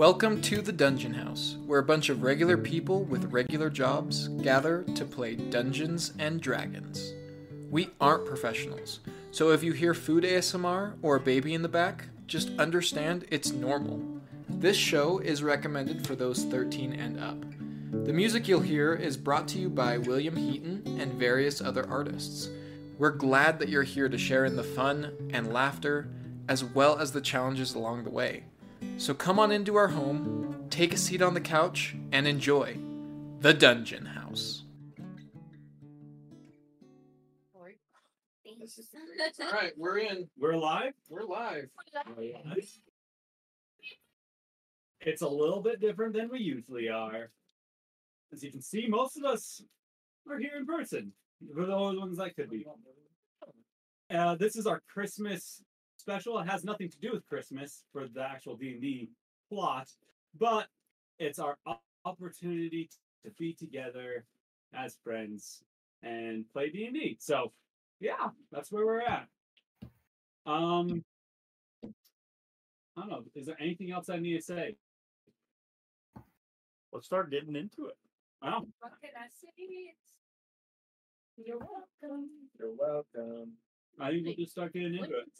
Welcome to the Dungeon House, where a bunch of regular people with regular jobs gather to play Dungeons and Dragons. We aren't professionals, so if you hear food ASMR or a baby in the back, just understand it's normal. This show is recommended for those 13 and up. The music you'll hear is brought to you by William Heaton and various other artists. We're glad that you're here to share in the fun and laughter, as well as the challenges along the way. So come on into our home, take a seat on the couch, and enjoy the Dungeon House. All right, we're in. We're live. We're live. It's a little bit different than we usually are. As you can see, most of us are here in person. For those ones that could be. Uh, this is our Christmas special. It has nothing to do with Christmas for the actual D and D plot, but it's our opportunity to be together as friends and play D and D. So, yeah, that's where we're at. Um, I don't know. Is there anything else I need to say? Let's start getting into it. Wow. What can I say? You're welcome. You're welcome. I think we'll just start getting into it.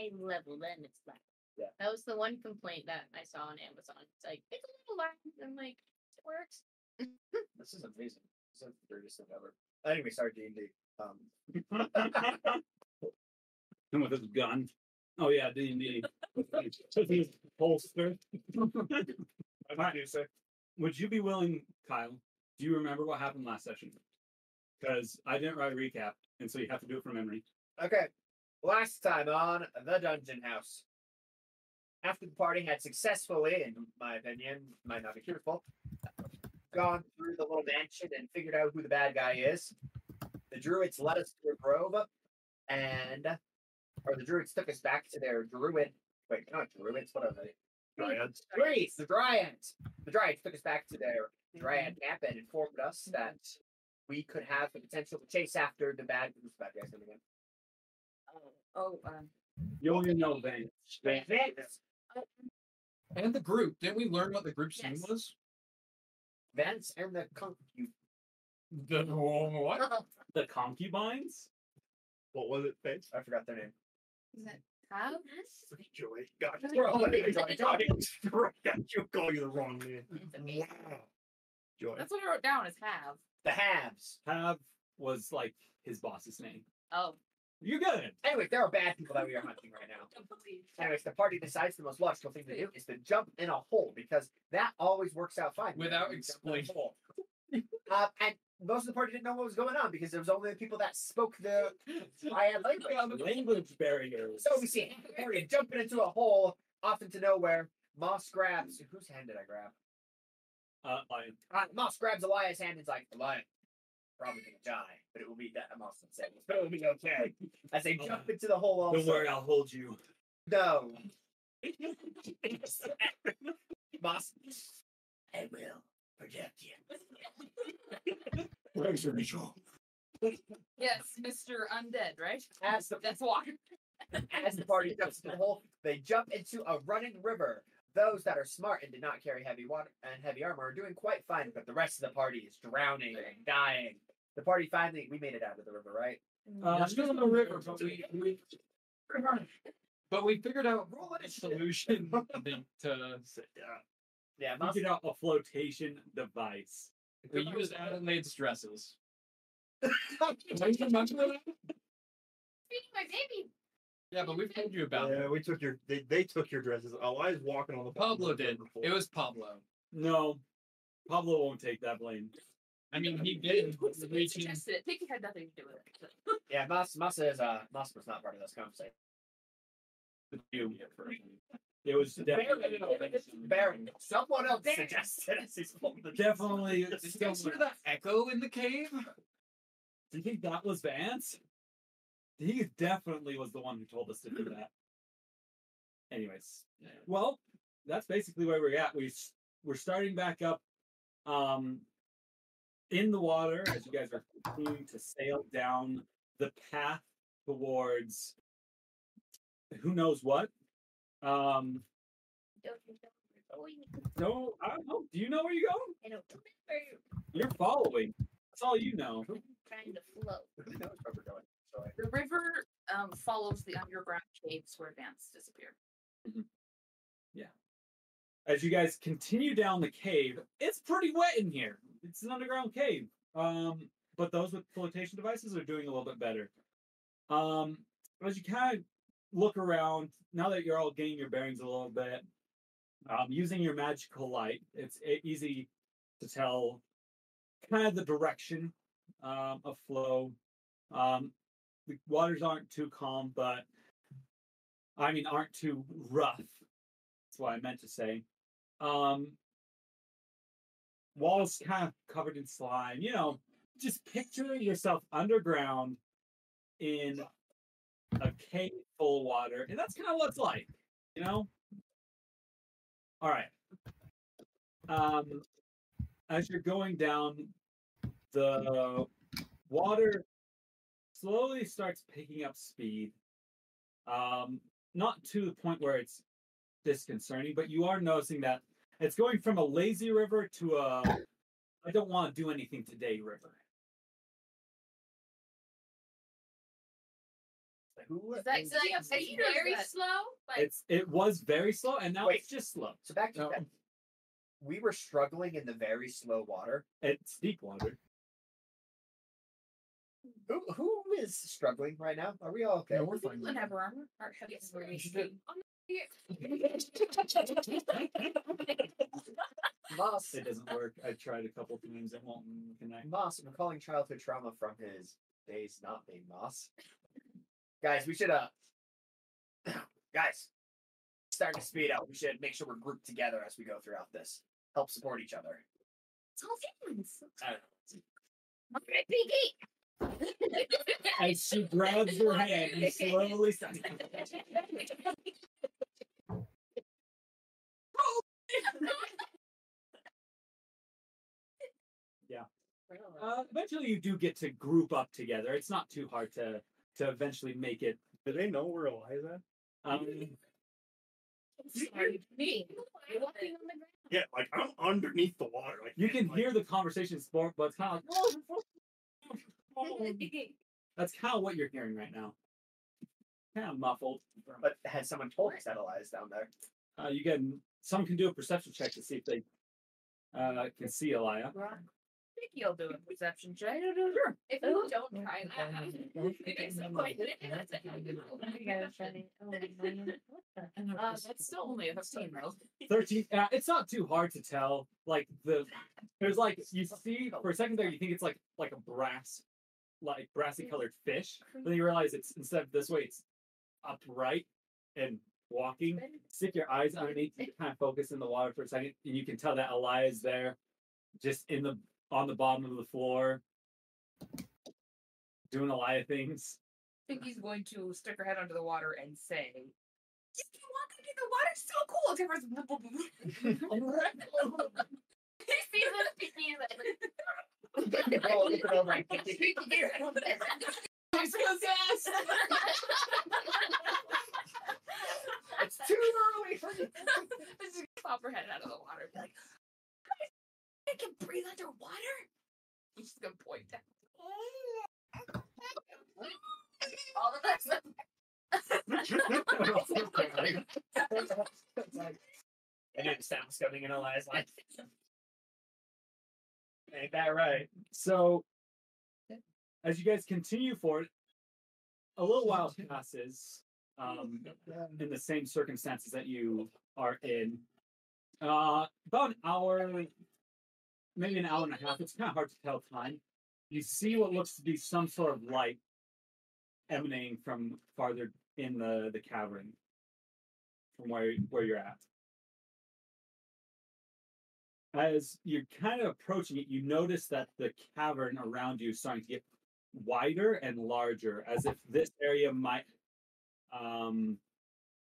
It's level, then it's loud. Yeah. That was the one complaint that I saw on Amazon. It's like it's a little loud. I'm like, it works. This is amazing. This is the greatest thing ever. Anyway, start D and D. Um, And with his gun. Oh yeah, D and D. With his holster. I do say. Would you be willing, Kyle? Do you remember what happened last session? Because I didn't write a recap, and so you have to do it from memory. Okay. Last time on the Dungeon House. After the party had successfully, in my opinion, might not be truthful, gone through the little mansion and figured out who the bad guy is, the druids led us to a grove, and or the druids took us back to their druid. Wait, not druids. What are they? Dryads. Dryads. The dryads. The dryads took us back to their mm-hmm. dryad camp and informed us that we could have the potential to chase after the bad. Who's the bad guys name again? Oh, oh, um, You only know Vance. Vance. And the group. Didn't we learn what the group's name Yes. was? Vance and the concu. The what? The concubines? What was it, Face? I forgot their name. is that how? Joey. God, That's bro. I Joey, Joey. She'll call you the wrong name. It's. Joy. That's what I wrote down. Is Hav. The halves. Hav was like his boss's name. Oh, You got it. Anyway, there are bad people that we are hunting right now. Anyways, the party decides the most logical thing to do is to jump in a hole because that always works out fine. Without You jump in a explaining. uh, and most of the party didn't know what was going on because it was only the people that spoke the Dryad language. Language barriers. So we see half the party jumping into a hole off into nowhere. Moss grabs whose hand did I grab? Uh, like, Uh, Moss grabs Elias' hand and is like, Elias, probably gonna die, but it will be that Moss didn't say this, but it will be okay. As they jump oh. into the hole also. don't worry, I'll hold you. No. Moss, I will protect you. Thanks, Rachel. Yes, Mr. Undead, right? As the That's why. as the party jumps into the hole, they jump into a running river. Those that are smart and did not carry heavy water and heavy armor are doing quite fine, but the rest of the party is drowning and dying. The party finally we made it out of the river, right? Uh, still in the river, but we, we but we figured out a solution to Yeah, Moss, figured out a flotation device. we used Adelaide's dresses. Speaking my baby. Yeah, but we've told you about Yeah, it. we took your. They, they took your dresses. i was walking on the. Pablo did. It was Pablo. No, Pablo won't take that blame. I mean, he did. He reaching- suggested it. Pinky had nothing to do with it. yeah, Moss, Moss is uh, Moss was not part of this conversation. You. It was definitely, Barren, someone else suggested as he's holding the definitely. Did you guys hear that echo in the cave? Do you think that was Vance? He definitely was the one who told us to do that. Anyways, well, that's basically where we're at. We we're starting back up, um, in the water as you guys are continuing to sail down the path towards who knows what. Um, Don't you know? where you're going. No, I don't know. Do you know where you're going? I don't remember. You're following. That's all you know. I'm trying to float. Who knows where we're going? So The river um, follows the underground caves where Vance disappeared. As you guys continue down the cave, it's pretty wet in here. It's an underground cave. Um, but those with flotation devices are doing a little bit better. Um, as you kind of look around, now that you're all getting your bearings a little bit, um, using your magical light, it's easy to tell kind of the direction um, of flow. Um, the waters aren't too calm, but I mean, aren't too rough. That's what I meant to say. Um, walls kind of covered in slime. You know, just picture yourself underground in a cave full of water, and that's kind of what it's like. You know. All right. Um, as you're going down, the water slowly starts picking up speed. Um, not to the point where it's disconcerting, but you are noticing that it's going from a lazy river to a I don't want to do anything today river. Who Is that is- so like a It's speed or is very that- slow. Like It's it was very slow and now Wait. it's just slow. So back to No. that. We were struggling in the very slow water. It's deep water. Who who is struggling right now? Are we all okay? Yeah, we're People fine. that have armor are heavy. Yes, armor. We should- Moss, It doesn't work. I tried a couple times. It won't connect. Moss, recalling childhood trauma from his days not being Moss. Guys, we should uh guys starting to speed up. We should make sure we're grouped together as we go throughout this. Help support each other. it's all humans. I don't know. Okay, Pinky. As she grabs your hand and slowly starts. Uh, eventually, you do get to group up together. It's not too hard to to eventually make it. Do they know where Eli's at? Um, Sorry, me. You're walking on the ground. Yeah, like I'm underneath the water. Like you can like, hear the conversation sport, but it's kind of like that's kind of what you're hearing right now. Kind of muffled. But has someone told us that Eli's down there? Uh, you can some can do a perception check to see if they uh, can see Alia. I think you'll do a perception check. Sure. If you don't try that, it is so quite Uh, that's still only a 15 though. 13 uh, it's not too hard to tell like the there's like you see for a second there you think it's like like a brass like brassy colored fish but then you realize it's instead of this way it's upright and walking stick your eyes underneath and kind of focus in the water for a second and you can tell that Alia is there just in the on the bottom of the floor doing Alia things I think he's going to stick her head under the water and say, "Just keep walking into the water. It's so cool." It's everyone's boop, boop, boop. He sees us, Pinky is like, Oh, look it over and kick it. It's too early for you. Just pop her head out of the water and be like, I can breathe underwater." And She's gonna point down. all of us. and then sounds coming in Eli's life. Ain't that right? So, as you guys continue forward, a little while passes um, in the same circumstances that you are in. Uh, about an hour, maybe an hour and a half. It's kind of hard to tell time. You see what looks to be some sort of light emanating from farther in the, the cavern from where where you're at. As you're kind of approaching it, you notice that the cavern around you is starting to get wider and larger, as if this area might um,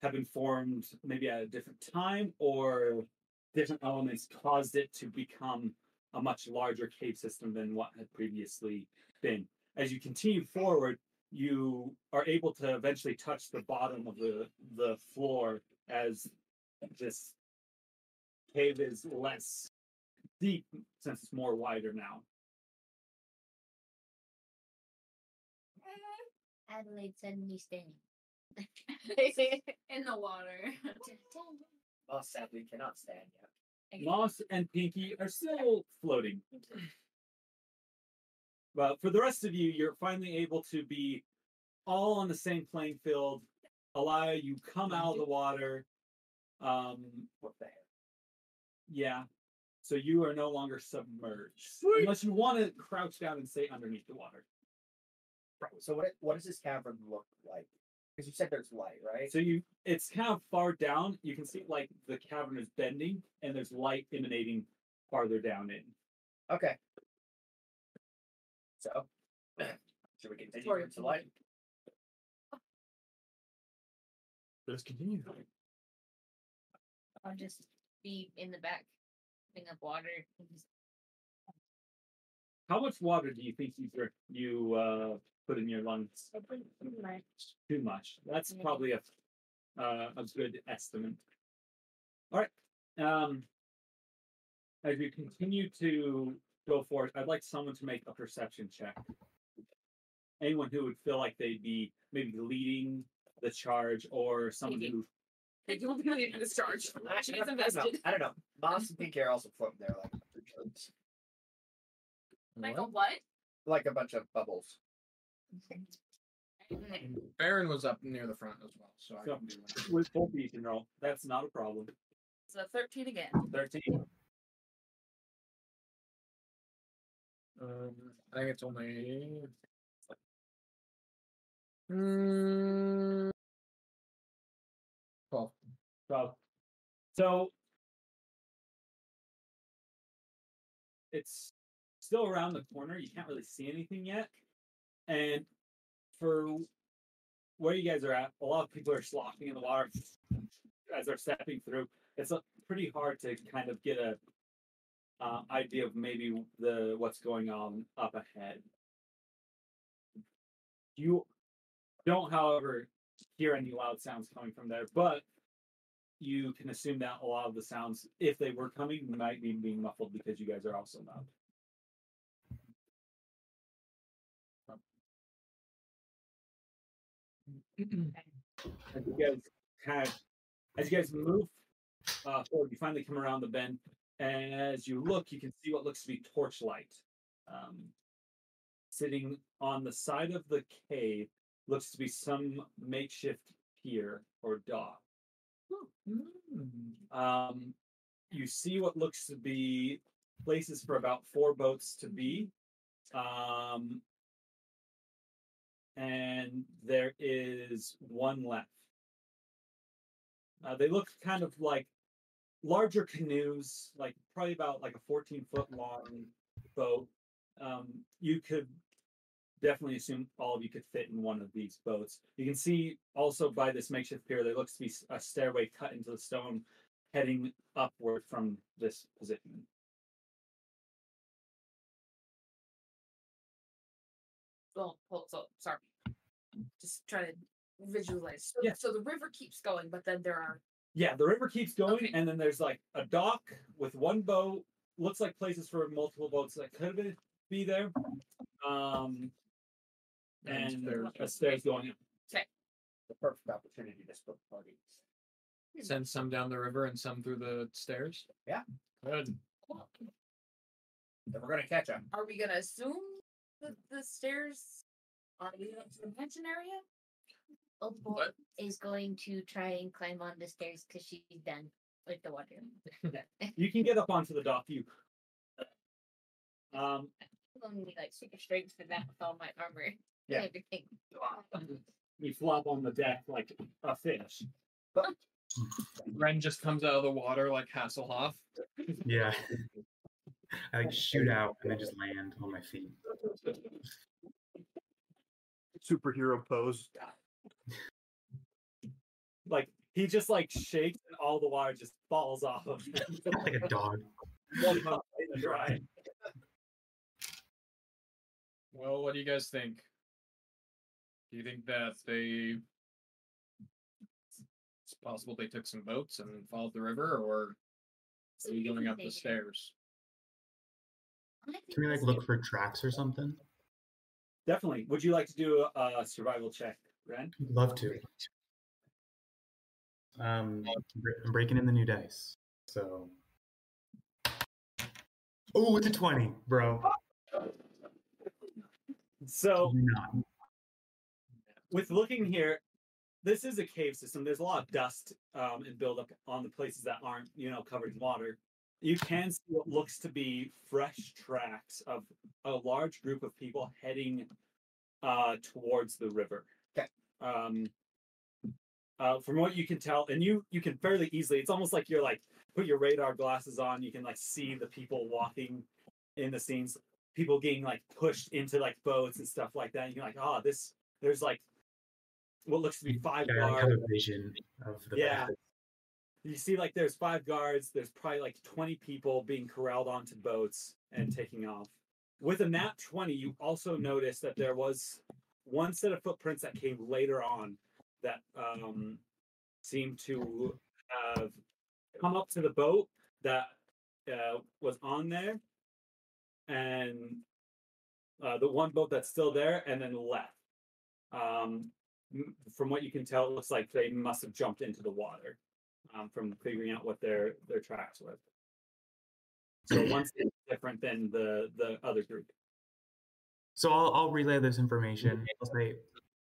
have been formed maybe at a different time or different elements caused it to become a much larger cave system than what had previously been. As you continue forward, you are able to eventually touch the bottom of the, the floor as this cave is less deep since it's more wider now. Adelaide suddenly standing. in the water. Moss sadly cannot stand yet. Moss and Pinky are still floating. But for the rest of you, you're finally able to be all on the same playing field. Alia, you come out of the water. Um, What the heck? yeah. So you are no longer submerged. Unless you want to crouch down and stay underneath the water. So what what does this cavern look like? Because you said there's light, right? So you it's kind of far down. You can see like the cavern is bending and there's light emanating farther down in. Okay. So should we continue Sorry. into light? Let's continue. I'll just be in the back, putting up water. and just- How much water do you think you dr- you uh, put in your lungs? Too much. Too much. That's Yeah. probably a uh, a good estimate. All right. Um, as we continue to go forward, I'd like someone to make a perception check. Anyone who would feel like they'd be maybe leading the charge, or someone Maybe. who They don't really need this charge. She's I don't know. invested. I don't know. Moss and Pinky are also floating there like birds. Like a what? like a bunch of bubbles. Barren was up near the front as well, so I can do that. with both of you can roll. That's not a problem. So 13 again. Thirteen. Um, I think it's only. Mm, Twelve. So, so it's still around the corner. You can't really see anything yet. And for where you guys are at, a lot of people are sloshing in the water as they're stepping through. It's pretty hard to kind of get a uh, idea of maybe the what's going on up ahead. You don't, however, hear any loud sounds coming from there, but you can assume that a lot of the sounds, if they were coming, might be being muffled because you guys are also loud. As you guys kind of, as you guys move uh, forward, you finally come around the bend, and as you look, you can see what looks to be torchlight. Um, sitting on the side of the cave looks to be some makeshift pier or dock. Um, you see what looks to be places for about four boats to be. Um, and there is one left. Uh, they look kind of like larger canoes, like probably about like a 14 foot long boat. Um, you could definitely assume all of you could fit in one of these boats. You can see also by this makeshift pier, there looks to be a stairway cut into the stone heading upward from this position. Well, hold, so sorry. Just trying to visualize. So, Yeah. so the river keeps going, but then there are Yeah, the river keeps going, Okay. and then there's like a dock with one boat. Looks like places for multiple boats that could be, be there. Um, And and there's a stairs going up. The perfect opportunity to split the party. Send some down the river and some through the stairs. Yeah. Good. Then we're gonna catch them. Are we gonna assume that the stairs are leading up to the mansion area? Opal What? is going to try and climb on the stairs because she's done with the water. You can get up onto the dock. You. Um, I'm gonna be like super strength for that with all my armor. and Yeah. Everything. you flop on the deck like a fish. But Ren just comes out of the water like Hasselhoff. Yeah. I like shoot out and then just land on my feet. Superhero pose. Like he just like shakes and all the water just falls off of him. like a dog. One hop in the dry. Well, what do you guys think? Do you think that they it's possible they took some boats and followed the river, or Are you going up the stairs? I think Can we like look for tracks or something? Definitely. Would you like to do a, a survival check, Ren? Love to. Um, I'm breaking in the new dice. So. Oh, it's a 20, bro. So with looking here, this is a cave system. There's a lot of dust um, and buildup on the places that aren't, you know, covered in water. You can see what looks to be fresh tracks of a large group of people heading uh, towards the river. Okay. Um, uh, from what you can tell, and you you can fairly easily. It's almost like you're like put your radar glasses on. You can like see the people walking in the scenes. People getting like pushed into like boats and stuff like that. And you're like, oh, this. There's like what looks to be five Yeah, I have guards. a vision of the Yeah. You see, like, there's five guards. There's probably like 20 people being corralled onto boats and taking off. With a nat 20, you also notice that there was one set of footprints that came later on that um, seemed to have come up to the boat that uh, was on there, and uh, the one boat that's still there, and then left. Um, from what you can tell, it looks like they must have jumped into the water um, from figuring out what their their tracks were. So one's different than the the other group. So I'll, I'll relay this information. I'll say,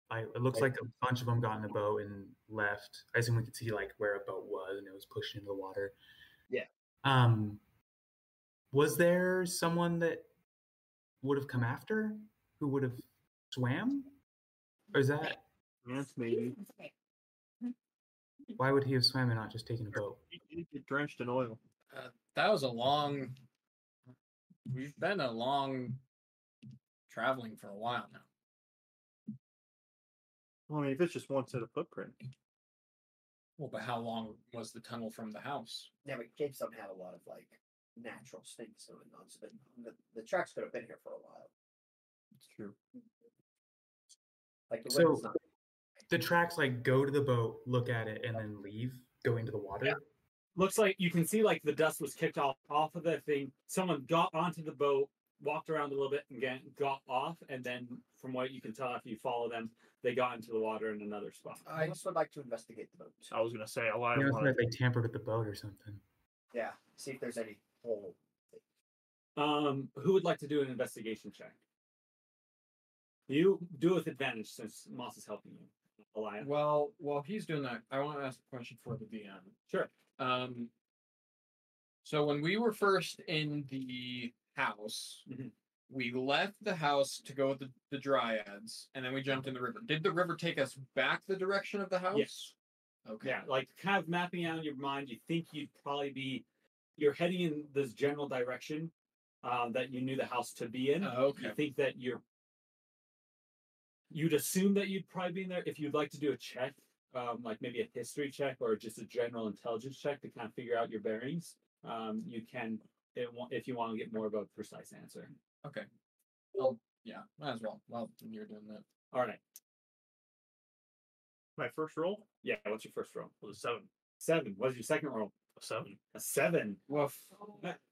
I, it looks like a bunch of them got in a boat and left. I assume we could see like where a boat was and it was pushed into the water. Yeah. Um, was there someone that would have come after who would have swam? Or is that Yes, maybe. Why would he have swam and not just taken a boat? You- you get drenched in oil. Uh, that was a long. We've been a long traveling for a while now. Well, I mean, if it's just one set of footprint, Well, but how long was the tunnel from the house? Yeah, but caves don't have a lot of like natural stinks going on, so the, the, the tracks could have been here for a while. it's true. Like the So- wind's not The tracks like go to the boat, look at it, and then leave, go into the water. Looks like you can see like the dust was kicked off off of the thing. Someone got onto the boat, walked around a little bit, and again got off. And then, from what you can tell, if you follow them, they got into the water in another spot. I just would like to investigate the boat. I was gonna say a lot You know, of it's like they tampered with the boat or something. Yeah, see if there's any hole. Um, who would like to do an investigation check? You do with advantage since Moss is helping you. Elias. Well, while he's doing that, I want to ask a question for the DM. Sure. Um. So when we were first in the house, Mhm. we left the house to go with the, the dryads, and then we jumped in the river. Did the river take us back the direction of the house? Yes. Okay. Yeah, like kind of mapping out in your mind, you think you'd probably be, you're heading in this general direction um, that you knew the house to be in. Oh, okay. You think that you're, you'd assume that you'd probably be in there. If you'd like to do a check, um, like maybe a history check or just a general intelligence check to kind of figure out your bearings, um, you can, if you want to get more of a precise answer. Okay. Well, yeah, might as well. Well, you're doing that. All right. My first roll Yeah, what's your first roll? was a seven. Seven. What's your second roll? A seven. A seven. Woof.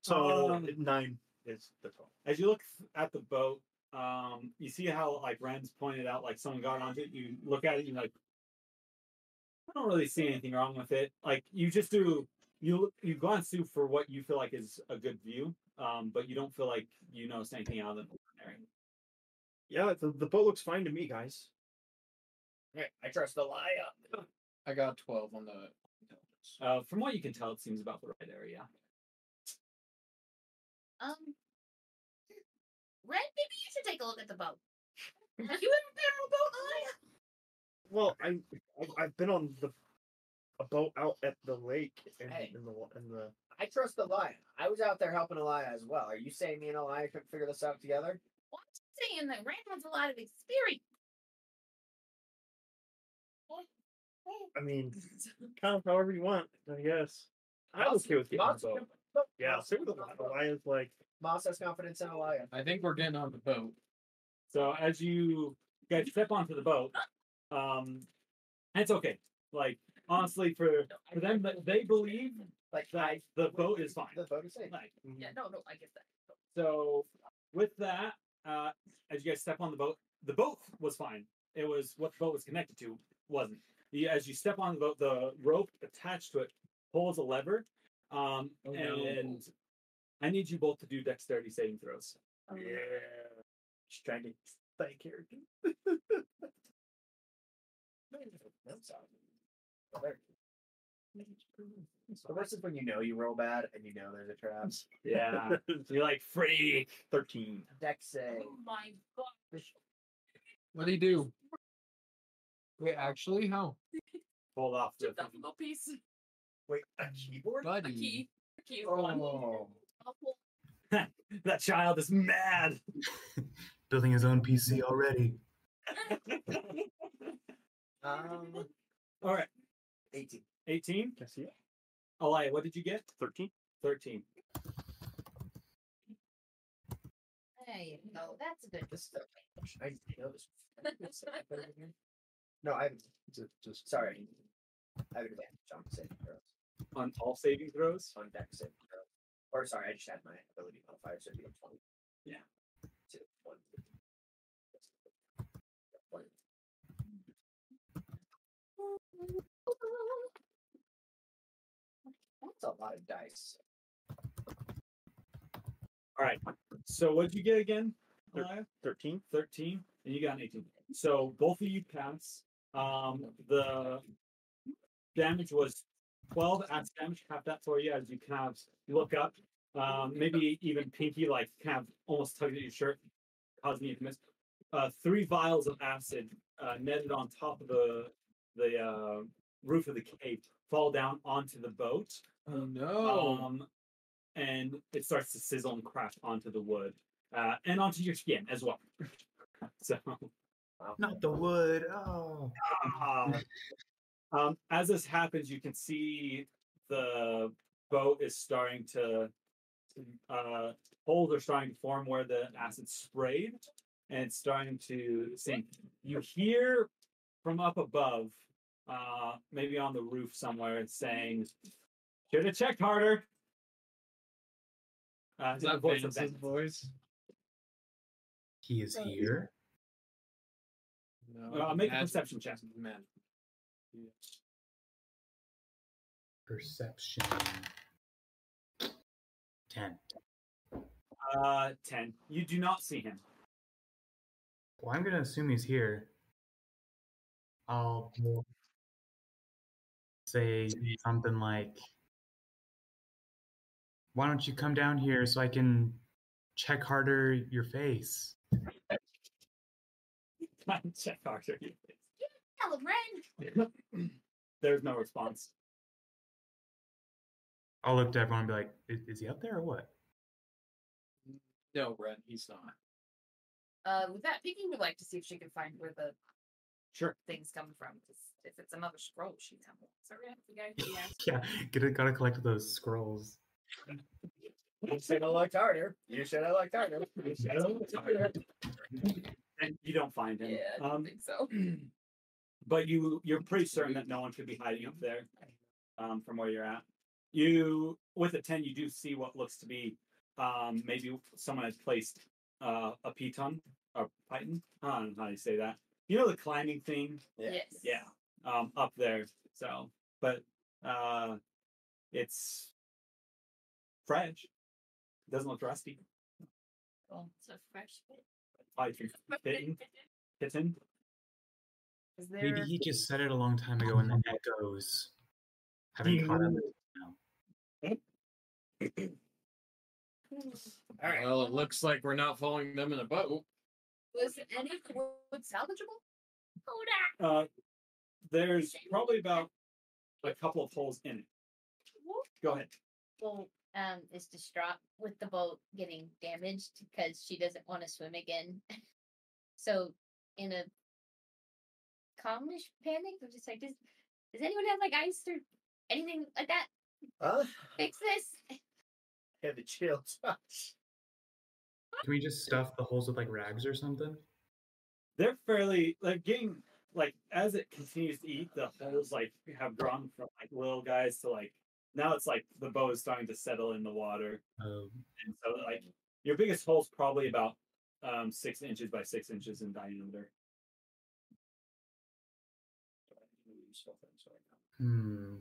So Um, nine is the total. as you look at the boat, um, you see how like Ren's pointed out, like someone got onto it. You look at it, you like, I don't really see anything wrong with it. Like you just do, you you glance through for what you feel like is a good view, um, but you don't feel like you notice anything out of the ordinary. Yeah, the, the boat looks fine to me, guys. Right, I trust the lie up. I got twelve on the intelligence. Uh, from what you can tell, it seems about the right area. Um, Red, maybe you should take a look at the boat. Have you ever been on a boat, Alia? Well, I I've, I've been on the a boat out at the lake and Hey. in the in the I trust the lie. I was out there helping Alia as well. Are you saying me and Alia could figure this out together? Well, I'm saying that Red has a lot of experience. I mean, kind of however you want, I guess. I'm Moss- okay with getting on the boat. Moss- Yeah, Moss- stay with the Elias like Moss has confidence in Alia. I think we're getting on the boat. So as you guys step onto the boat, um, and it's okay. Like honestly, for for them, that they believe Like The, I, the boat is fine. The boat is safe. Like, Yeah, no, no, I get that. So with that, uh, as you guys step on the boat, the boat was fine. It was what the boat was connected to wasn't. The, as you step on the boat, the rope attached to it pulls a lever, um, Oh, no. And I need you both to do dexterity saving throws. Oh yeah. Just trying to play character. I'm sorry. Oh, there. The worst is when you know you roll bad and you know there's a trap. Yeah, you're like freak. Thirteen. Dex oh save. Oh my god. What do you do? Wait, actually, how? Pulled off the. A little piece. Wait, a keyboard? A key. A key is one. Oh. Awful. That child is mad. Building his own PC already. Um, All right, 18. 18. Can I see it? Alia, what did you get? Thirteen. 13. There you go. That's a good. This is the I didn't know this. No, I haven't. Just, just Sorry. I have an advantage on saving throws. On all saving throws. On dex saving throws. Or sorry, I just had my ability modifier, so it'd be a 20. Yeah. Two, one. One. That's a lot of dice. All right. So what'd you get again? Thir- Alia? thirteen. 13 and you got an 18 so both of you pass um the damage was 12 acid damage have that for you as you kind of look up um maybe even pinky like kind of almost tugged at your shirt causing you to miss uh three vials of acid uh netted on top of the the uh roof of the cave fall down onto the boat Oh no. um, and it starts to sizzle and crash onto the wood uh, and onto your skin as well. so, Not the wood. Oh. uh, um, as this happens, you can see the boat is starting to uh, holes are starting to form where the acid sprayed, and it's starting to sink. You hear from up above, uh, maybe on the roof somewhere, it's saying, "Should have checked harder." Uh, Is the that voice of Vance's voice? He is here. No. Uh, make a perception check. Man. Perception. Ten. Uh, ten. You do not see him. Well, I'm gonna assume he's here. I'll say something like, "Why don't you come down here so I can check harder your face?" check harder. Hello, Ren. There's no response. I'll look to everyone and be like, "Is, is he up there or what?" No, Brent, he's not. Uh, with that, Pinky would like to see if she can find where the Sure. thing's coming from. 'cause if it's another scroll, she's coming. Sorry, the guy who. Yeah, gotta gotta collect those scrolls. You said I looked harder. You said I looked harder. You should have looked harder. And you don't find him. Yeah, I don't Um, think so. but you you're pretty certain that no one could be hiding up there um, from where you're at. You with a ten, you do see what looks to be um, maybe someone has placed uh, a piton or python. I don't know how you say that. You know the climbing thing, Yeah. Yes. yeah, um, up there. So, but uh, it's fresh. Doesn't look rusty. Well, it's a fresh bit. Python, kitten, kitten. Is there? Maybe he just said it a long time ago, and the echoes haven't caught up. All right. Well, it looks like we're not following them in a boat. Was any wood salvageable? Uh, there's probably about a couple of holes in it. Go ahead. Well, um, is distraught with the boat getting damaged because she doesn't want to swim again. so, in a calmish panic, I'm just like, does does anyone have like ice or anything like that? Huh? Fix this. Yeah, the chill touch. Can we just stuff the holes with like rags or something? They're fairly like getting like as it continues to eat, the holes like have grown from like little guys to like now it's like the bow is starting to settle in the water, Um, and so like your biggest hole's probably about um, six inches by six inches in diameter. Hmm.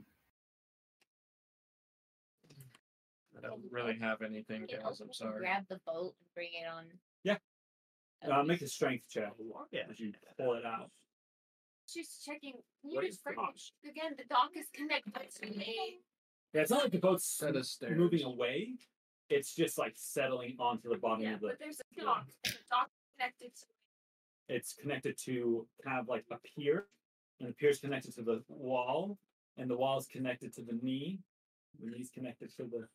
I don't really have anything, You know, guys. I'm sorry. Grab the boat and bring it on. Yeah. a Uh, make a strength check Yeah. as you pull it out. She's checking. What You is just the again. The dock is connected to me. Yeah, it's not like the boat's Set of moving away. It's just like settling onto the bottom Yeah, of the. but there's a dock. And the dock connected to It's connected to kind of like a pier, and appears connected to the wall, and the wall is connected to the knee. The knee's connected to the.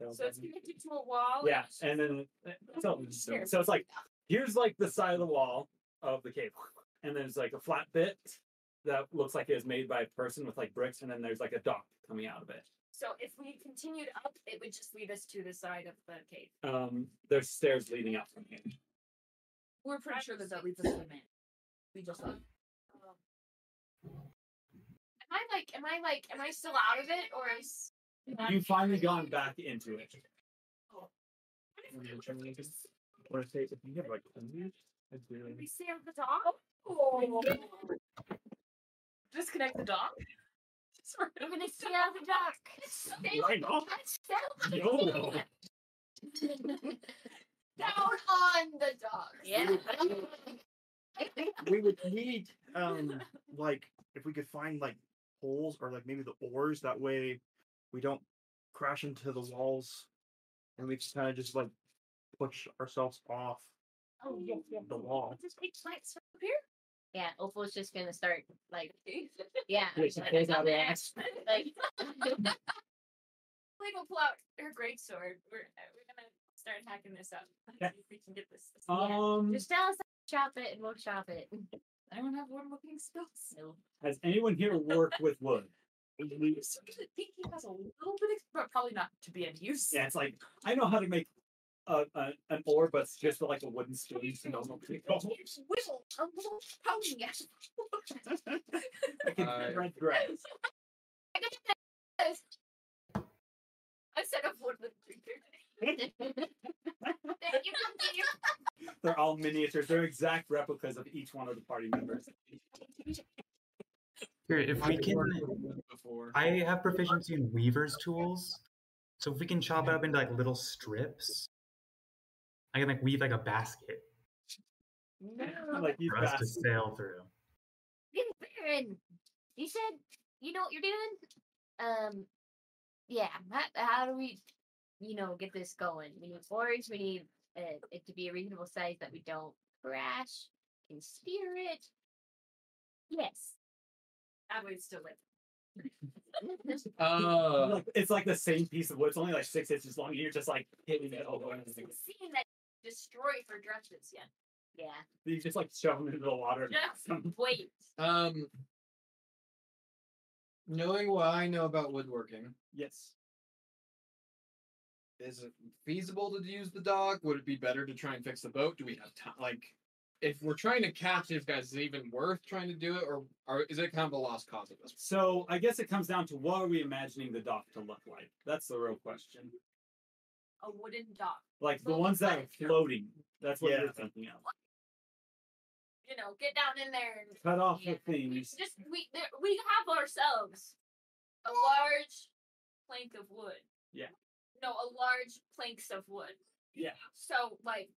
So it's connected to a wall. Yeah, and then uh, so, so it's like here's like the side of the wall of the cave, and there's like a flat bit that looks like it was made by a person with like bricks, and then there's like a dock coming out of it. So if we continued up, it would just lead us to the side of the cave. Um, there's stairs leading up from here. We're pretty sure that that leads us to the man. We just like. Am I like? Am I like? Am I still out of it, or is? You've finally gone back into it. What if they if you have like hundreds? I'd do Did it. we stay on the dock? Oh. Disconnect the dock. We're gonna stay on the dock. Stay Why not? YOLO. down on the dock. Yeah. we would need um like if we could find like holes or like maybe the oars that way we don't crash into the walls and we just kind of just like push ourselves off Oh yes, yes. the wall. Just big plants up here. Yeah, Opal's just gonna start like yeah. Yeah, she like- pulls out her axe. like Like will pull out her great sword. We're uh, we're gonna start hacking this up. Yeah. See if we can get this. Um, just tell us how to chop it and we'll chop it. I don't have wood looking spells. No. has anyone here worked with wood? So I think he has a little bit, of, but probably not to be any use. Yeah, it's like I know how to make a, a an oar, but it's just like a wooden spoon. So no one can Whittle a little pony. I can Uh, thread thread. I got this. I said a woodland creature. Thank you. They're all miniatures. They're exact replicas of each one of the party members. Here, if we I've can, worked with wood before. I have proficiency in weaver's tools, so if we can chop it up into like little strips, I can like weave like a basket like for us to sail through. Barren, you said you know what you're doing? Um, yeah. How, how do we, you know, get this going? We need oars. We need uh, it to be a reasonable size that we don't crash. and steer it. Yes. I would still live. Uh, it's like the same piece of wood. It's only like six inches long. And you're just like hitting it over. and Seen that destroy for dredges yet. yeah. You just like shove them into the water. Just wait. um, knowing what I know about woodworking, yes. Is it feasible to use the dock? Would it be better to try and fix the boat? Do we have time? Like, if we're trying to catch these guys, is it even worth trying to do it, or, or is it kind of a lost cause at this point? So I guess it comes down to what are we imagining the dock to look like? That's the real question. A wooden dock. Like the ones that are floating. That's what Yeah. you're thinking of. You know, get down in there and Cut off Yeah. the things. just we there, we have ourselves a large plank of wood. Yeah. No, a large planks of wood. Yeah. So like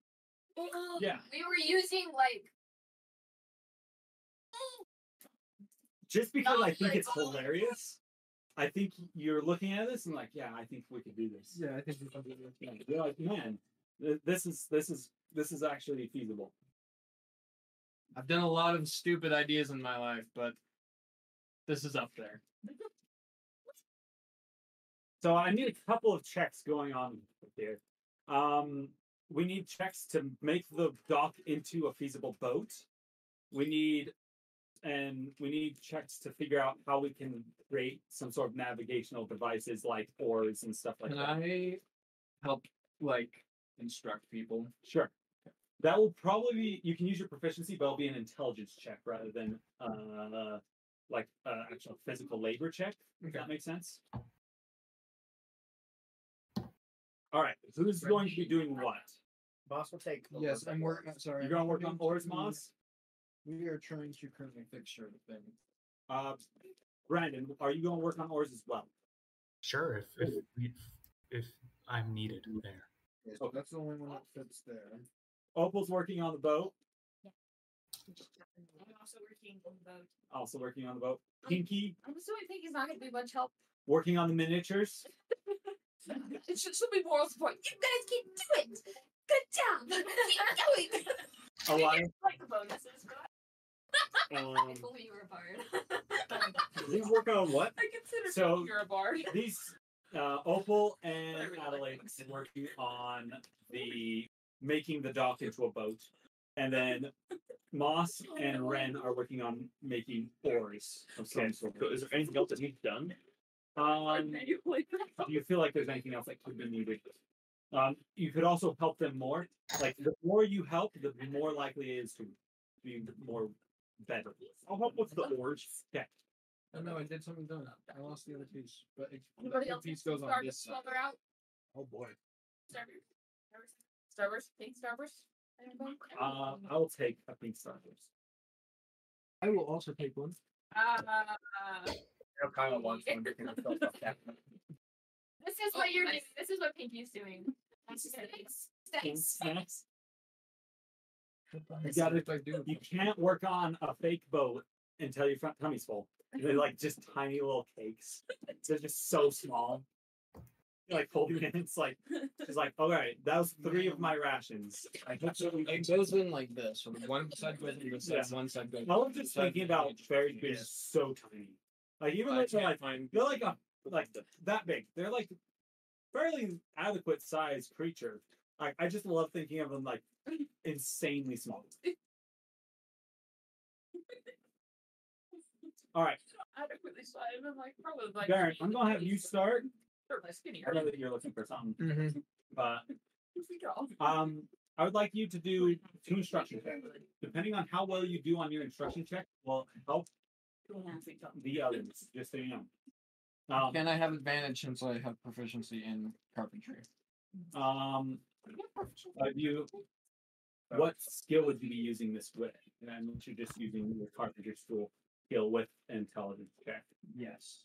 oh, Yeah. we were using like Just because I think like- it's oh. hilarious, I think you're looking at this and like, yeah, I think we could do this. Yeah, I think we can do this. Yeah, You're like, man, this is this is this is actually feasible. I've done a lot of stupid ideas in my life, but this is up there. So I need a couple of checks going on here. Um, we need checks to make the dock into a feasible boat. We need, and we need checks to figure out how we can create some sort of navigational devices like oars and stuff like Can that. I help, like, instruct people? Sure. That will probably be. You can use your proficiency, but it'll be an intelligence check rather than uh, like uh, actual physical labor check. If Okay. that makes sense. All right. So who's going to be doing what? Moss will take. Yes, I'm working. Sorry, You're gonna work on working oars, Moss. We are trying to currently fix certain things. Uh, Brandon, are you going to work on oars as well? Sure, if if we, if I'm needed there. Okay, so that's the only one that fits there. Opal's working on the boat. Yeah. I'm also working on the boat. Also working on the boat. Pinky I'm assuming Pinky's not going to be much help. working on the miniatures. It should, should be moral support. You guys can do it. Good job. Keep going. Alliance. like the bonuses, but Um, if only you were a bard. he's working on what? I consider So- you're a bard. These uh, Opal and Adelaide is working on the making the dock into a boat, and then Moss and Ren are working on making oars of some Okay. sort. So is there anything else that needs done? Um, do you feel like there's anything else that could be needed? Um, you could also help them more. Like the more you help, the more likely it is to be more better. I'll help with the oars. Okay. Oh no, I did something done. I lost the other piece, but it, Anybody the else piece goes to on this side. out? Oh boy. Starburst. Starburst. Pink Starburst. Anybody? Uh, I will take a pink starburst. I will also take one. Uh, You know, Kyle wants one because he feels left this is Oh, what you're nice. doing. This is what Pinky's doing. Thanks. Thanks. Snacks. You gotta- what do. You can't work on a fake boat until your front tummy's full. They're like just tiny little cakes. They're just so small. You're like holding it. It's like it's like all right. That was three of my rations. I It it goes in like this. So the one side goes in this side, Yeah. one side goes. in I was this just side, thinking and about each- fairies being Yeah. so tiny. Like even I though they're like find. they're like a like that big. They're like fairly adequate sized creature. Like I just love thinking of them like insanely small. All right, Adequately sized. I'm like probably like. Barren, I'm gonna have you start. They're less skinny. I know that you're looking for something, Mhm. but um, I would like you to do two instruction checks. Depending on how well you do on your instruction check, will help the others. Just so you know. Um, Can I have advantage since I have proficiency in carpentry? um, have you? What skill would you be using this with? And you're just using your carpenter tool skill with intelligence check. Yes.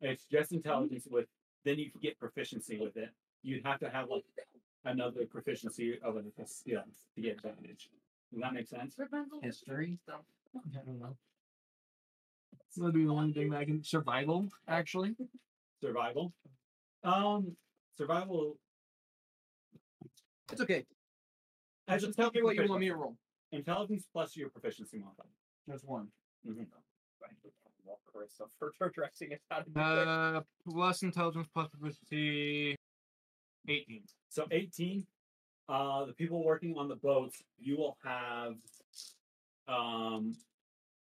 It's just intelligence with. Then you can get proficiency with it. You'd have to have like another proficiency of a skill to get advantage. Does that make sense? History. Stuff. I don't know. That'll be the only thing that I can survival actually. Survival. Um, survival. It's okay. As Just tell me what you want me to roll. Intelligence plus your proficiency modifier. Just one. So for for dressing it out. Uh, plus intelligence plus proficiency. Eighteen. So 18, uh, the people working on the boats, you will have um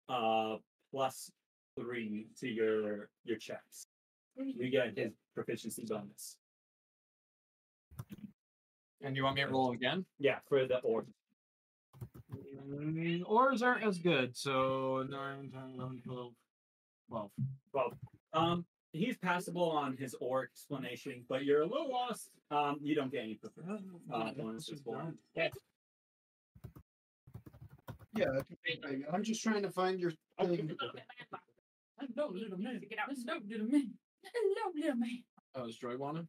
uh plus three to your your checks. You get his proficiency bonus. And you want me to roll again? Yeah, for the or Mm, Oars aren't as good, so 9, 10, 11, 12, 12. well, um he's passable on his or explanation, but you're a little lost. Um, you don't get any proficiency. Uh, bonuses for it. Okay. Yeah, I'm just trying to find your thing. Hello, little man. Get out. Hello, little man. Hello, little man. Oh, is Joy want him?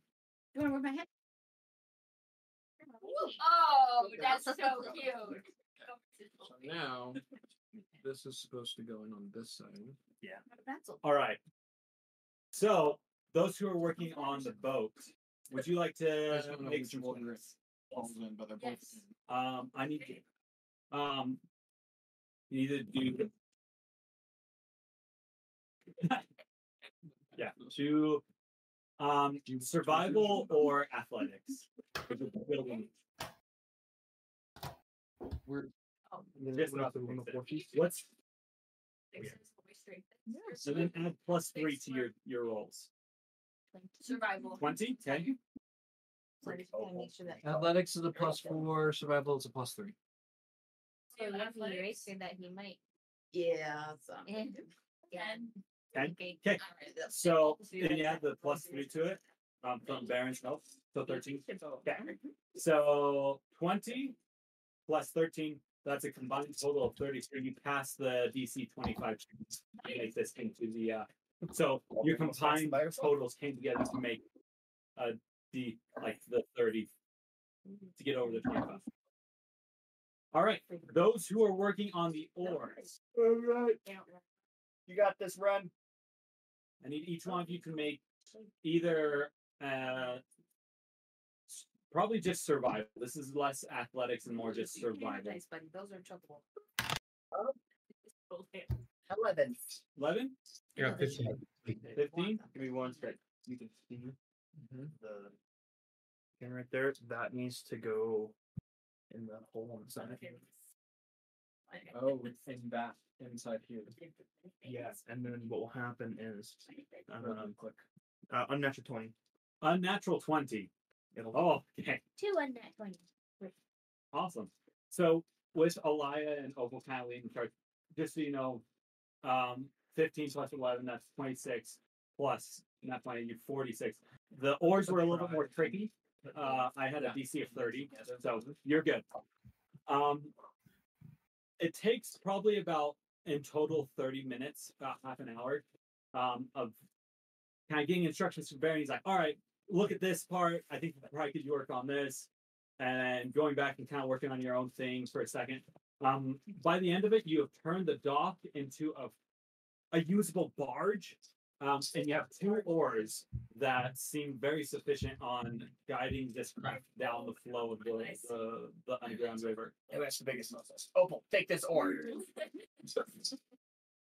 You want to wear my hat? Oh, that's so cute. So now, this is supposed to go in on this side. Yeah. All right. So those who are working on the boat, would you like to just don't know make which some one choices? falls in, but they're both Yes. in. Um, I need to. Um, you either do. Yeah, to um survival or athletics. Which is building. We're Oh. Just about the one What's so then add plus three to your your rolls. Survival. Twenty. Okay. So just gotta make sure that. athletics is a plus four, survival is a plus three. So if he athletics. erased that, he might. Yeah. So. Yeah. Ten. Ten. Okay. Okay. So then you add the plus three to it. um, from Barren's help. So 13. Okay. So 20 plus 13, that's a combined total of 33. You pass the DC 25 to make this into the. Uh, so your combined by totals came together to make a D, like the 30 to get over the 25. All right. Those who are working on the oars, All right. You got this, run. I need each one of you to make either uh, probably just survival. This is less athletics and more just survival. Nice, buddy. Those are chuckable. Eleven. 11, Yeah, 15. 15. Give me one sec. You can see the thing right there. That needs to go in the hole on the side. Oh, in back inside here. Yes, and then what will happen is um, click uh, unnatural twenty. Unnatural 20. It'll Oh, okay. Two on that twenty. Awesome. So with Alia and Opal kind of leading charge, just so you know, um, 15 plus 11, that's 26 plus not 20, you 46. The oars were a little bit more tricky. Uh, I had a DC of 30, so you're good. Um, it takes probably about in total 30 minutes, about half an hour, um, of kind of getting instructions from Barry. He's like, all right, look at this part. I think probably could you work on this? And going back and kind of working on your own things for a second. Um, by the end of it, you have turned the dock into a a usable barge. Um, and you have two oars that seem very sufficient on guiding this craft down the flow of the, Nice. the, the underground river. Who has the biggest muscles? Opal, take this oar.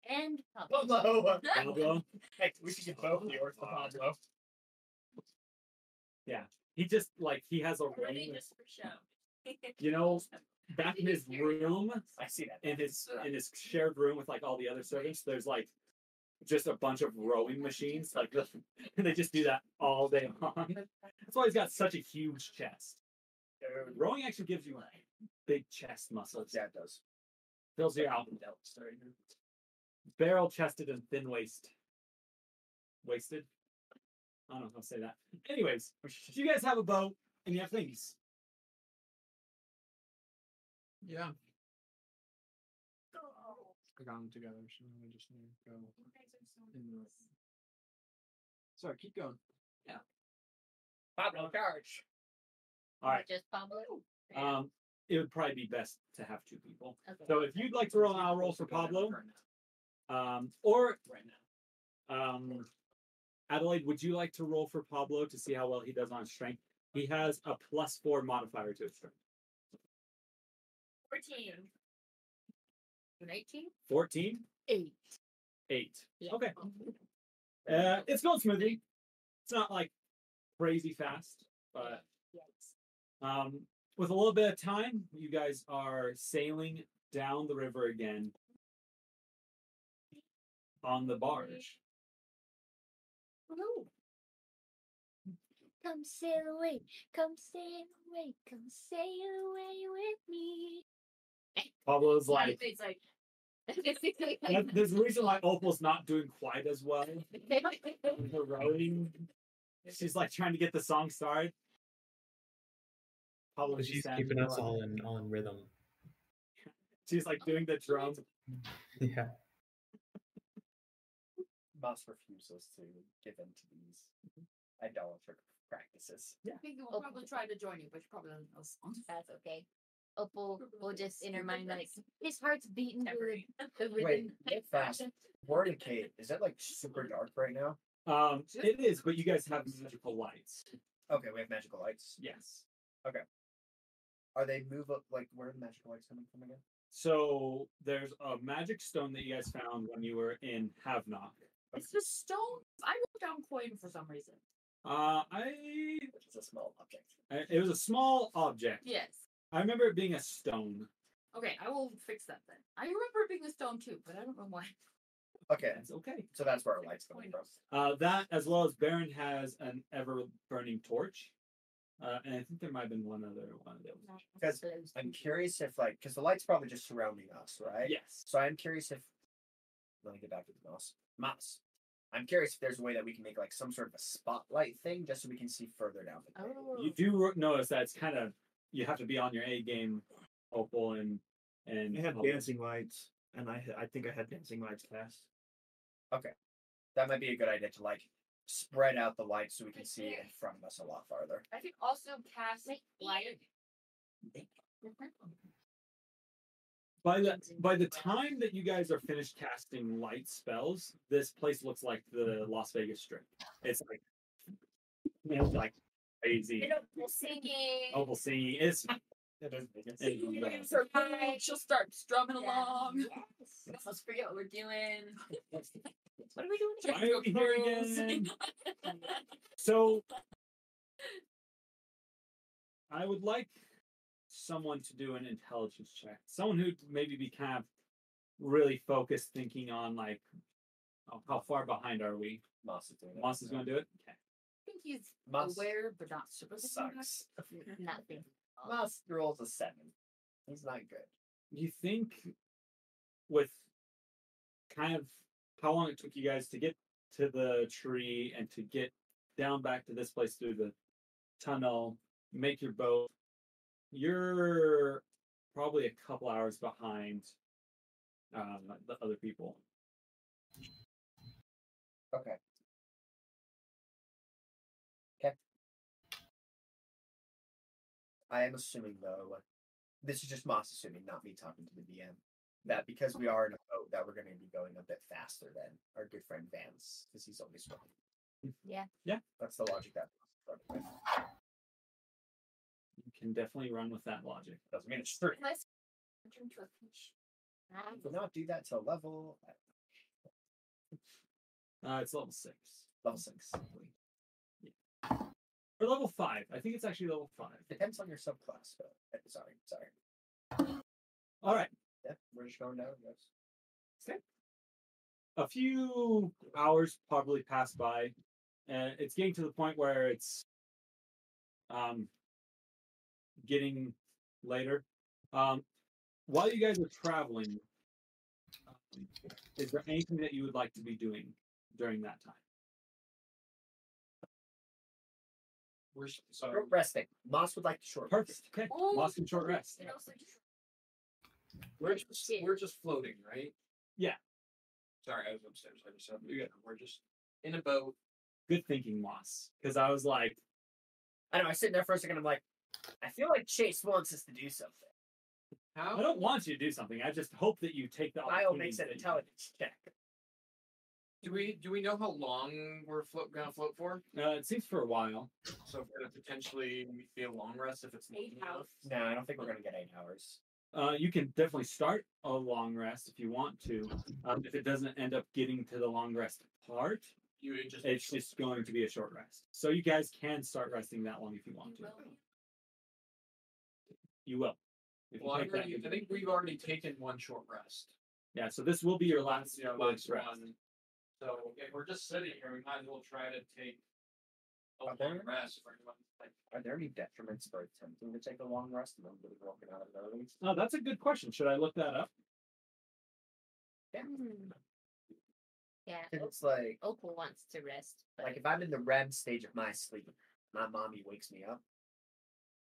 And Pablo. Pablo. Pablo, Heck, we should give both the oars to Pablo. he just like he has a Really ring. just for show. You know, back in his room, I see that. in his in his shared room with like all the other servants, there's like just a bunch of rowing machines. Like they just do that all day long. That's why he's got such a huge chest. Uh, rowing actually gives you like big chest muscles. Yeah, it does. Fills you out. Sorry. Barrel chested and thin waist. Wasted? I don't know how to say that. Anyways, you guys have a boat and you have things. Yeah. I got them together, so I just need to go in the. Sorry, keep going. Yeah, Pablo charge. All right. Just Pablo. Um, it would probably be best to have two people. Okay. So if you'd like to roll, I'll roll for Pablo. Um, or Right now. um, Adelaide, would you like to roll for Pablo to see how well he does on strength? He has a plus four modifier to his strength. Fourteen. 19? 14? 8. 8. Yeah. Okay. Uh, it's going smoothie. It's not like crazy fast, but yes. um, with a little bit of time, you guys are sailing down the river again on the barge. Ooh. Come sail away, come sail away, come sail away with me. Pablo's like, like that- there's a reason why Opal's not doing quite as well with her rowing. She's like trying to get the song started. Pablo, But just she's keeping us like- all in all in rhythm. She's like doing the drums. Yeah. Moss refuses to give in to these idolatric practices. I think we'll probably try to join you, but you probably don't know songs. That's okay. Opal will just in her mind like his heart's beating to the Wait, rhythm. get fast. Word and Kate, is that like super dark right now? Um, it is, but you guys have magical lights. Okay, we have magical lights. Yes. Okay. Are they move up? Like, where are the magical lights coming from again? So there's a magic stone that you guys found when you were in Havnock. It's the stone. I wrote down coin for some reason. Uh, I It's a small object. I- it was a small object. Yes. I remember it being a stone. Okay, I will fix that then. I remember it being a stone too, but I don't know why. Okay, That's okay. so that's where our lights coming from. Uh, that as well as Barren has an ever burning torch. Uh, and I think there might have been one other one of those. Because I'm curious if, like, because the light's probably just surrounding us, right? Yes. So I'm curious if. Let me get back to the mouse. Mouse. I'm curious if there's a way that we can make like some sort of a spotlight thing just so we can see further down the cave. Oh. You do ro- notice that it's kind of you have to be on your A game, Opal, and and I have Opal. dancing lights, and I I think I had dancing lights cast. Okay that might be a good idea to like spread out the lights so we can see in front of us a lot farther. I can also cast light. By the by the time that you guys are finished casting light spells, this place looks like the Las Vegas Strip. It's like it's like crazy. We'll singing. Opal singing. It's It is Vegas. it- Waves are high, She'll start strumming Yeah. along. Yes. Let's forget what we're doing. what are we doing? Why are we here again? So I would like someone to do an intelligence check. Someone who maybe be kind of really focused, thinking on like oh, how far behind are we? Moss is doing. Moss is going to do it. Okay. I think he's Moss aware, but not super sucks. Nothing. Moss rolls a seven. He's not good. You think with kind of how long it took you guys to get to the tree and to get down back to this place through the tunnel, make your boat, you're probably a couple hours behind um, the other people. Okay. Okay. I am assuming though, this is just Moss assuming, not me talking to the DM, that because we are in a boat, that we're going to be going a bit faster than our good friend Vance, because he's only swimming. Yeah. Yeah. That's the logic that Moss is with. You can definitely run with that logic. doesn't mean it's true. Unless turn to a fish. I will not do that till level Uh, it's level six. level six. Or level five. I think it's actually level five. Depends on your subclass. But, sorry, sorry. All right. Yeah, we're just going down. Yes. a few hours probably pass by and it's getting to the point where it's um getting later um while you guys are traveling um, is there anything that you would like to be doing during that time We're s- so Short resting. Moss would like to short perfect rest. okay Oh. lost in short rest And also just we're just we're just floating, right? Yeah. Sorry, I was upstairs. I just said we we're just in a boat. good thinking moss because i was like I don't know. I sit there for a second. I'm like, I feel like Chase wants us to do something. How? i don't want you to do something i just hope that you take the Kyle opportunity makes an that you- intelligence check. Do we do we know how long we're float, gonna float for? uh, it seems for a while So if we're gonna potentially be a long rest if it's long Eight enough. hours. No, I don't think we're gonna get eight hours. Uh, you can definitely start a long rest if you want to. Um, if it doesn't end up getting to the long rest part, You it just it's just going to be a short rest. So you guys can start resting that long if you want to. You will. If you Well, I, take already, I think we've already taken one short rest. yeah. So this will be your last, Yeah, last last rest. one. So if we're just sitting here, we might as well try to take a Are long there- rest for anyone. Like, Are there any detriments for attempting to take a long rest and then really broken out of early? Oh, that's a good question. Should I look that up? Hmm. Yeah. It's like, Opal wants to rest, but like if I'm in the REM stage of my sleep, my mommy wakes me up.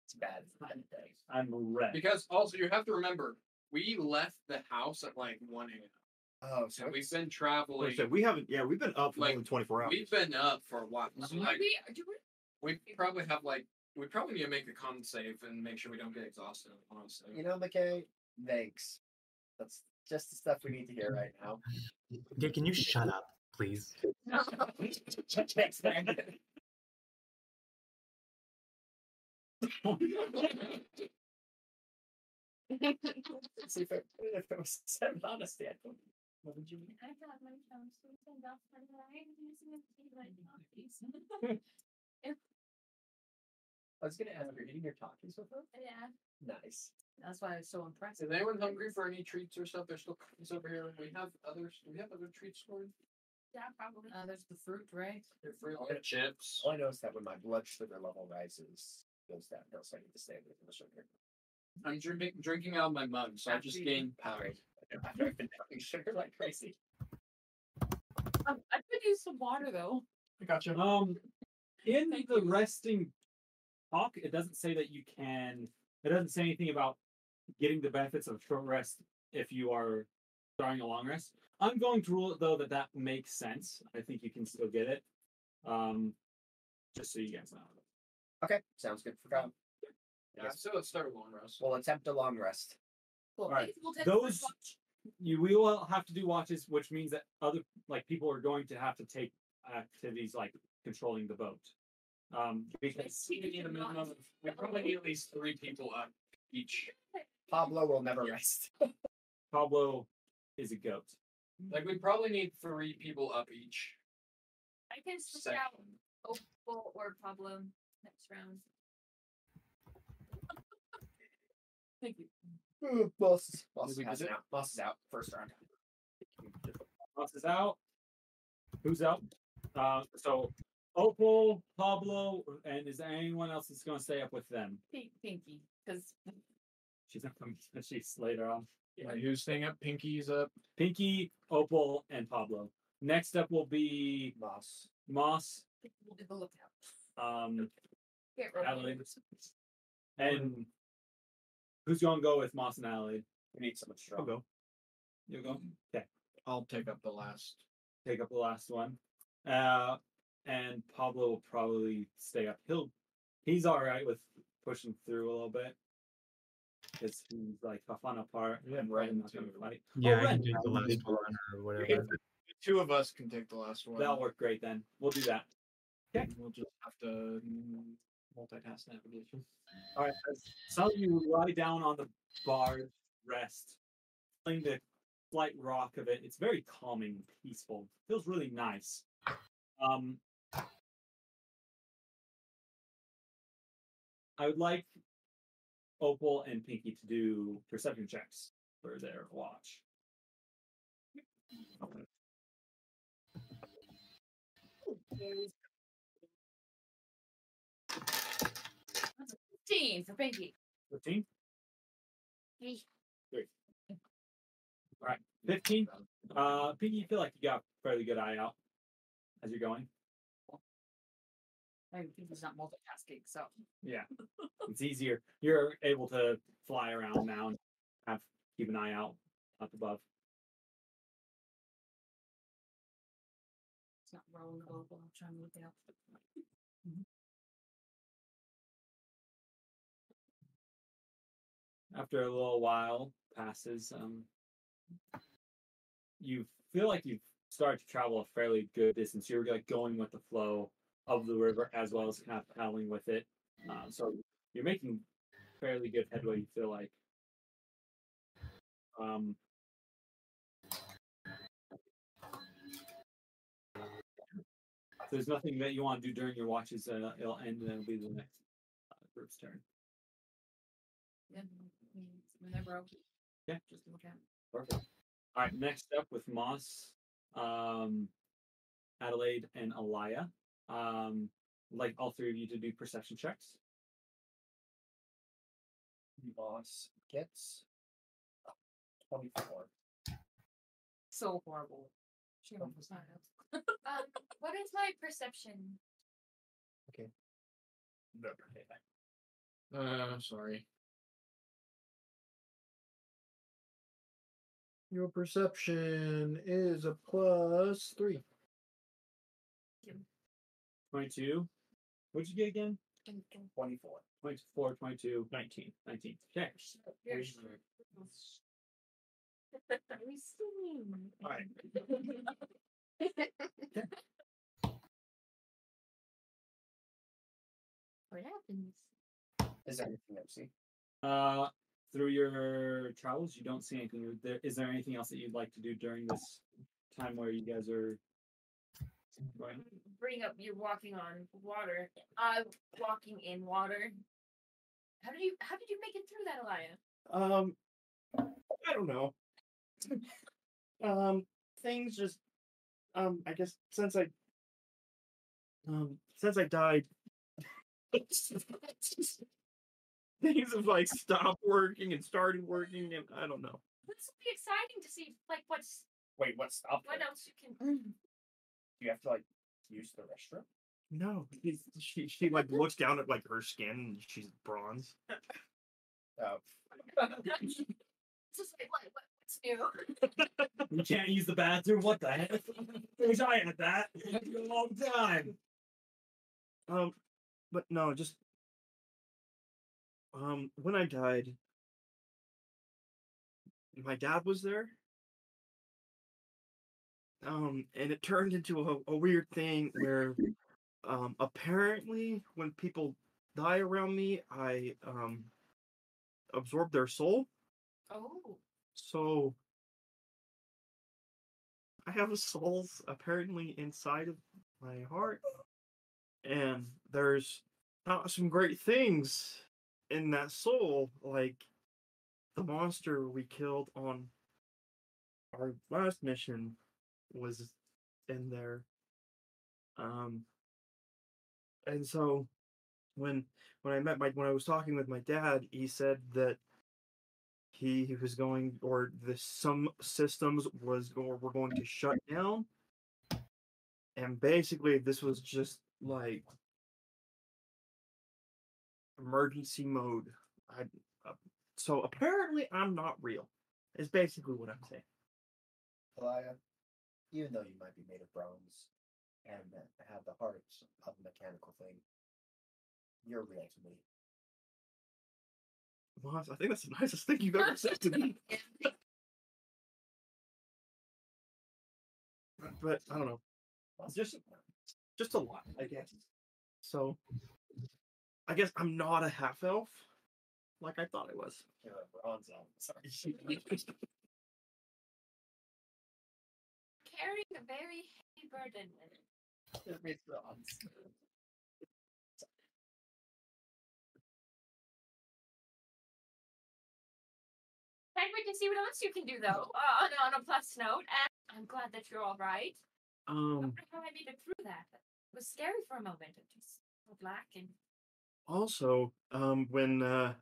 It's bad. It's bad day. I'm red. because also you have to remember, we left the house at like one a.m. Oh, so So we've been traveling. said, we haven't. Yeah, we've been up for Like, more than twenty four hours. We've been up for a while. So Do like, we, we, we probably have like we probably need to make a con save and make sure we don't get exhausted. Honestly, you know, McKay, thanks. That's just the stuff we need to hear right now. Okay, can you shut up, please? Thanks, man. See if it, if it was said honesty, I don't. What would you mean? I got my chums to send off my line using a tea light coffees. I was gonna ask, are you eating your talkies with her? Yeah. Nice. that's why it's so impressive. is anyone hungry for any treats or stuff? There's still cookies over here. We have others. Do we have other treats for you? Yeah, probably. Uh, there's the fruit, right? They're free. We have chips. All I know is that when my blood sugar level rises, goes downhill, so I need to stay away from the sugar. I'm drinking drinking out of my mug, so I just After you- gained power. After I've been drinking sugar like crazy. Um, I put could use some water though. I got you. Um, in Thank the you. resting talk, it doesn't say that you can. It doesn't say anything about getting the benefits of short rest if you are starting a long rest. I'm going to rule it though that that makes sense. I think you can still get it. Um, just so you guys know. Okay, sounds good for Kyle. Yeah, so let's start a long rest. We'll attempt a long rest. Cool. Alright, we'll take those- watch. You we will have to do watches, which means that other like people are going to have to take activities like controlling the boat. Um, because We need a minimum of, we probably need at least three people up each. Pablo will never Yeah. rest. Pablo is a goat. Like we probably need three people up each. I can switch Second. out Opal or Pablo next round. Thank you. Boss, boss, Did we has it it? out. Boss is out. First round. Boss is out. Who's out? Uh, so Opal, Pablo, and is there anyone else that's going to stay up with them? Pink, Pinky, because She's not coming. She's later on. Yeah, who's staying up? Pinky's up. Pinky, Opal, and Pablo. Next up will be Moss. Moss, we'll do the lookout. um, Get ready. Adelaide, and who's going to go with Moss and Adelaide? We need someone strong. I'll go. You go. Okay. I'll take up the last. take up the last one. Uh, and Pablo will probably stay up. He'll he's all right with pushing through a little bit. Because he's like a fun apart Yeah, and Ren Ren not gonna too. fight. Yeah, I Ren. can take the last one or whatever. Two of us can take the last one. That'll work great then. We'll do that. Okay. We'll just have to multitask navigation. All right. as Some you lie down on the bar, rest, feeling the slight rock of it. It's very calming, peaceful. Feels really nice. Um, I would like Opal and Pinky to do perception checks for their watch. 15 for Pinky. 15? Three. Three. All right. 15. Uh, Pinky, you feel like you got a fairly good eye out as you're going. I mean, Pinky's not multitasking, so Yeah, it's easier. You're able to fly around now and have keep an eye out up above. it's not rolling boat. while I'm trying to look out. After a little while passes, um, you feel like you've started to travel a fairly good distance. You're like going with the flow of the river as well as kind of paddling with it. Uh, so you're making fairly good headway. You feel like. Um, there's nothing that you want to do during your watches, uh, it'll end and it'll be the next uh, group's turn. Yeah, I mean, whenever I Yeah. just look out. Perfect. All right, next up with Moss, um, Adelaide, and Alia. Um, like all three of you to do perception checks. Moss gets 24. So horrible. She almost not out. Um, what is my perception? Okay. No. Uh, sorry. Your perception is a plus three. 22. What'd you get again? 24. 24, 22, 19. 19. Okay. Here's- All right. What happens? Is there anything I see? Uh, through your travels, you don't see anything. Is there, is there anything else that you'd like to do during this time where you guys are going? Bring up you're walking on water. Uh, walking in water. How did you How did you make it through that, Alia? Um, I don't know. um, things just, um, I guess since I, um, since I died, things have like stopped working and started working, and I don't know. This will be exciting to see, like what's Wait, what's up? what else you can. Do you have to like use the restroom? No, she, she she like looks down at like her skin and she's bronze. Oh, It's just like, what, what, what's new? You can't use the bathroom. What the heck? Wish I had that. It took a long time. Um, but no, just um, when I died, my dad was there. Um, and it turned into a, a weird thing where, um, apparently when people die around me, I um absorb their soul. Oh. So I have a soul apparently inside of my heart, and there's not some great things in that soul, like the monster we killed on our last mission was in there. Um, and so when when I met my when I was talking with my dad, he said that he was going or the some systems was or were going to shut down and basically this was just like emergency mode I, uh, so apparently i'm not real is basically what i'm saying. Alia, even though you might be made of bronze and have the heart of a mechanical thing, you're real to me. Moss, i think that's the nicest thing you've ever said to me. But i don't know. Just just a lot i guess. So i guess i'm not a half elf like i thought i was you're a bronze elf. Sorry. Carrying a very heavy burden. You're made bronze. Can't wait to see what else you can do, though. Uh, on, a- on a plus note, and I'm glad that you're all right. I um wonder how I made it through that. It was scary for a moment. It just black and also um when uh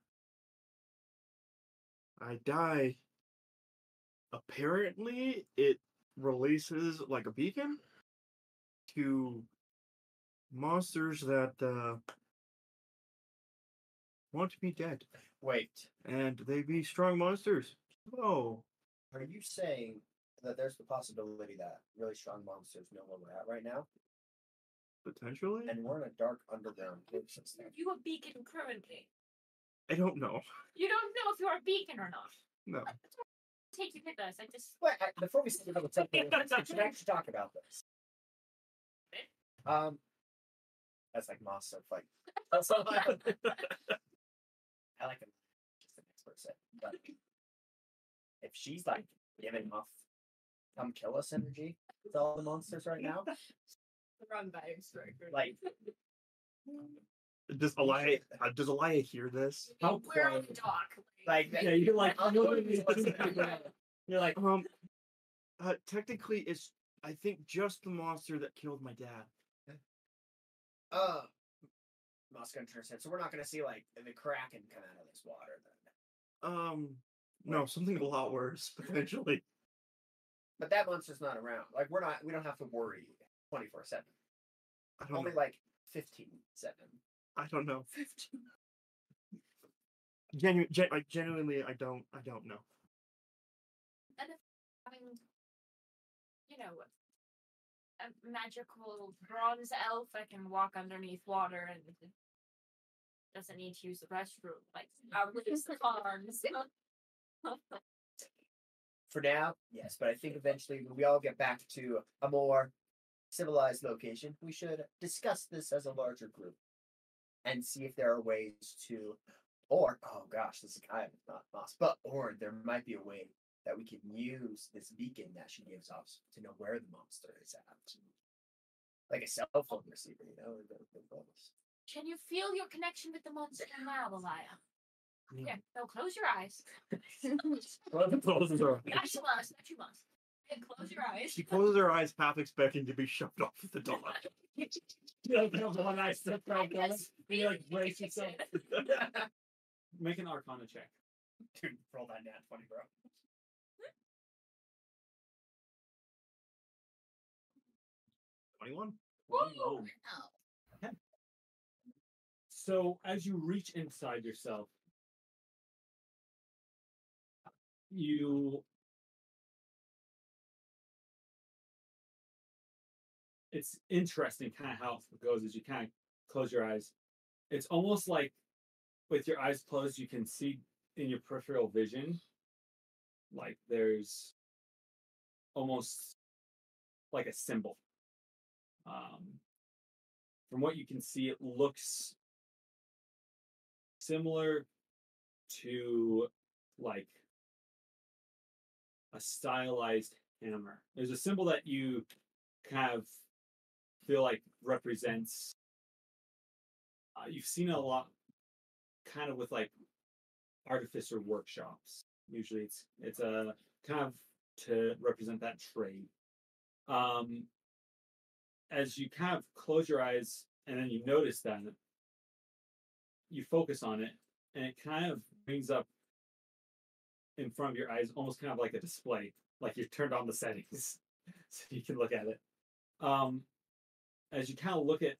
i die apparently it releases like a beacon to monsters that uh want to be dead. Wait, and they be strong monsters. Oh are you saying that there's the possibility that really strong monsters know where we're at right now, potentially and we're in a dark underground cave system? are you a beacon currently? i don't know You don't know if you're a beacon or not. no Take you with us. I just Wait, I- before we start the temple, we should actually talk about this. Um, that's like Moss so fight. That's all I, I like him. Just an expert set, but if she's like giving off come kill us energy with all the monsters right now, run by a striker. like does Alia, uh, does Alia hear this How we're on quiet. the dock. like Yeah, you're like, I'll you're to the- looking at the ground. You're like, um uh, technically it's i think just the monster that killed my dad uh Moss gonna turn head, so we're not gonna see like the kraken come out of this water then. Um, no, something a lot worse potentially. But that monster's not around. Like we're not we don't have to worry twenty four seven. I don't. Only Know. like fifteen seven. I don't know. Genu- gen- like genuinely, I don't. I don't know. And if having, you know, a magical bronze elf that can walk underneath water and doesn't need to use the restroom, like our loose arms. For now, yes, but I think eventually when we all get back to a more civilized location, we should discuss this as a larger group and see if there are ways to or oh gosh, this is kind of not Moss, but or there might be a way that we can use this beacon that she gives us to know where the monster is at. Like a cell phone receiver, you know? the- the phones. Can you feel your connection with the monster now, Alia? Yeah. Hmm. Yeah, no, close your eyes. Closes her. Not you must, not you must. Yeah, close your eyes. She closes her eyes, half expecting to be shoved off the dock. you know, that was one I stepped I out going. guess You like brace fix yourself. Make an Arcana check. Dude, roll that down 20, bro. 21. Whoa. Oh, So as you reach inside yourself, you it's interesting kind of how it goes as you kind of close your eyes. It's almost like with your eyes closed, you can see in your peripheral vision, like there's almost like a symbol. Um, from what you can see, it looks similar to like a stylized hammer. There's a symbol that you kind of feel like represents. Uh, you've seen a lot, kind of with like artificer workshops. Usually, it's it's a kind of to represent that trade. Um, as you kind of close your eyes and then you notice that you focus on it and it kind of brings up in front of your eyes almost kind of like a display like you've turned on the settings so you can look at it um as you kind of look at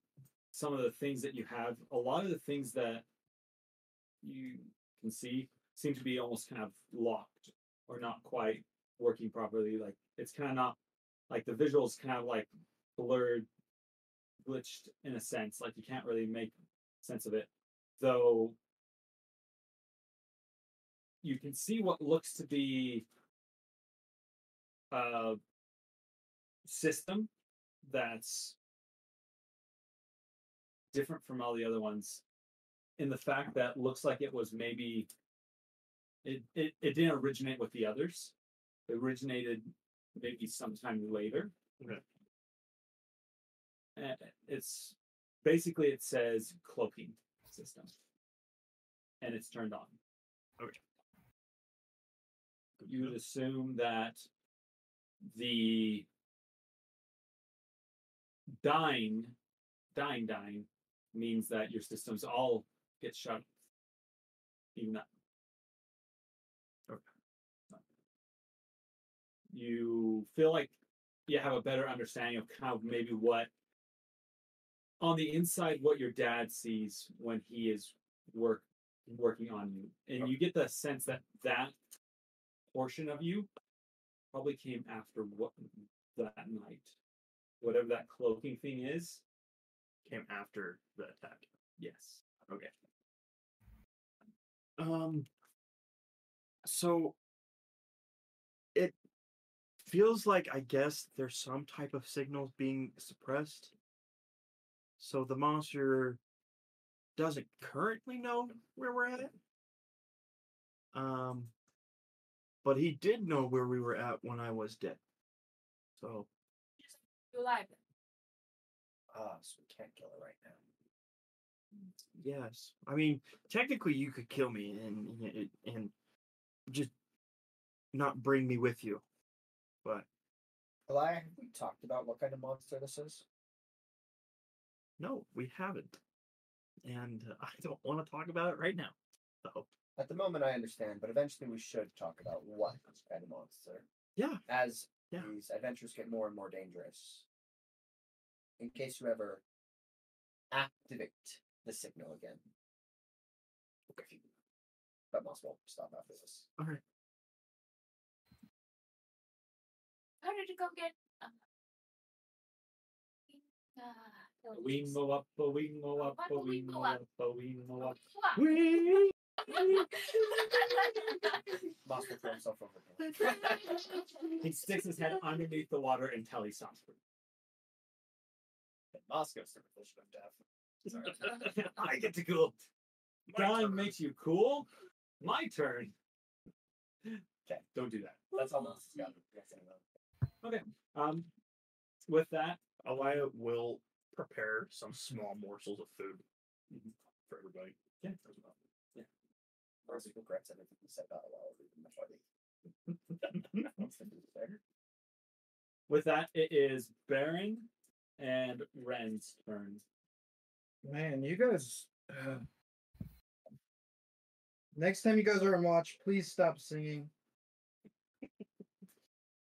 some of the things that you have a lot of the things that you can see seem to be almost kind of locked or not quite working properly like it's kind of not like the visuals kind of like blurred glitched in a sense like you can't really make sense of it. Though you can see what looks to be a system that's different from all the other ones in the fact that looks like it was maybe it, it, it didn't originate with the others it originated maybe sometime later Okay. and it's basically it says cloaking system and it's turned on Okay. you would assume that the dying dying dying means that your systems all get shut. Even that. Okay. you feel like you have a better understanding of kind of maybe what on the inside what your dad sees when he is work working on you. And you get the sense that that portion of you probably came after what that night. Whatever that cloaking thing is Came after the attack. yes Okay. Um. So it feels like I guess there's some type of signals being suppressed. So the monster doesn't currently know where we're at. Um. But he did know where we were at when I was dead. So You alive. So we can't kill her right now. Yes, I mean technically you could kill me and and- and just not bring me with you, but Eli, have we talked about what kind of monster this is? no, we haven't, and I don't want to talk about it right now. So At the moment, I understand, but eventually we should talk about what kind of monster. Yeah. As Yeah. these adventures get more and more dangerous. In case you ever activate the signal again. Okay. But must won't stop after this. all right, How did it go get? Uh, uh, we mo up a we mo up a we mo Wappa-wee-mo-up. a we mo up Wah. we Moss will throw himself over. he sticks his head underneath the water until he stops Moss to the fish of death. I get to cool. Dying makes you cool. My turn. Okay. Don't do that. That's has got. Yes, Um, with that, Alia will prepare some small morsels of food for everybody. yeah, regrets everything he said about a while the news with that, it is Barren and Ren's turn. Man, you guys. Uh, next time you guys are on watch, please stop singing.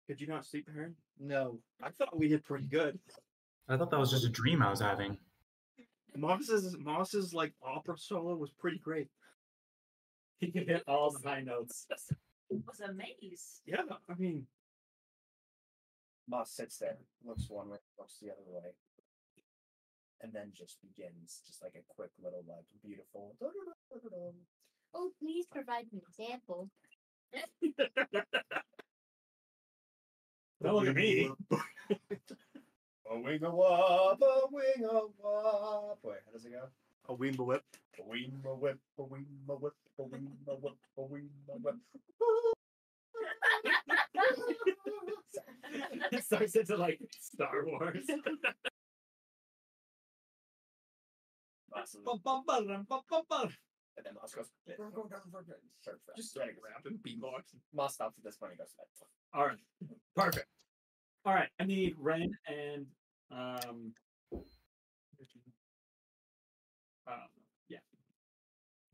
Could you not sleep, Heron? No. I thought we did pretty good. I thought that was just a dream I was having. Moss's Moss's like opera solo was pretty great. He can hit all the high notes. It was a maze. Yeah, I mean, Moss sits there, looks one way, looks the other way, and then just begins just like a quick little like beautiful. Oh, please provide an example. Don't look at me. A wing a wop, a wing a wop. Wait, how does it go? a Weemba whip. A wing a whip, a wing a whip, a wing a whip, a wing a whip. It starts into like Star Wars. Moss is- Bum, bum, bum, bum, bum, bum, bum. And then Moss goes, "Go, go down for a bit." To- Just then it and beatbox. Moss stops at this point and goes, All right, perfect. All right, I need Ren and um. Uh, yeah,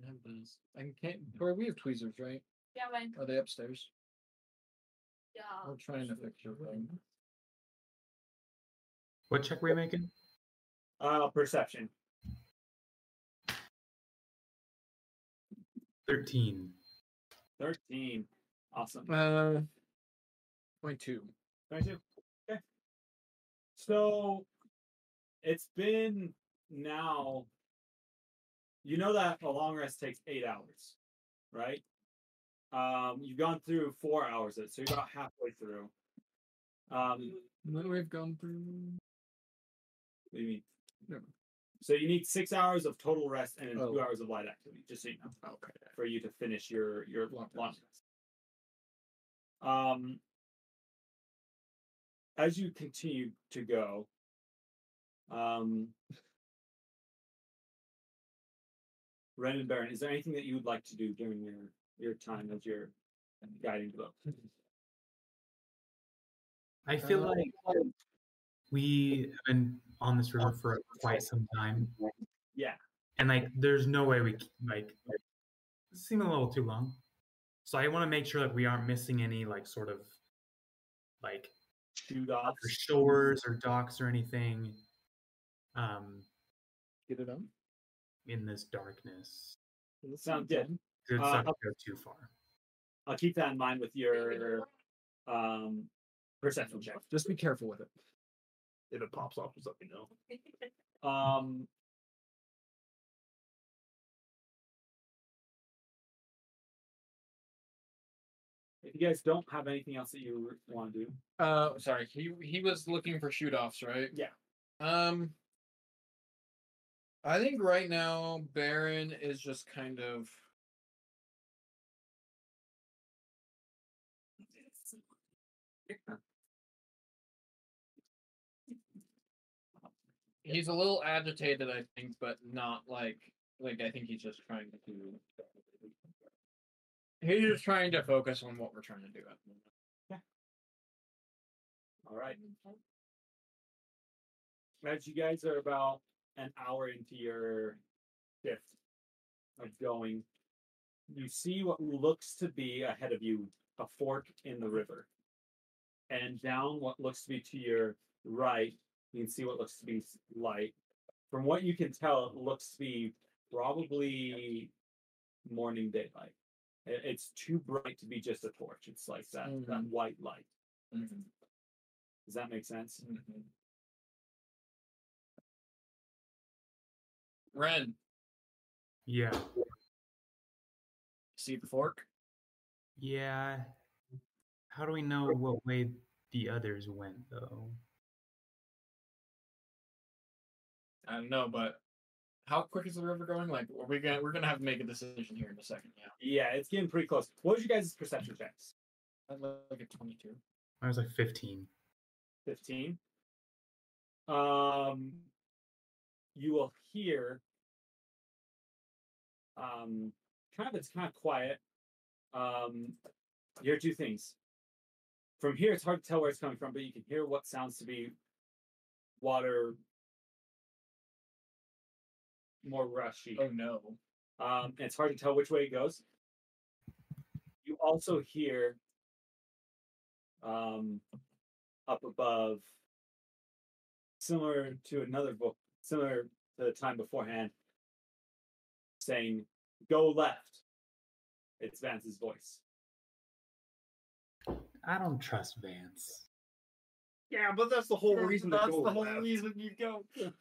I have those. I can't. Or we have tweezers, right? Yeah, man. Are they upstairs? Yeah. We're trying to fix your thing. What check were you making? uh, perception. 13. Thirteen. Awesome. Uh, point two. 22. Okay. So it's been now. You know that a long rest takes eight hours, right? Um, you've gone through four hours of it, so you're about halfway through. Um, What we've gone through. what do you mean? Never. So you need six hours of total rest and then two Oh. hours of light activity, just so you know, Okay. for you to finish your your Long rest. Um, as you continue to go, um, Ren and Barren, is there anything that you would like to do during your your time as you're guiding book? I feel like we have been on this river for quite some time. Yeah. And like, there's no way we c- like. seem a little too long. So I want to make sure that we aren't missing any like sort of like Shoot or shores or docks or anything. Um, Get it on. in this darkness, Sounds good. 'Cause it's Uh, not go too far. I'll keep that in mind with your um perception check. Just be careful with it. If it pops off, just let me know. Um, if you guys don't have anything else that you want to do, Uh, sorry. He he was looking for shoot offs, right? Yeah. Um. I think right now Barren is just kind of. He's a little agitated, I think, but not like like I think he's just trying to. He's just trying to focus on what we're trying to do at the moment. all right. As you guys are about an hour into your shift of going, you see what looks to be ahead of you a fork in the river. And down what looks to be to your right, you can see what looks to be light. From what you can tell, it looks to be probably morning daylight. It's too bright to be just a torch. It's like that, that Mhm. white light. Does that make sense? Ren, Yeah. see the fork? Yeah. How do we know what way the others went, though? I don't know, but how quick is the river going? Like, are we gonna we're gonna have to make a decision here in a second. Yeah, Yeah, it's getting pretty close. What was you guys' perception checks? I'd like a twenty-two. I was like 15. 15. Um, you will hear um, kind of it's kind of quiet. Um, you hear two things. From here, it's hard to tell where it's coming from, but you can hear what sounds to be water more rushy. Oh no! Um, and it's hard to tell which way it goes. You also hear um, up above similar to another book, similar to the time beforehand, saying, "Go left." It's Vance's voice. I don't trust Vance. Yeah, but that's the whole reason to That's go the whole left. reason you go.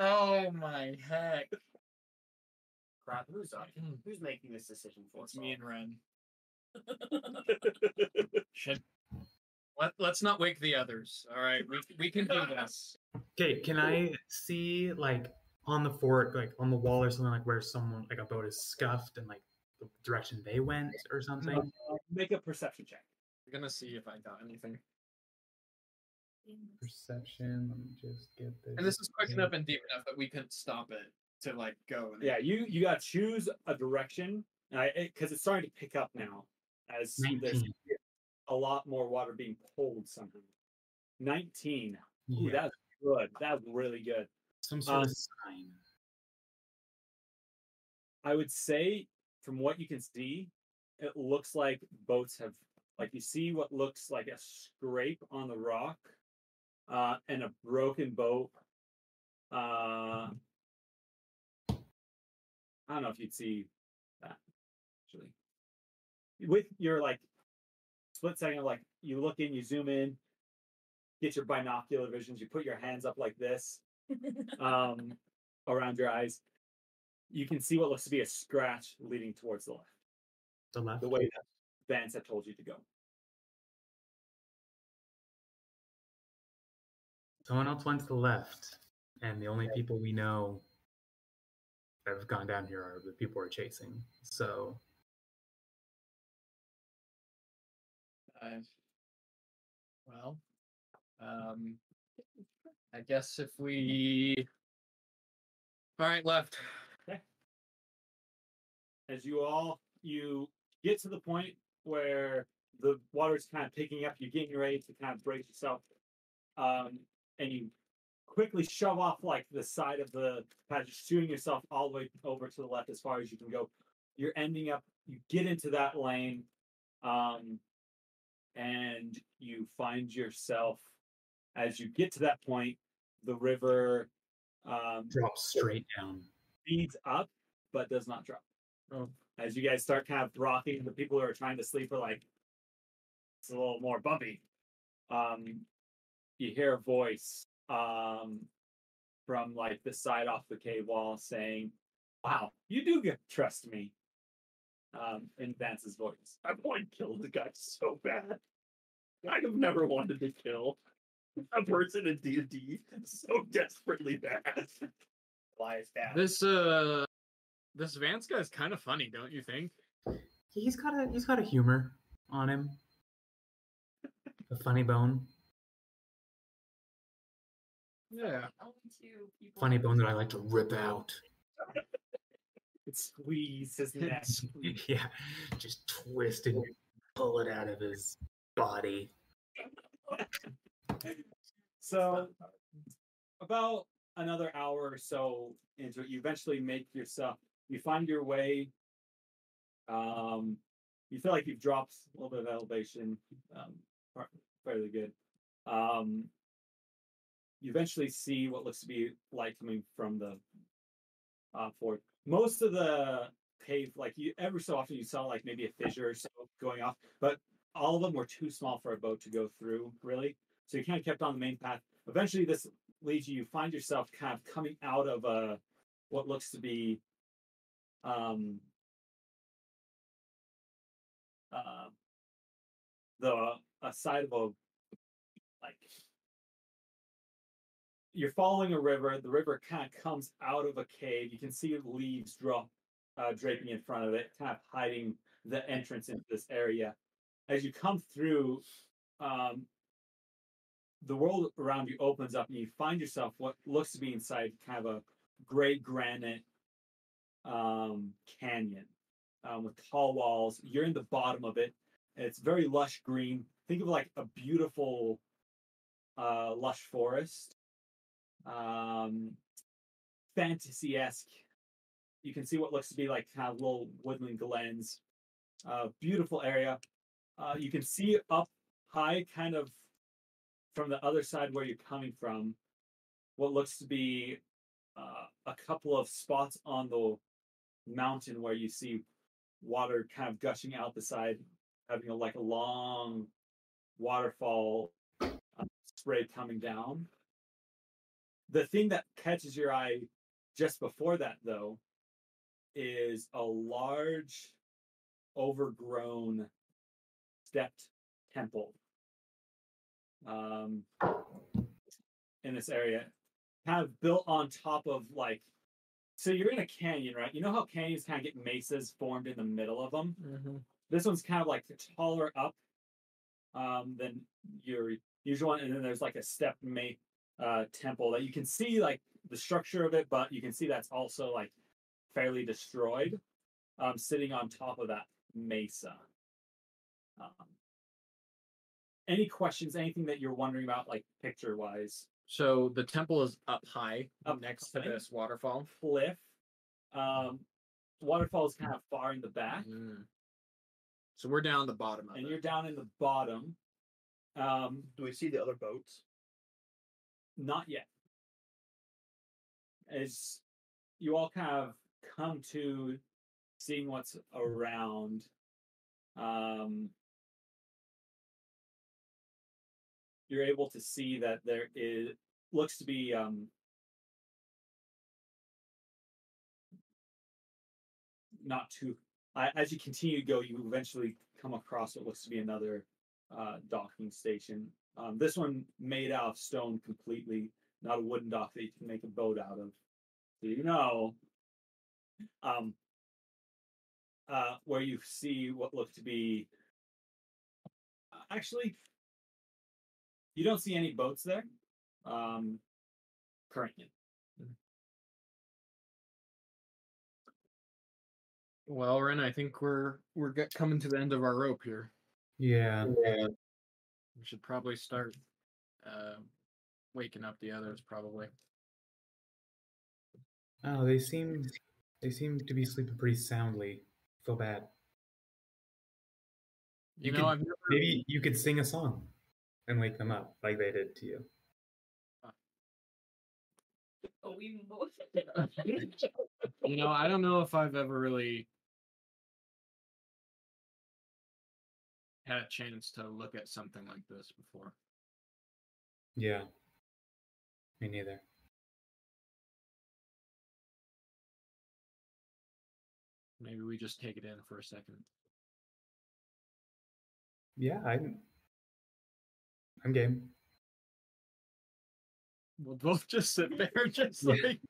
Oh my heck! Crap, who's on? Who's making this decision for It's us? me all? and Ren. Shit. Let, let's not wake the others. All right, we we can do this. Okay, can I see like on the fort, like on the wall or something, like where someone like a boat is scuffed and like the direction they went or something? Uh, make a perception check. I'm gonna see if I got anything. Perception. Let me just get this. And this is quick enough and deep enough that we couldn't stop it to like go. and- Yeah, you you got to choose a direction, because it's starting to pick up now, as there's a lot more water being pulled somehow. Nineteen. Ooh, Yeah, that's good. That's really good. some sort um, of sign. I would say, from what you can see, it looks like boats have, like you see what looks like a scrape on the rock, uh, and a broken boat. Uh, I don't know if you'd see that actually. With your like split second, like you look in, you zoom in, get your binocular visions, you put your hands up like this, um, around your eyes you can see what looks to be a scratch leading towards the left, The left. the way that Vance had told you to go. Someone else went to the left, and the only people we know that have gone down here are the people we're chasing. So I've, well, um, I guess if we. All right, left. Okay. As you all you get to the point where the water's kind of picking up, you're getting ready to kind of brace yourself, um, and you quickly shove off like the side of the passage, shooting yourself all the way over to the left as far as you can go. You're ending up. You get into that lane, um, and you find yourself as you get to that point. The river um, drop straight down. speeds up but does not drop. Oh. As you guys start kind of rocking, the people who are trying to sleep are like, it's a little more bumpy. Um, you hear a voice um, from like the side off the cave wall saying, "Wow, you do get trust me." Um, in Vance's voice, I want to kill the guy so bad. I have never wanted to kill a person in D and D so desperately bad. Why is that? This uh, this Vance guy's kind of funny, don't you think? He's got a he's got a humor on him. A funny bone. Yeah. Only two people. Funny bone that I like to rip out. It squeezes his neck. yeah. Just twist and pull it out of his body. So, about another hour or so into it, you eventually make yourself. You find your way. Um, you feel like you've dropped a little bit of elevation. Um, fairly good. Um, you eventually see what looks to be light coming from the uh, fort. Most of the cave, like you, ever so often, you saw like maybe a fissure or so going off, but all of them were too small for a boat to go through. Really, so you kind of kept on the main path. Eventually, this leads you. You find yourself kind of coming out of a what looks to be um, uh, the a side of a like you're following a river. The river kind of comes out of a cave. You can see leaves drop uh, draping in front of it, kind of hiding the entrance into this area. As you come through, um, the world around you opens up, and you find yourself what looks to be inside kind of a gray granite um, canyon um, with tall walls. You're in the bottom of it. It's very lush green. Think of like a beautiful uh, lush forest, um, fantasy esque. You can see what looks to be like kind of little woodland glens. Uh, beautiful area. Uh, you can see up high, kind of from the other side where you're coming from. what looks to be uh, a couple of spots on the mountain where you see water kind of gushing out the side, having a, like a long waterfall uh, spray coming down. The thing that catches your eye just before that, though, is a large, overgrown, stepped temple um, in this area, kind of built on top of like. So you're in a canyon, right? You know how canyons kind of get mesas formed in the middle of them. Mm-hmm. This one's kind of like taller up um, than your usual one, and then there's like a step ma- uh, temple that you can see like the structure of it, but you can see that's also like fairly destroyed, um, sitting on top of that mesa. Um, any questions? Anything that you're wondering about, like picture wise? So the temple is up high, Up next high. to this waterfall. Cliff. Um, waterfall is kind of far in the back, Mm. So we're down the bottom of and it. you're down in the bottom. Um, Do we see the other boats? Not yet. As you all kind of come to seeing what's around, um, you're able to see that there is looks to be um, not too. As you continue to go, you eventually come across what looks to be another uh, docking station. Um, this one made out of stone completely, not a wooden dock that you can make a boat out of. So you know, um, uh, where you see what look to be. uh, Actually, you don't see any boats there. Um, currently. Well, Ren, I think we're we're get, coming to the end of our rope here. Yeah. yeah. We should probably start uh, waking up the others. Probably. Oh, they seem they seem to be sleeping pretty soundly. Feel bad. You, You know, could- I've never. Maybe you could sing a song and wake them up like they did to you. Oh, we both. You know, I don't know if I've ever really had a chance to look at something like this before. Yeah. Me neither. Maybe we just take it in for a second. Yeah, I'm I'm game. We'll both just sit there, just Yeah. like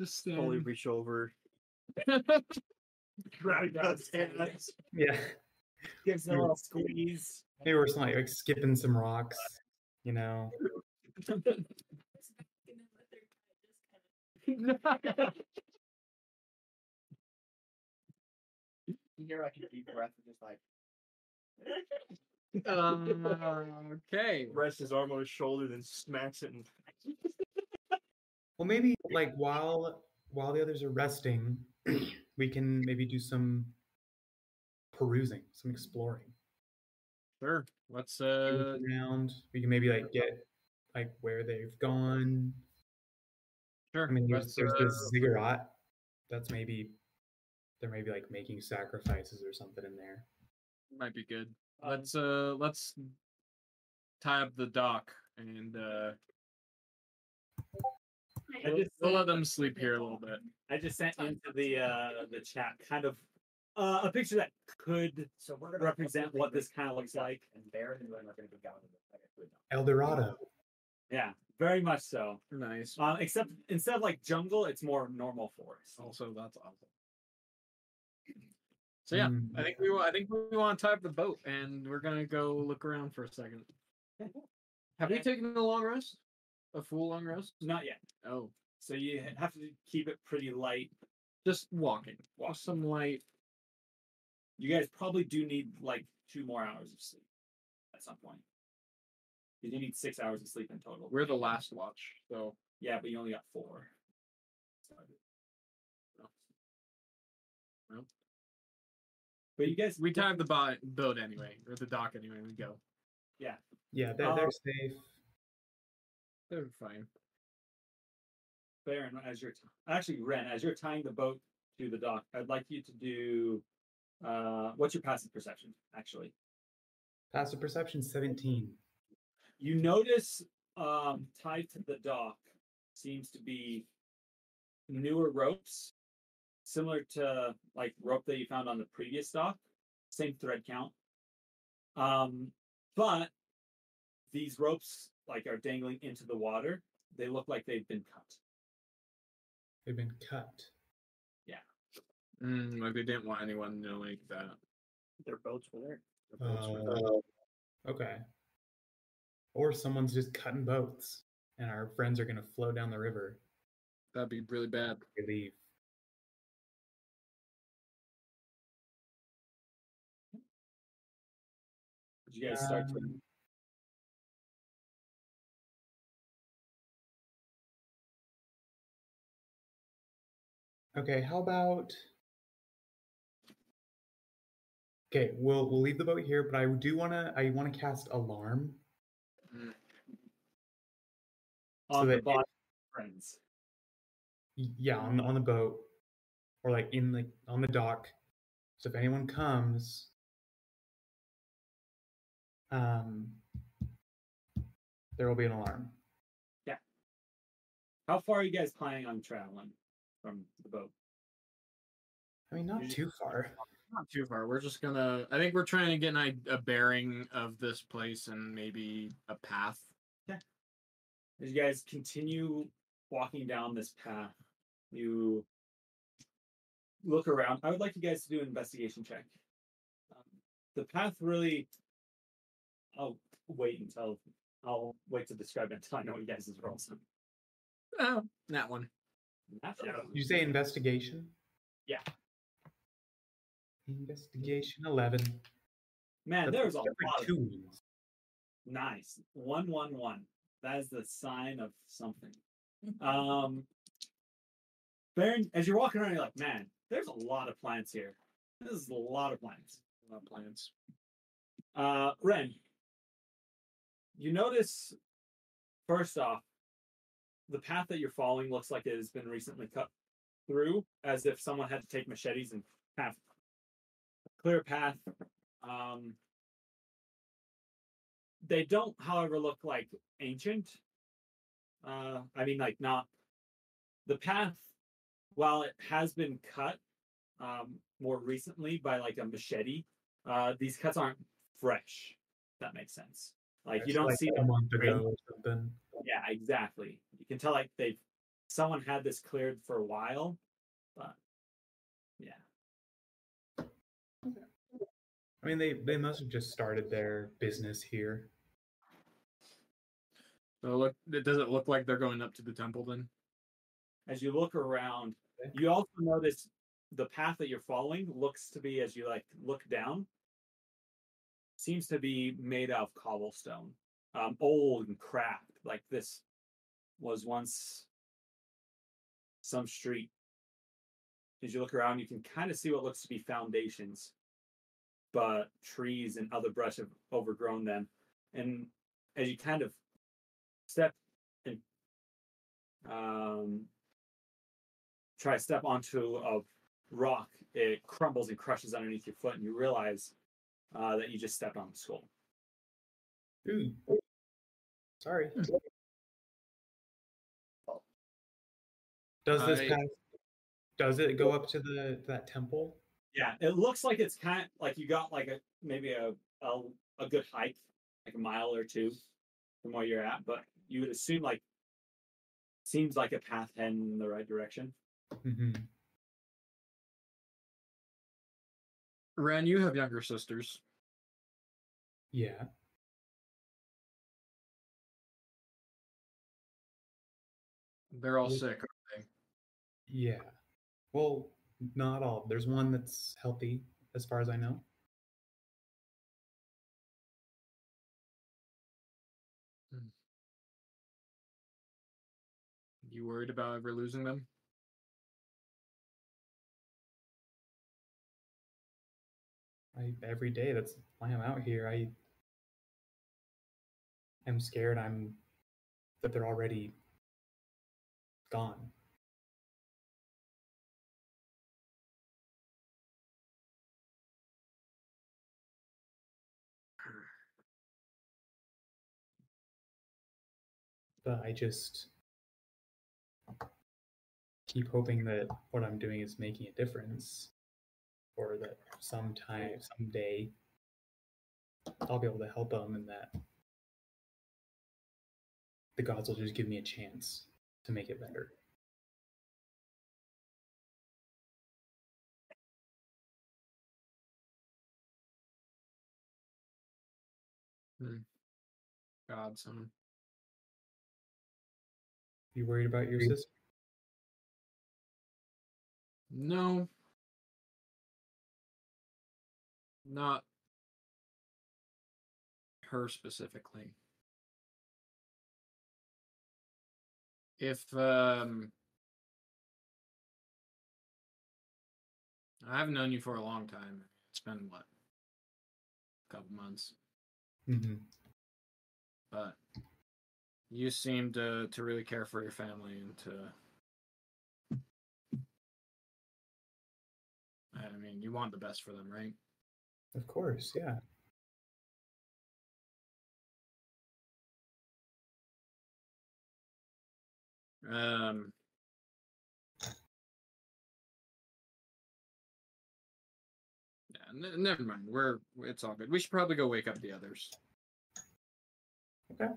just Slowly stand. reach over. Grab God's hands, Yeah. gives it a little squeeze. Maybe we're like, like skipping some rocks, you know. You hear like a deep breath and just like um, okay. Rests his arm on his shoulder, then smacks it and Well, maybe like while while the others are resting, we can maybe do some perusing, some exploring. Sure. Let's uh around. We can maybe like get like where they've gone. sure. I mean, there's, let's, there's uh, this ziggurat. That's maybe they're maybe like making sacrifices or something in there. might be good. Um, Let's uh let's tie up the dock and uh I just we'll let them sleep here a little bit. I just sent into the uh the chat kind of uh, a picture that could so we're gonna represent what this kind of looks like. and Barren and Glenn are gonna be gone in like a good El Dorado. Yeah, very much so. Nice. Uh, except instead of like jungle, it's more normal forest. Also, that's awesome. So yeah, Mm. I think we I think we want to tie up the boat, and we're gonna go look around for a second. Have we Okay. taken a long rest? A full long rest? Not yet. Oh, So you have to keep it pretty light. just walking. Walk some light. You guys probably do need like two more hours of sleep at some point. You need six hours of sleep in total. We're the last watch, so Yeah, but you only got four. But you guys, we tied the bo- boat anyway, or the dock anyway. We go. yeah, Yeah, they're, Uh, they're safe. They're fine. Barren, as you're t- actually Ren, as you're tying the boat to the dock, I'd like you to do. Uh, what's your passive perception? Actually, Passive perception 17. you notice um, tied to the dock seems to be newer ropes, similar to like rope that you found on the previous dock. Same thread count. Um, but these ropes like are dangling into the water. They look like they've been cut. They've been cut. Mm, like they didn't want anyone knowing that. Their boats were there. Their boats were there. Oh, okay. Or someone's just cutting boats, and our friends are going to flow down the river. That'd be really bad. They Did you guys start to Um, Okay, how about? Okay, we'll we'll leave the boat here, but I do want to I want to cast alarm. on that the it- friends? Yeah, on the on the boat, or like in the on the dock. So if anyone comes, um, there will be an alarm. Yeah. How far are you guys planning on traveling from the boat? I mean, not Usually- too far. Not too far. We're just gonna. I think we're trying to get an, i- a bearing of this place and maybe a path. Yeah. As you guys continue walking down this path, you look around. I would like you guys to do an investigation check. Um, the path really. I'll wait until I'll wait to describe it until I know what you guys' are rolls. Oh, that one. Natural. You say investigation? Yeah. Investigation eleven. Man, That's there's a every lot of two. Nice. One one one. That is the sign of something. Um Barren, as you're walking around, you're like, man, there's a lot of plants here. This is a lot of plants. A lot of plants. Uh Ren, you notice first off, the path that you're following looks like it has been recently cut through, as if someone had to take machetes and have a clear path. Um, they don't, however, look like ancient. Uh, I mean, like not the path. While it has been cut um, more recently by like a machete, uh, these cuts aren't fresh. That makes sense. Like you don't like see a them month green. ago or something. yeah, exactly. You can tell like they've someone had this cleared for a while, but yeah. I mean, they they must have just started their business here. So look, it does it look like they're going up to the temple then? As you look around, you also notice the path that you're following looks to be as you like look down seems to be made of cobblestone. Um old and cracked. Like this was once some street. As you look around, you can kind of see what looks to be foundations, but trees and other brush have overgrown them. And as you kind of step and um, try to step onto a rock, it crumbles and crushes underneath your foot, and you realize uh, that you just stepped on the skull. Ooh. Sorry. Does this I- path? Does it go up to the that temple? Yeah, it looks like it's kind of like you got like a maybe a, a a good hike, like a mile or two from where you're at, but you would assume like seems like a path heading in the right direction. hmm Ren, you have younger sisters. Yeah. They're all sick. aren't they? Yeah. Well, not all. There's one that's healthy, as far as I know. Hmm. You worried about ever losing them? I every day that's why I'm out here. I am scared I'm that they're already gone. But I just keep hoping that what I'm doing is making a difference, or that sometime, someday, I'll be able to help them, and that the gods will just give me a chance to make it better. Hmm. Godson. Hmm. You worried about your sister? No. Not her specifically. If um I haven't known you for a long time. It's been what? A couple months. Mm-hmm. But you seem to to really care for your family and to I mean, you want the best for them, right? Of course, yeah. Um Yeah, n- never mind. We're it's all good. We should probably go wake up the others. Okay.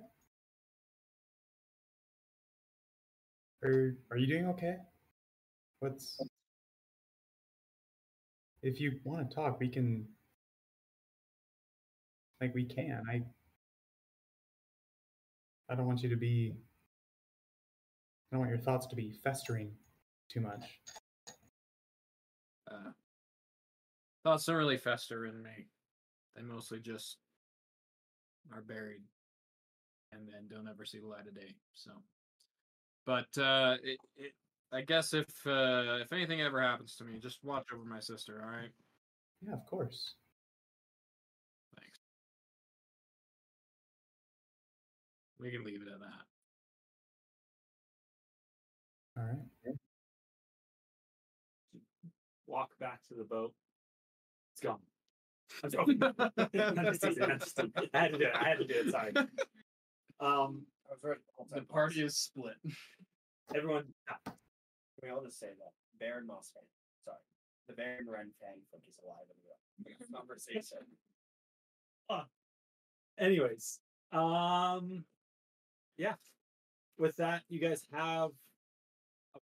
Are Are you doing okay? What's if you want to talk, we can. Like we can. I. I don't want you to be. I don't want your thoughts to be festering too much. Uh, thoughts don't really fester in me. They mostly just are buried and then don't ever see the light of day. So, but uh, it, it, I guess if uh, if anything ever happens to me, just watch over my sister. All right. Yeah, of course. We can leave it at that. All right. Walk back to the boat. It's gone. I'm joking. I'm just I'm just teasing. I had to do it. I had to do it. Sorry. Um, I was right the whole The time. party is split. everyone. Can we all just say that Baron Mossfang, sorry, the Baron Ren Fang Foot is alive in the conversation. Anyways, um, yeah. With that, you guys have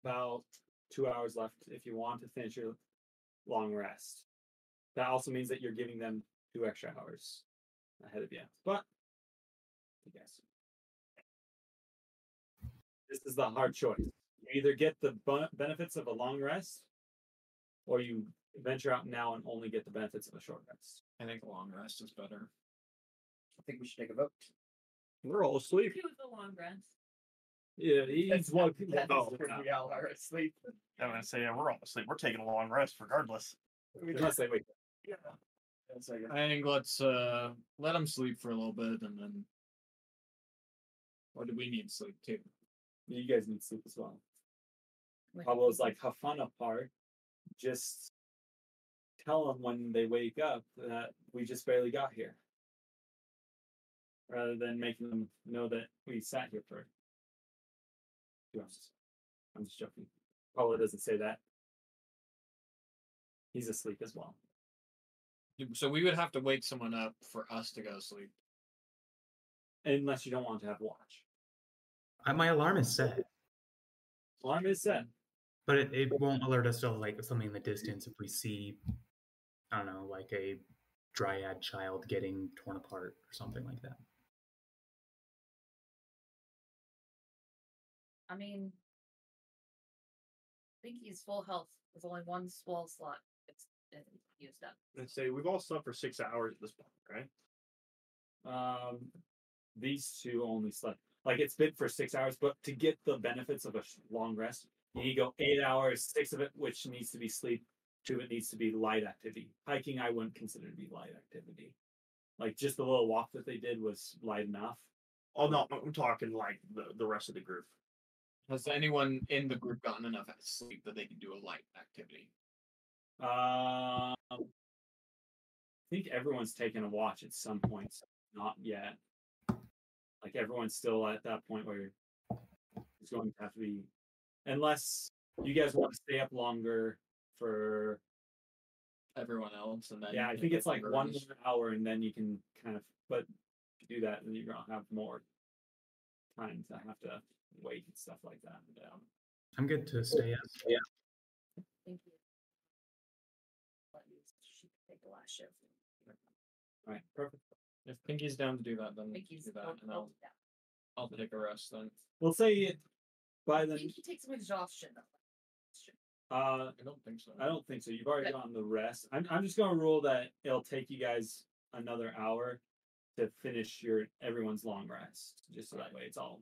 about two hours left if you want to finish your long rest. That also means that you're giving them two extra hours ahead of you. But I guess this is the hard choice. You either get the benefits of a long rest, or you venture out now and only get the benefits of a short rest. I think a long rest is better. I think we should take a vote. We're all asleep. Do the long rest. Yeah, he's one. That is true, we all are asleep. I'm gonna say yeah, we're all asleep. We're taking a long rest regardless. unless they wake up. Yeah. That's like I think let's uh let them sleep for a little bit and then. Or do we need sleep too? You guys need sleep as well. With- Pablo's like Hafana part. Just tell them when they wake up that we just barely got here. Rather than making them know that we sat here for two hours. I'm just joking. Pablo doesn't say that. He's asleep as well. So we would have to wake someone up for us to go sleep. Unless you don't want to have watch. Uh, My alarm is set, Alarm is set. but it, it won't alert us to like something in the distance if we see, I don't know, like a dryad child getting torn apart or something like that. I mean, I think he's full health. There's only one spell slot. It's it's used up. Let's say we've all slept for six hours at this point, right? Um, these two only slept like it's been for six hours, but to get the benefits of a long rest, you need to go eight hours, six of it which needs to be sleep, two of it needs to be light activity. Hiking, I wouldn't consider to be light activity. Like just the little walk that they did was light enough. Oh no, I'm talking like the, the rest of the group. Has anyone in the group gotten enough sleep that they can do a light activity? Um, I think everyone's taken a watch at some point. so Not yet. Like everyone's still at that point where it's going to have to be, unless you guys want to stay up longer for. Everyone else, and then Yeah, I think it's like one hour, and then you can kind of. But if you do that, then you're gonna have more time to have to wait and stuff like that. Um, I'm good to stay up. Yeah. Thank you. She can take the last shift. all right, perfect. If Pinky's down to do that, then Pinky's do that, and I'll do that. I'll take a rest then. We'll say it by then. Pinky takes some exhaustion. though. Uh, I don't think so. I don't think so. You've already Okay. gotten the rest. I'm, I'm just gonna rule that it'll take you guys another hour to finish your everyone's long rest. Just so that way it's all.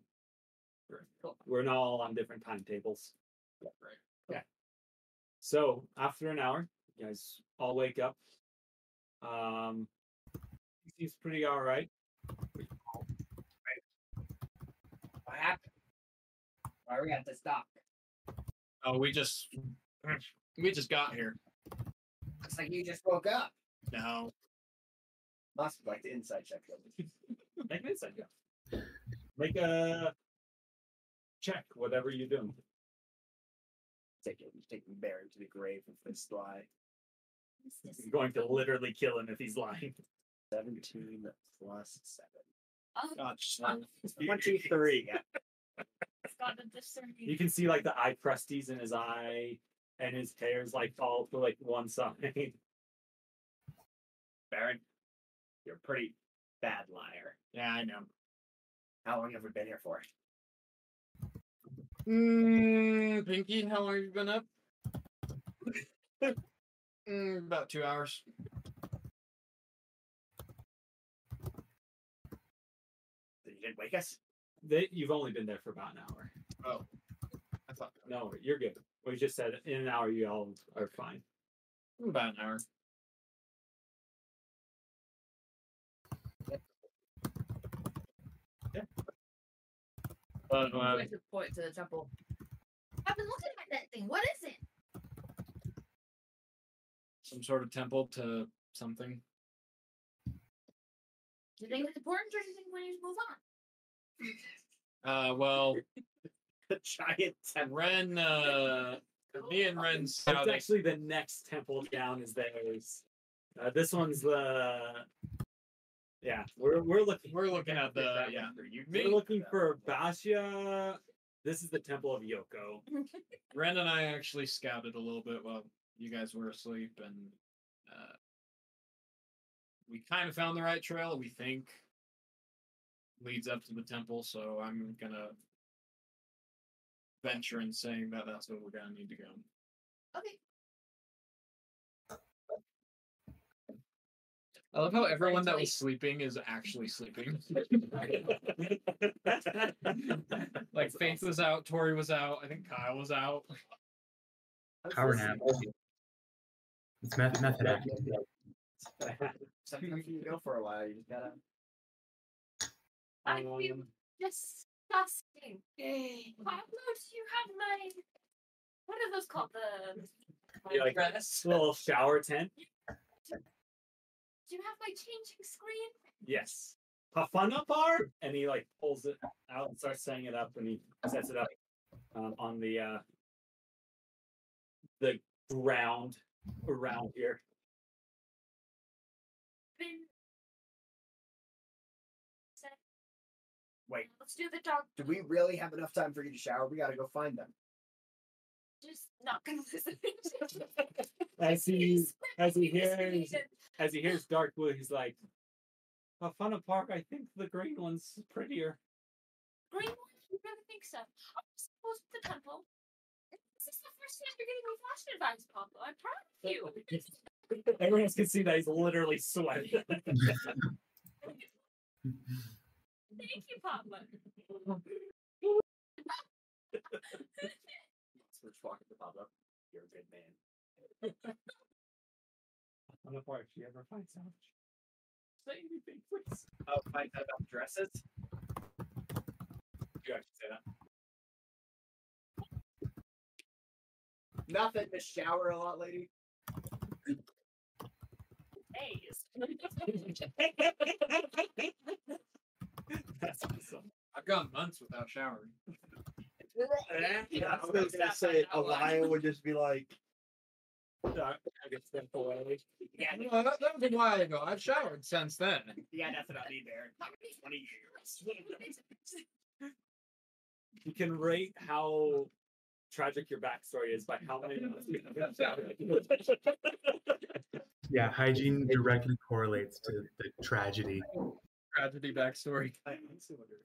We're, Cool. we're not all on different timetables. Yeah. Right. Yeah. So after an hour, you guys all wake up. Um, seems pretty all right. What happened? Why are we at this dock? Oh, we just we just got here. Looks like you just woke up. No, Must be like the inside check. Make an insight check. Make a check, whatever you're doing. Take it, taking Barren to the grave with this lie. You're going to literally kill him if he's lying. Seventeen plus seven. Oh, Gosh, twenty-three. it's got a discerning. You can see like the eye crusties in his eye, and his hair's like fall to like one side. Barren, you're a pretty bad liar. yeah, I know. How long have we been here for? Mm, Pinky, how long have you been up? mm, about two hours. You didn't wake us? They, you've only been there for about an hour. Oh, I thought No, you're good. We just said in an hour you all are fine. about an hour. But uh, I should point to the temple. I've been looking at that thing. What is it? some sort of temple to something. Do you think it's important or do you think we need to move on? Uh, well, The giant temple. Ren, uh, me and Ren It's actually the next temple down is theirs. Uh, this one's the. Yeah, we're we're looking. We're looking at the yeah. you. We're looking for Basha. This is the temple of Yoko. Ren and I actually scouted a little bit while you guys were asleep, and uh, we kind of found the right trail. We think leads up to the temple, so I'm gonna venture in saying that that's where we're gonna need to go. Okay. I love how everyone that was sleeping is actually sleeping. like Faith was out, Tori was out, I think Kyle was out. Power nap. It's meth- method acting. Sometimes you go for a while. You just gotta. I feel disgusting. Pablo, do you have my what are those called? The my Yeah, like dress. little shower tent. Do you have my changing screen? Yes. Hafana bar, and he like pulls it out and starts setting it up, and he sets it up um, on the uh, the ground around here. Been Wait, Let's do the dog. do we really have enough time for you to shower? We gotta go find them. Just not gonna listen. As he as he hears as he hears Darkwood, he's like, Hafana Park. I think the green one's prettier. Green one? You really think so? I suppose the temple. This is the first time you're getting me fashion advice, Pablo. I'm proud of you. Everyone else can see that he's literally sweating. Thank you, Pablo. So we're just walking to Pablo. You're a good man. Hafana Park. If you ever find out, say anything, please. Oh, find out about dresses. You actually say that. Nothing to shower a lot, lady. Days. That's awesome. I've gone months without showering. Yeah, I was gonna say a Alia would just be like, I get step away. Yeah, Well, that, that was a while ago. I've showered since then. yeah, that's about me, Barren. Twenty years. You can rate how tragic your backstory is by how many months you have showered. Yeah, hygiene directly correlates to the tragedy. Tragedy backstory. I honestly wonder.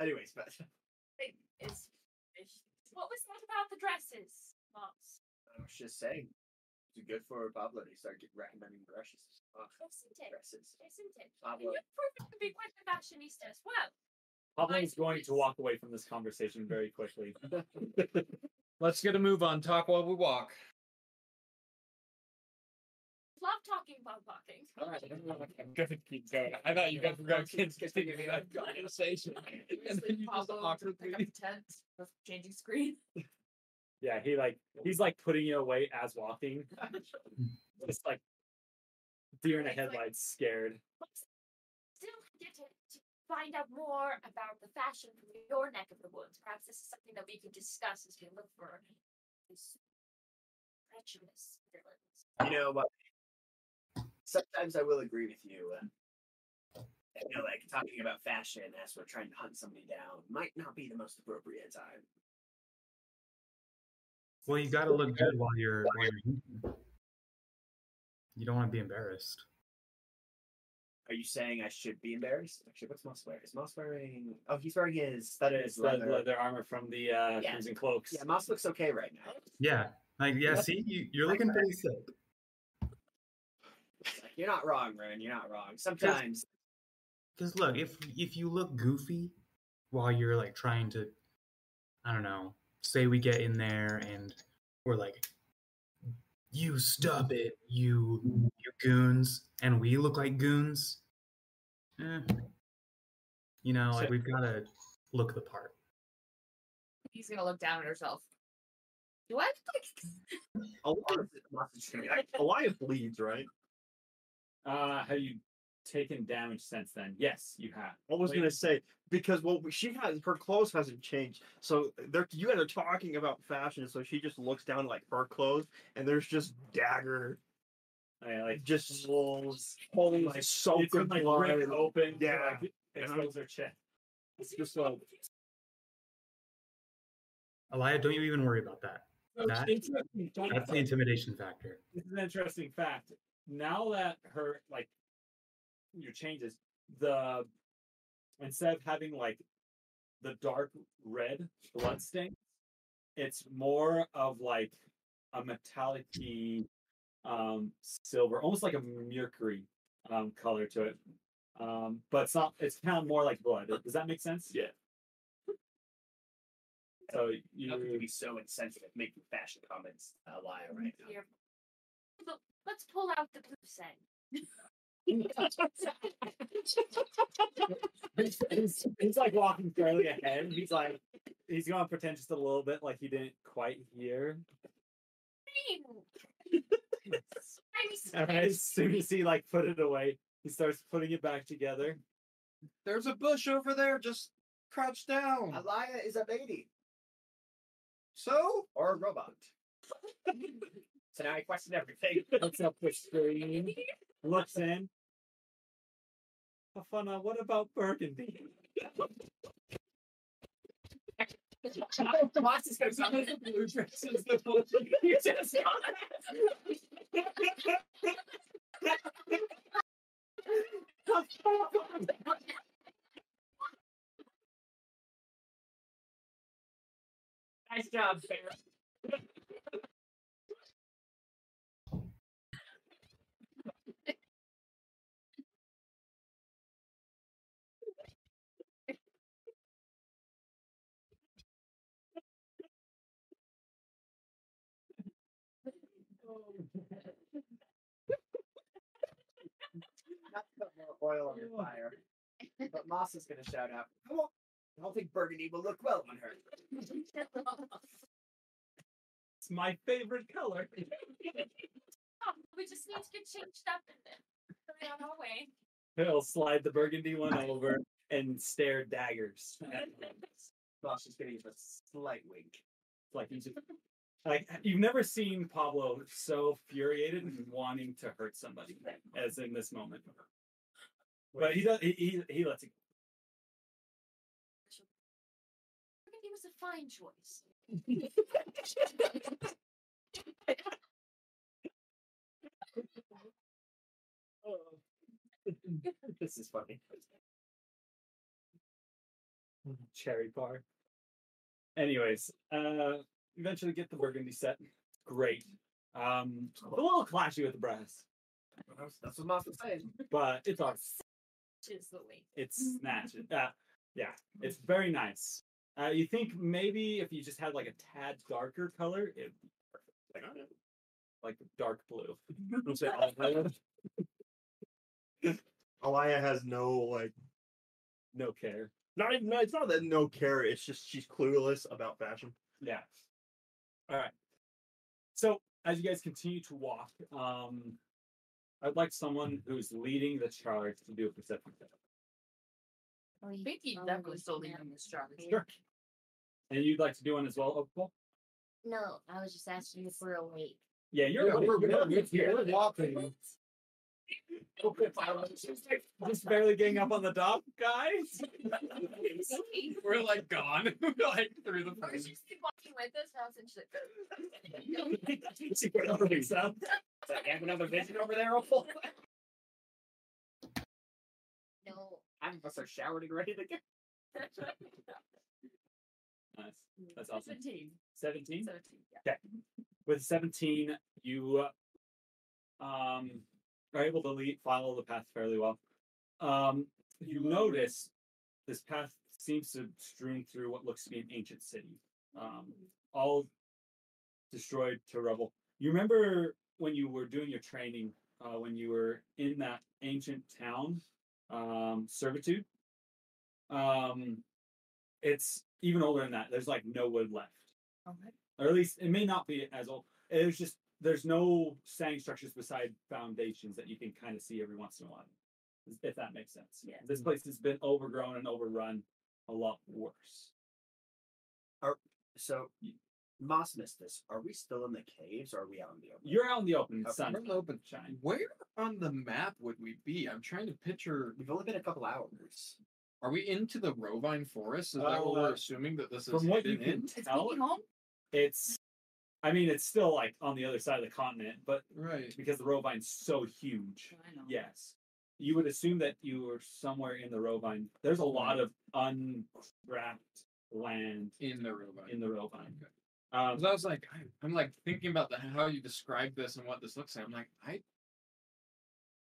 Anyways, but Is, is, what was that about the dresses, Moss? I was just saying, it's good for Pablo to start recommending brushes. Uh, Isn't it? dresses. Isn't it? And Pablo. you've proven to be quite a fashionista as well. Pablo's going to walk away from this conversation very quickly. Let's get a move on. Talk while we walk. Love talking while walking. I'm gonna keep going. I thought you guys were going to continue that conversation. And then you just Pablo awkwardly. pick up the tent, with changing screen. Yeah, he like he's like putting you away as walking. Just like deer in the It's like- headlights, scared. Still get to, to find out more about the fashion from your neck of the woods. Perhaps this is something that we could discuss as we look for these treacherous villains. You know, but sometimes I will agree with you. Uh, I feel like talking about fashion as we're trying to hunt somebody down might not be the most appropriate time. Well, you gotta look good while you're while you're. You don't want to be embarrassed. Are you saying I should be embarrassed? Actually, what's Moss wearing? Is Moss wearing? Oh, he's wearing his That his is the leather. leather armor from the uh, Yeah. Crimson Cloaks. Yeah, Moss looks okay right now. Yeah, like yeah. See, you, you're looking pretty sick. Like, You're not wrong, Ren. You're not wrong. Sometimes Because look, if if you look goofy while you're like trying to, I don't know, say we get in there and we're like, you stop it, you you goons, and we look like goons. Eh. You know, like we've got to look the part. He's gonna look down at herself. Do I look like Alia, Moss Uh, have you taken damage since then? Yes, you have. I was Wait. gonna say because well, she has her clothes hasn't changed, so they're you guys are talking about fashion, so she just looks down like her clothes, and there's just dagger, yeah, like just wolves, holy like soaked it's been, in like blood. ripped open. to, Yeah. like, And I'm- expose their chest. It's just like Alia, don't you even worry about that. That- That's the intimidation factor. This is an interesting fact. Now that her like your changes, the instead of having like the dark red blood stain, it's more of like a metallic um silver, almost like a mercury um color to it. Um, but it's not it's kind of more like blood. Does that make sense? Yeah. So you don't need to be so insensitive making fashion comments, uh, Alia, right now. Here. Look, let's pull out the blue scent. he's, he's, he's like walking fairly ahead. He's like, he's going to pretend just a little bit like he didn't quite hear. Green. And as soon as he like put it away, he starts putting it back together. There's a bush over there. Just crouch down. Alia is a baby So or a robot. so now I question everything. Looks up the screen, looks in. Hafana, uh, what about Burgundy? Moss is gonna come with the blue dresses. The blue you just Nice job, Sarah. Put more oil on your fire, but Moss is gonna shout out. I don't think burgundy will look well on her. It's my favorite color. Oh, we just need to get changed up and then put it on our way. He'll slide the burgundy one over and stare daggers. at him. Moss is gonna give a slight wink. like he's just, like you've never seen Pablo so furiated and wanting to hurt somebody as in this moment. But he does. He he, he lets it. Burgundy was a fine choice. this is funny. cherry bar. Anyways, uh, eventually get the burgundy set. Great. Um, a little clashy with the brass, That's, that's what Moss was saying. but it's all Is the way. it's snatching. Uh, yeah, it's very nice. Uh, you think maybe if you just had like a tad darker color, it like, like dark blue. I'm saying Alia, Alia has no like No care. not even no, it's not that no care, it's just she's clueless about fashion. Yeah. All right. So as you guys continue to walk, um, I'd like someone who's leading the charge to do a perception check. You- Pinky oh, definitely still now. leading this charge. Sure. And you'd like to do one as well, Opal? No, I was just asking if we're awake. Yeah, you're, Yeah, you're, we're, you're, we're, here. we're walking. Just barely getting up on the dock, guys. We're like gone. We're like through the Or frame. she's walking with us now since she's She put her legs up. Is that have another vision over there, Opal? No, I'm gonna start showering ready to go. Nice. That's awesome. 17. 17? 17, yeah. With 17, you uh, um, are able to lead, follow the path fairly well. Um, you notice this path seems to strewn through what looks to be an ancient city, um, all destroyed to rubble. You remember when you were doing your training, uh, when you were in that ancient town, um, Servitude? Um, it's even older than that. There's like no wood left Okay. or at least it may not be as old. It was just there's no standing structures beside foundations that you can kind of see every once in a while, if that makes sense. Yeah. This place has been overgrown and overrun a lot worse. Are, So, Moss missed this. Are we still in the caves or are we out in the open? You're out in the open, Okay. sun, We're in the open. shine. Where on the map would we be? I'm trying to picture. We've only been a couple hours. Are we into the Rovine Forest? Is that what Uh, we're assuming that this is From what you hidden can in? It's tell, Pinky it's. I mean, it's still like on the other side of the continent, but Right. because the Rovine's so huge, I know. Yes. You would assume that you were somewhere in the Rovine. There's a lot of unwrapped land In the Rovine. in the Rovine. Okay. Um, 'Cause I was like, I, I'm like thinking about the, how you describe this and what this looks like. I'm like, I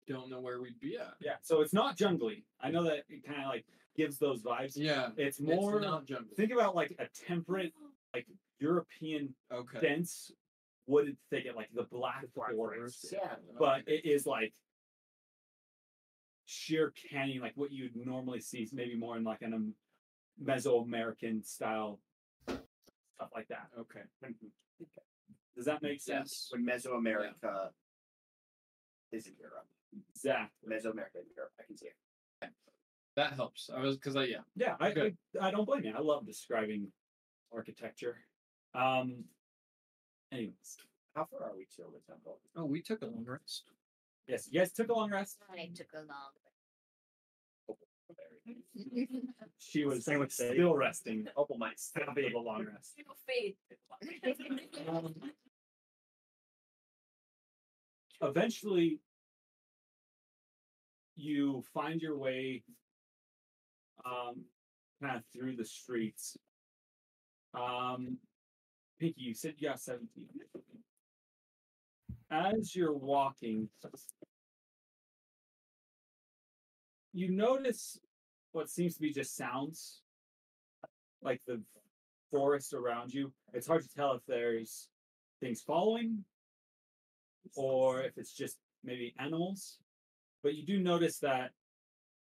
don't know where we'd be at. yeah, so it's not jungly. I know that it kind of like gives those vibes. Yeah. It's more. It's not jungle. think about like a temperate, like European okay. dense wooded thicket, like the Black, The Black Forest. Forest, Yeah. But it is like sheer canyon, like what you'd normally see, maybe more in like an um, Mesoamerican style stuff like that. Okay. Does that make sense? Yes. When Mesoamerica is in Europe. Exactly. Mesoamerica in Europe. I can see it. That helps. I was because I yeah. Yeah, I, I I don't blame you. I love describing architecture. Um. Anyways, How far are we to the temple? Oh, we took a long rest. yes, you guys took a long rest. I took a long. She was Same with Sadie. still resting. Opal might Still stop be it. a long rest. Um, eventually you find your way um kind of through the streets um pinky you said you got 17 as you're walking you notice what seems to be just sounds like the forest around you it's hard to tell if there's things following or if it's just maybe animals. But you do notice that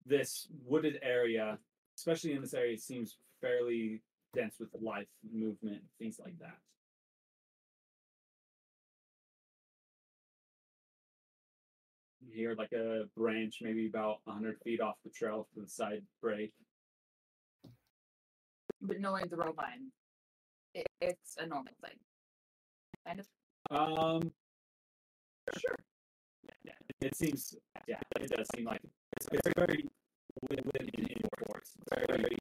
this wooded area especially in this area, seems fairly dense with life, movement, things like that. Here, like a branch, maybe about 100 feet off the trail to the side break. But knowing the Rovine, it, it's a normal thing. Kind of. Um, sure. Yeah, yeah, it seems. Yeah, it does seem like it's, it's very within indoors. It's very.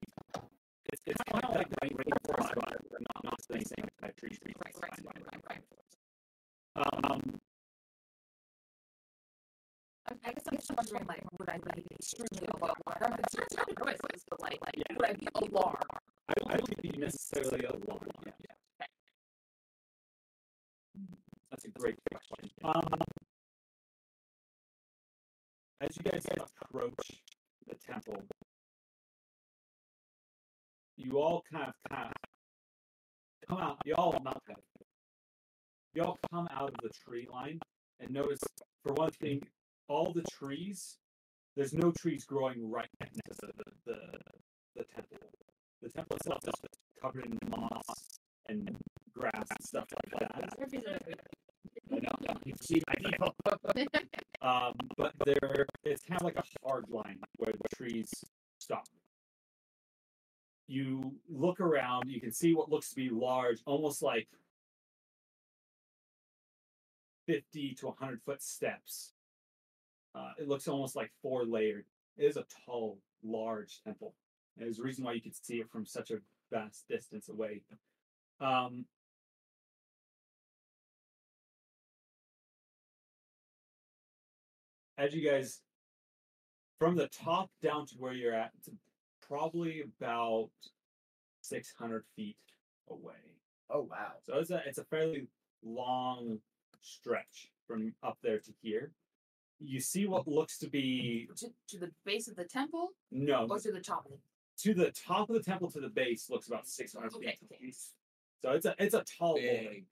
It's, it's kind of like the rain rainforest, but not not the same type trees. trees Right, right, right, right, right. Um, I, I guess I'm just wondering, like, would I be extremely alarmed? I'm concerned about the noises, but like, like would I be alarmed? I don't, I don't think you necessarily alarm. Yeah. That's a great question. Um, as you guys approach the temple, you all kind of kind of come out. You all not kind of. You all come out of the tree line and notice, for one thing, all the trees. There's no trees growing right next to the the, the temple. The temple itself is covered in moss and grass and stuff like that. I know, I know, you see my people. um, but there, it's kind of like a hard line where the trees stop. You look around, you can see what looks to be large, almost like 50 to 100 foot steps. Uh, it looks almost like four layered. It is a tall, large temple. There's a reason why you could see it from such a vast distance away. Um, as you guys from the top down to where you're at, probably about 600 feet away. Oh wow. So it's a it's a fairly long stretch from up there to here. You see what looks to be To, to the base of the temple no or to the top of it? to the top of the temple to the base looks about 600 Okay, feet. okay. So it's a it's a tall boy, Big.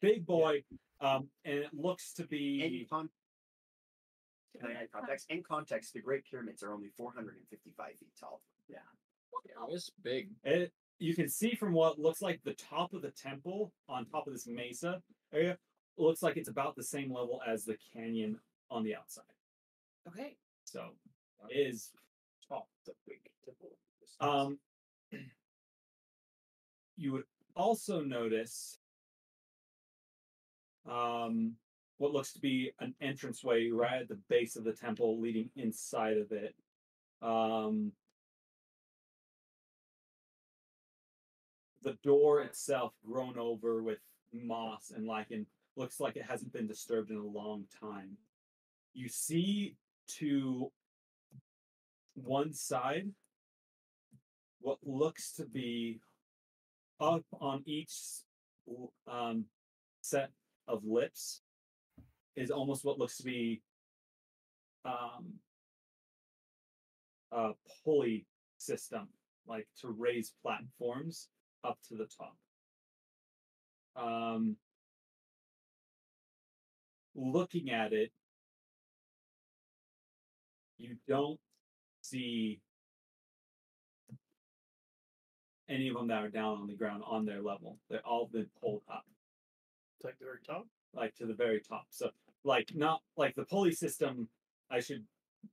big boy, um, and it looks to In be con- Can I add context? In context, the Great Pyramids are only 455 feet tall. Yeah. It was big. It, you can see from what looks like the top of the temple on top of this mesa area looks like it's about the same level as the canyon on the outside. Okay. So it is Oh, the big temple. um you would also notice um what looks to be an entranceway right at the base of the temple leading inside of it. Um the door itself grown over with moss and lichen looks like it hasn't been disturbed in a long time. You see to one side what looks to be up on each um, set of lips is almost what looks to be um, a pulley system, like to raise platforms up to the top. Um, looking at it, you don't see any of them that are down on the ground on their level. They're all been pulled up, It's like the very top. like to the very top. So, like not like the pulley system. I should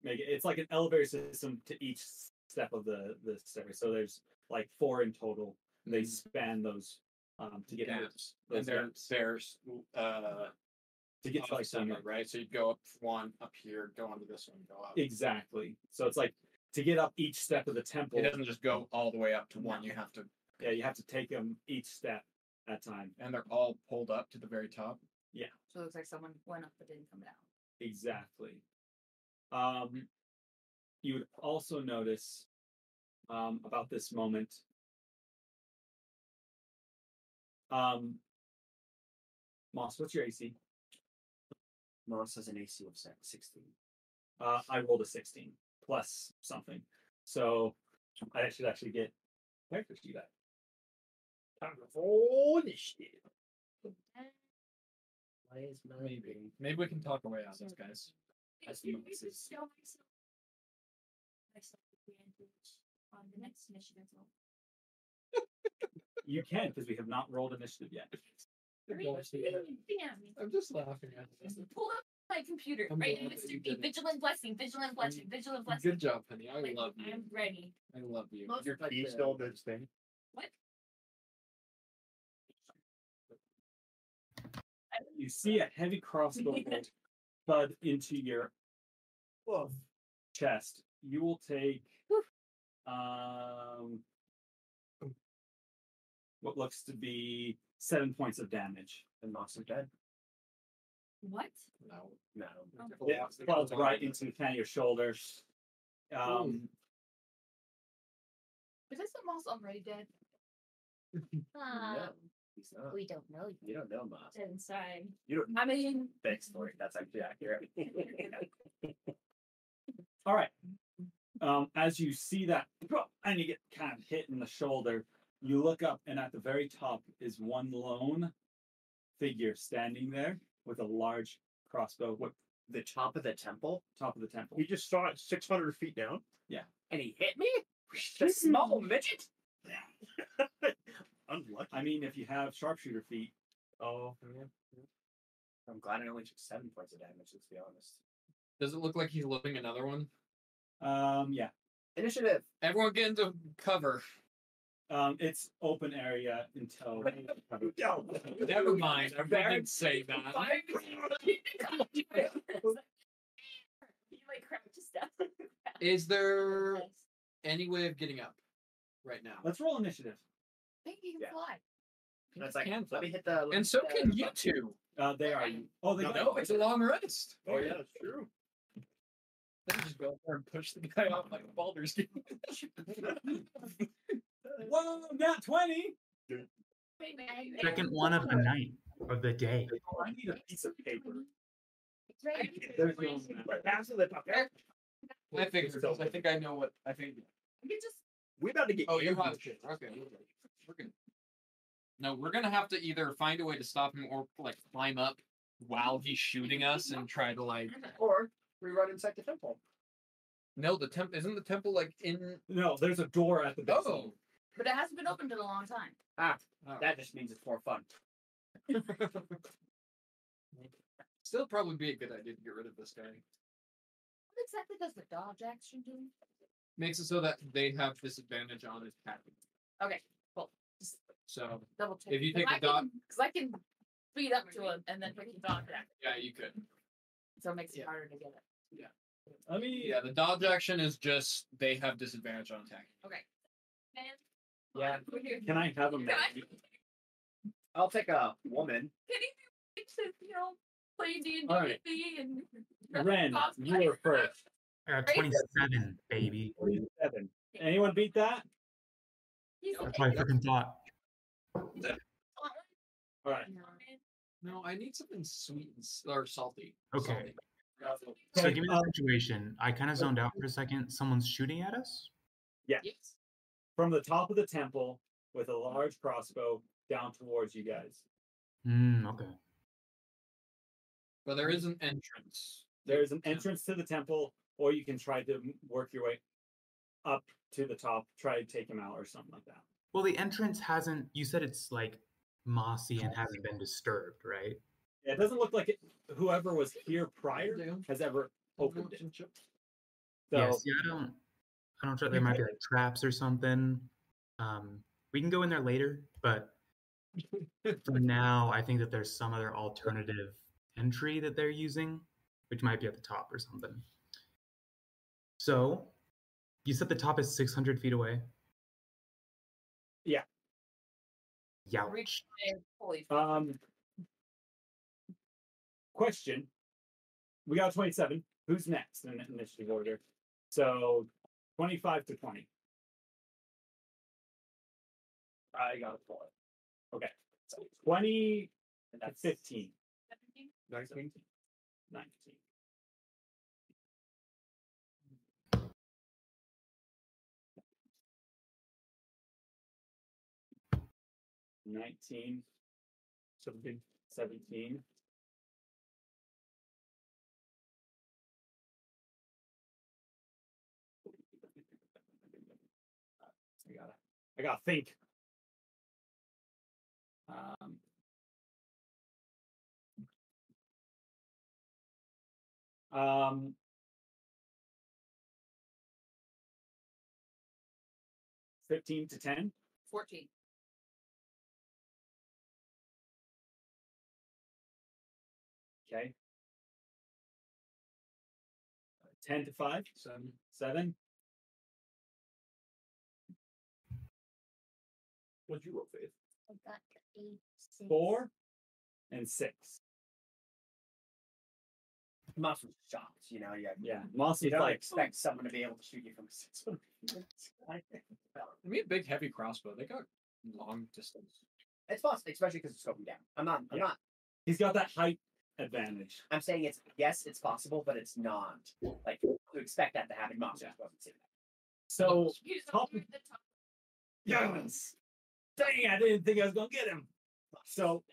make it. It's like an elevator system to each step of the the stairway. So there's like four in total. And They span those um, to get Gaps. those And there, gaps. there's uh, to get to off like center, some right? So you go up one up here, go onto this one, go up. exactly. So it's like to get up each step of the temple. It doesn't just go all the way up to one. You have to, Yeah, you have to take them each step at a time. and they're all pulled up to the very top. Yeah. So it looks like someone went up but didn't come down. Exactly. Um, you would also notice um, about this moment. Um, Moss, what's your AC? Morris has an AC of se- 16. Uh, I rolled a 16 plus something. So I should actually get character sheet back. Time for initiative. Why is my Maybe. Maybe we can talk away on this, guys. As You Moses. show myself- myself advantage. on the next initiative roll. You can because we have not rolled initiative yet. Hurry, gosh, hurry, yeah. yeah, me. I'm just laughing at this. Pull up my computer. I'm right, glad it's that you to be vigilant blessing, vigilant blessing, vigilant blessing. Good job, honey. I Like, love you. I'm ready. I love you. Most Your like key the- still did its thing. You see a heavy crossbow bolt thud into your chest. You will take um what looks to be seven points of damage. And Moss is dead. What? No. No. It plugs right into kind of your shoulders. Um, Is this moss already dead? No, he's not. we don't know You don't know Moss. Inside. You don't I mean, thanks for. That's actually accurate. all right. Um, as you see that, and you get kind of hit in the shoulder, you look up, and at the very top is one lone figure standing there with a large crossbow. What the top of the temple, top of the temple? We just saw it 600 feet down. Yeah. And he hit me. The small midget. Unlucky. I mean, if you have sharpshooter feet, Oh, yeah. I'm glad I only took seven points of damage. Let's be honest. Does it look like he's loading another one? um, yeah, Initiative. Everyone get into cover. Um, it's open area until. Never mind. I didn't say that. You like crouch step. Is there any way of getting up right now? Let's roll initiative. I think you can Yeah. fly. That's like, Can let me hit the. let me And so hit can you button. two. Uh, they are. Oh, they No, got No, it's a long rest. oh yeah, that's true. Then just go up there and push the guy off like a Baldur's Gate. Whoa, not twenty. Second one of the night of the day. Oh, I need a piece of paper. It's right. There's the old map. Pass the. I figured because I think I know what I think. You can just We about to get. Oh, you're hot shit. Okay, we're good. We're. No, we're gonna have to either find a way to stop him or like climb up while he's shooting us and try to like. Or we run inside the temple. No, the temple isn't the temple like in. No, there's a door at the base. Oh. But it hasn't been opened in a long time. Ah, Oh. that just means it's more fun. Still probably be a good idea to get rid of this guy. What exactly does the dodge action do? Makes it so that they have disadvantage on attacking. Okay, cool. Just So double check. If you take I the dodge- can, because I can speed up to him and then take the dodge action, yeah, you could. so it makes it Yeah. harder to get it. Let me. Yeah, the dodge action is just they have disadvantage on attacking. Okay. Man. Yeah. Can I have a Can I- minute? I'll take a woman. Can he be to, you know, play D and All right. D and Ren, you were first. I got 27, baby. Seven. Anyone beat that? He's That's what I freaking thought. All right. No, I need something sweet and or salty. Okay. Salty. So Okay, give me um, the situation. I kind of zoned out for a second. Someone's shooting at us? Yeah. From the top of the temple with a large crossbow down towards you guys. Mm, okay. But there is an entrance. There's an entrance to the temple, or you can try to work your way up to the top, try to take him out or something like that. Well, the entrance hasn't, you said it's like mossy and hasn't been disturbed, right? Yeah, it doesn't look like it, whoever was here prior has ever opened it. So yeah, I don't, I don't. try- There might be like traps or something. Um, we can go in there later, but for now, I think that there's some other alternative entry that they're using, which might be at the top or something. So, you said the top is 600 feet away. Yeah. Youch. Reach there, Um, question. We got 27. Who's next in the initiative order? So 25 to 20. I got a four. Okay. So 20 And to that's 15. 19. 19. Nineteen, 17. seventeen, gotta, I gotta think. Um, um, fifteen to ten. 14. Okay. Uh, Ten to five. Seven. Seven. What'd you roll, Faith? I got eight, six. Four. And six. Moss was shocked, you know. Yeah, Yeah. You Mossy's don't like, expect someone to be able to shoot you from a six foot. I mean, a big heavy crossbow. They got long distance. It's possible, especially because it's scoping down. I'm not. I'm Yeah. not. he's got that height advantage. I'm saying it's yes, it's possible, but it's not like to expect that to happen. Moss Yeah. just wasn't saying that. So Use top- the the top. Yes. Dang, I didn't think I was gonna get him. So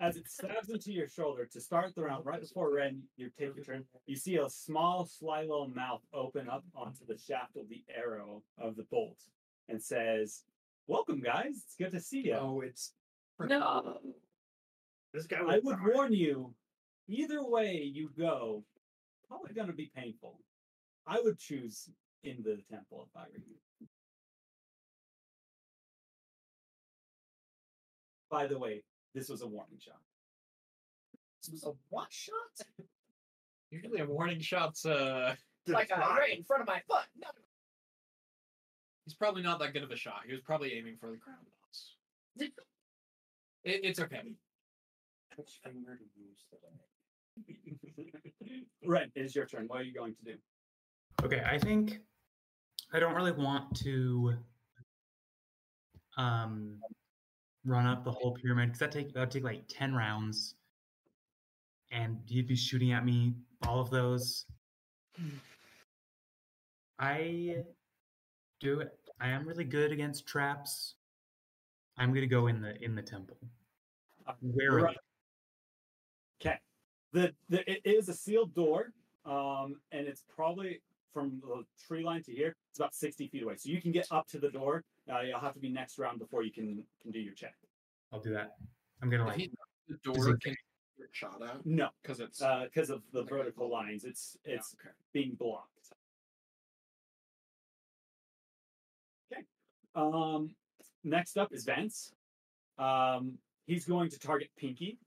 as it stabs into your shoulder to start the round, right before Ren, you take your turn, you see a small, sly little mouth open up onto the shaft of the arrow of the bolt and says, Welcome, guys. It's good to see you. Oh, it's No. This guy I was would warn you, either way you go, probably gonna be painful. I would choose into the temple if I were you. By the way, this was a warning shot. This was a what shot? usually a warning shot's. Uh, Like uh, right in front of my foot. No. he's probably not that good of a shot. He was probably aiming for the ground boss. It, it's okay. Which finger to use today? Ren, it is your turn. What are you going to do? Okay, I think I don't really want to um run up the whole pyramid because that take that would take like ten rounds, and he'd be shooting at me all of those. I do it. I am really good against traps. I'm gonna go in the in the temple. Uh, Warily. right. Okay. The, the it is a sealed door, um, and it's probably from the tree line to here. It's about sixty feet away, so you can get up to the door. Uh, you'll have to be next round before you can can do your check. I'll do that. I'm gonna If like he, the door it- can get shot at No, because it's. because of the Like vertical wall. lines, it's yeah, it's okay. being blocked. Okay. Um, next up is Vance. Um, he's going to target Pinky.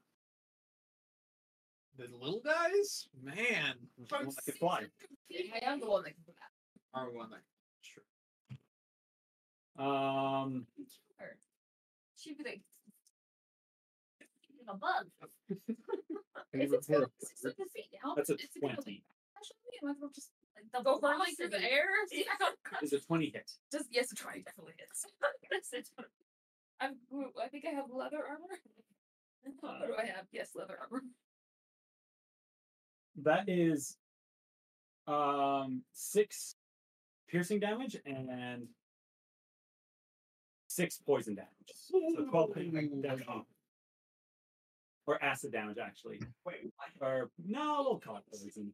The little guys, man. the one that can fly. I am the one that can do that. Are one that. Sure. Um, Or she'd be like a bug. Is it gonna six of the feet, how That's a it's 20. be- Actually, I might as well just like The go flying through the air. is a twenty hit. Just yes, the twenty definitely hits. That's it. I'm, I think I have leather armor. what do I have? Yes, leather armor. That is um six piercing damage and six poison damage. So twelve damage. Or acid damage actually. Wait, Or no, we'll call it poison.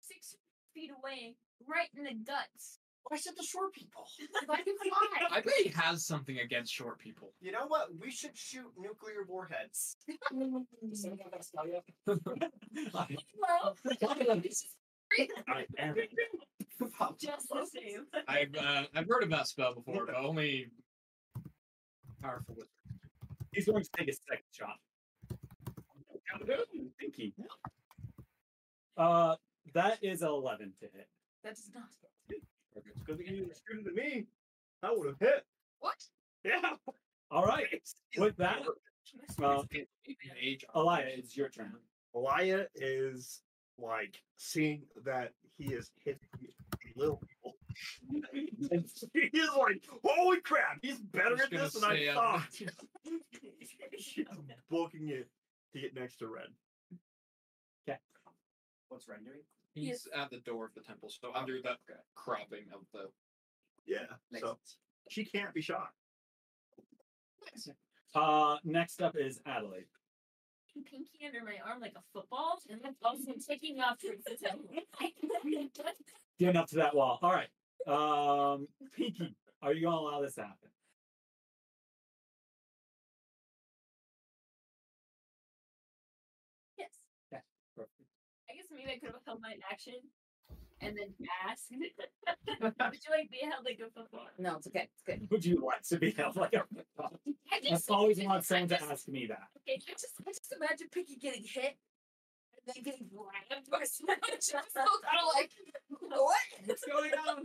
Six feet away, right in the guts. why should the short people? If I can fly. I bet he has something against short people. You know what? We should shoot nuclear warheads. I am. Just the same. I've uh, I've heard of that spell before, but only powerful with. He's going to take a second shot. Pinky. Uh that is an eleven to hit. That does not. It's good that you were shooting to me. I would have hit. What? Yeah. All right. With that, uh, Age. Alia, it's your turn. Alia is like seeing that he is hitting little people. and he is like, holy crap, he's better Just at this than I say, um, thought. She's booking it to get next to Ren. Okay. What's Ren doing? He's at the door of the temple, so under that cropping of the. Yeah. Makes so sense. she can't be shot. Uh next up is Adelaide. Pinky under my arm like a football, and then also taking off towards the temple. Getting up to that wall. All right. Um Pinky, Are you gonna allow this to happen? Yes. Perfect. I guess maybe I could have held my action and then asked. Would you like be held like a football? No, it's okay. It's good. Would you like to be held like a football? I I've always I wanted someone to ask me that. Okay, I just, I just imagine Pinky getting hit and then getting grabbed by someone. She's still kind of like, what? What's going on?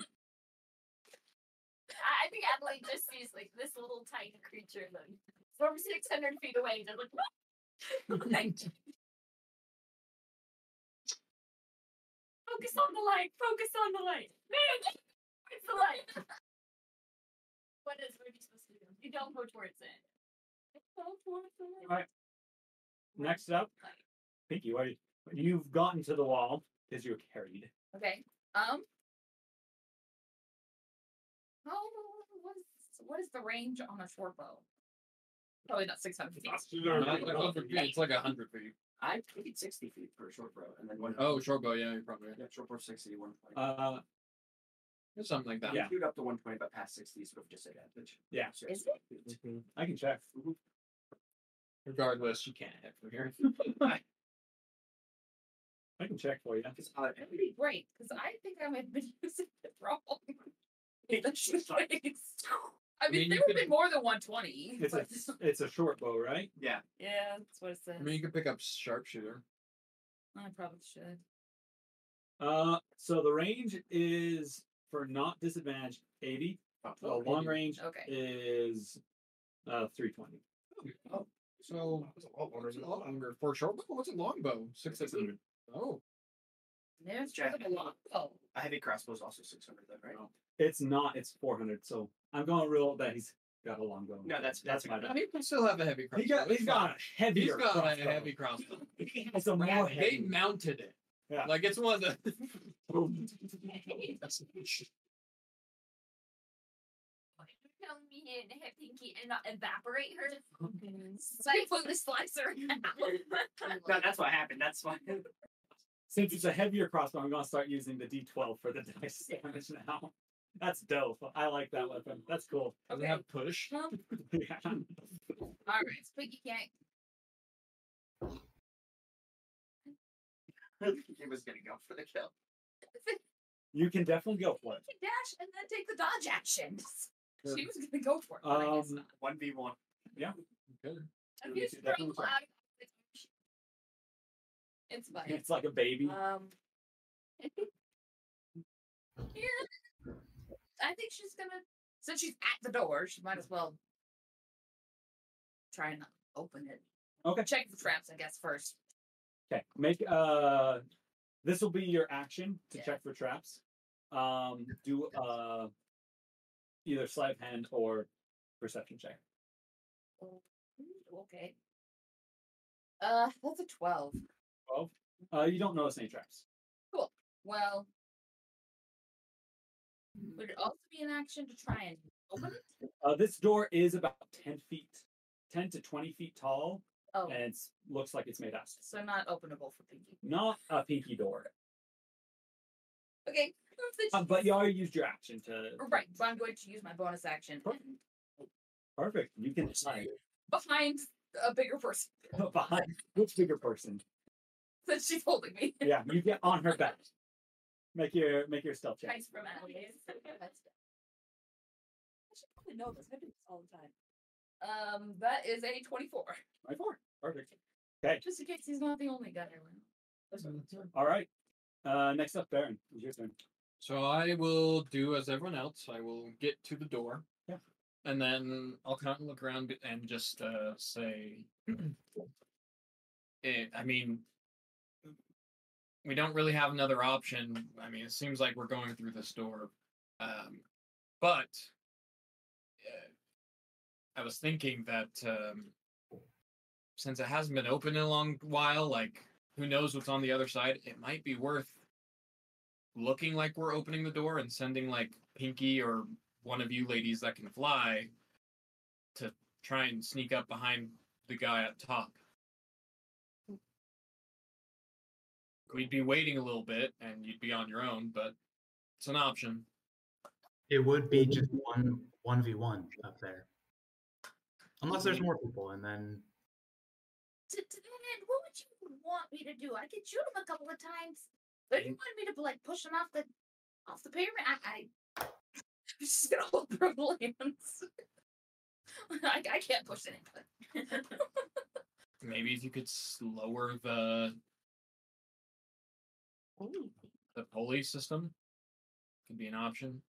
I I think Adelaide just sees like this little tiny creature like from six hundred feet away, just like focus on the light, focus on the light. Man, it's the light. What is what are you supposed to do? You don't go towards it. Go towards the. Alright. Next up, Pinky, what you, you've gotten to the wall because you're carried. Okay. Um. How what is what is the range on a short bow? Probably not six hundred feet. It's like a hundred feet. I paid 60 feet for a short bow, and then one. Oh, short bow. Yeah, you're probably right. Yeah, short bow 60, 120. Uh, It's something like that. Yeah. Shoot up to 120, but past 60 is sort of disadvantage. Yeah. So Is it's- I can check. Regardless, you can't hit from here. I can check for you. Because uh, That'd be great because I think I might have been using it wrong. In the shoelace. I mean, mean, there you would be could- more than one twenty. It's a it's a short bow, right? yeah, Yeah, that's what it says. I mean, you could pick up sharpshooter. I probably should. Uh, so the range is for not disadvantage eighty. The long range Okay. is uh three twenty. So what's a lot longer for a short bow? What's a long bow? Six six hundred. Oh, There's Jack. a lot. Oh, a heavy crossbow is also 600, then, right? It's not. It's four hundred. So I'm going to rule that he's got a long bow. No, that's that's that's my good. bad. he can still have a heavy crossbow. He got It's he's got fine. a heavier. He's got crossbow. a heavy crossbow. He has a more They heavy. mounted it. Yeah. Like it's one of the. telling me he didn't hit Pinky and not evaporate her. Cyclone slicer. No, that's what happened. That's fine. Since it's a heavier crossbow, I'm gonna start using the D12 for the dice damage now. That's dope. I like that weapon. That's cool. Does it have push? yeah. all right. So Pinky can't. he was gonna go for the kill. You can definitely go for it. He can dash and then take the dodge action. She was gonna go for it. but I guess Um. One v one. Good. Have me you see that loud? It's fine. It's like a baby. Um. yeah. I think she's gonna. Since she's at the door, she might as well try and open it. Okay. Check the traps, I guess, first. Okay. Make uh this will be your action to Yeah. check for traps. Um do uh either sleight of hand or perception check. Oh, Okay. Uh, that's a twelve. Twelve. Uh you don't notice any traps. Cool. Well, would it also be an action to try and open it? Uh this door is about ten feet, ten to twenty feet tall, Oh, and it looks like it's made out. of so not openable for Pinky. Not a pinky door. Okay. Uh, but you already used your action to Right, but I'm going to use my bonus action Perfect. perfect. You can decide behind a bigger person behind which bigger person. that she's holding me. Yeah, you get on her back. Make your make your stealth check. Nice from Adelaide. That's I should probably know this. I do this all the time. Um, that is a twenty-four. Right four. Perfect. Okay. Just in case he's not the only guy around. All right. Uh, next up, Barren. It's your turn. So I will do as everyone else. I will get to the door. Yeah. And then I'll kind of look around and just uh, say, it, I mean, we don't really have another option. I mean, it seems like we're going through this door. Um, but uh, I was thinking that um, since it hasn't been open in a long while, like, who knows what's on the other side, it might be worth looking like we're opening the door and sending like Pinky or one of you ladies that can fly to try and sneak up behind the guy up top. We'd be waiting a little bit and you'd be on your own, but it's an option. It would be just one one v one up there, unless there's more people, and then To, to that end, what would you want me to do? I could shoot him a couple of times. But you mm. want me to like push him off the off the pyramid? I, I I'm just gonna hold the lands. I, I can't push anything. Maybe if you could s- lower the Ooh, the pulley system, could be an option.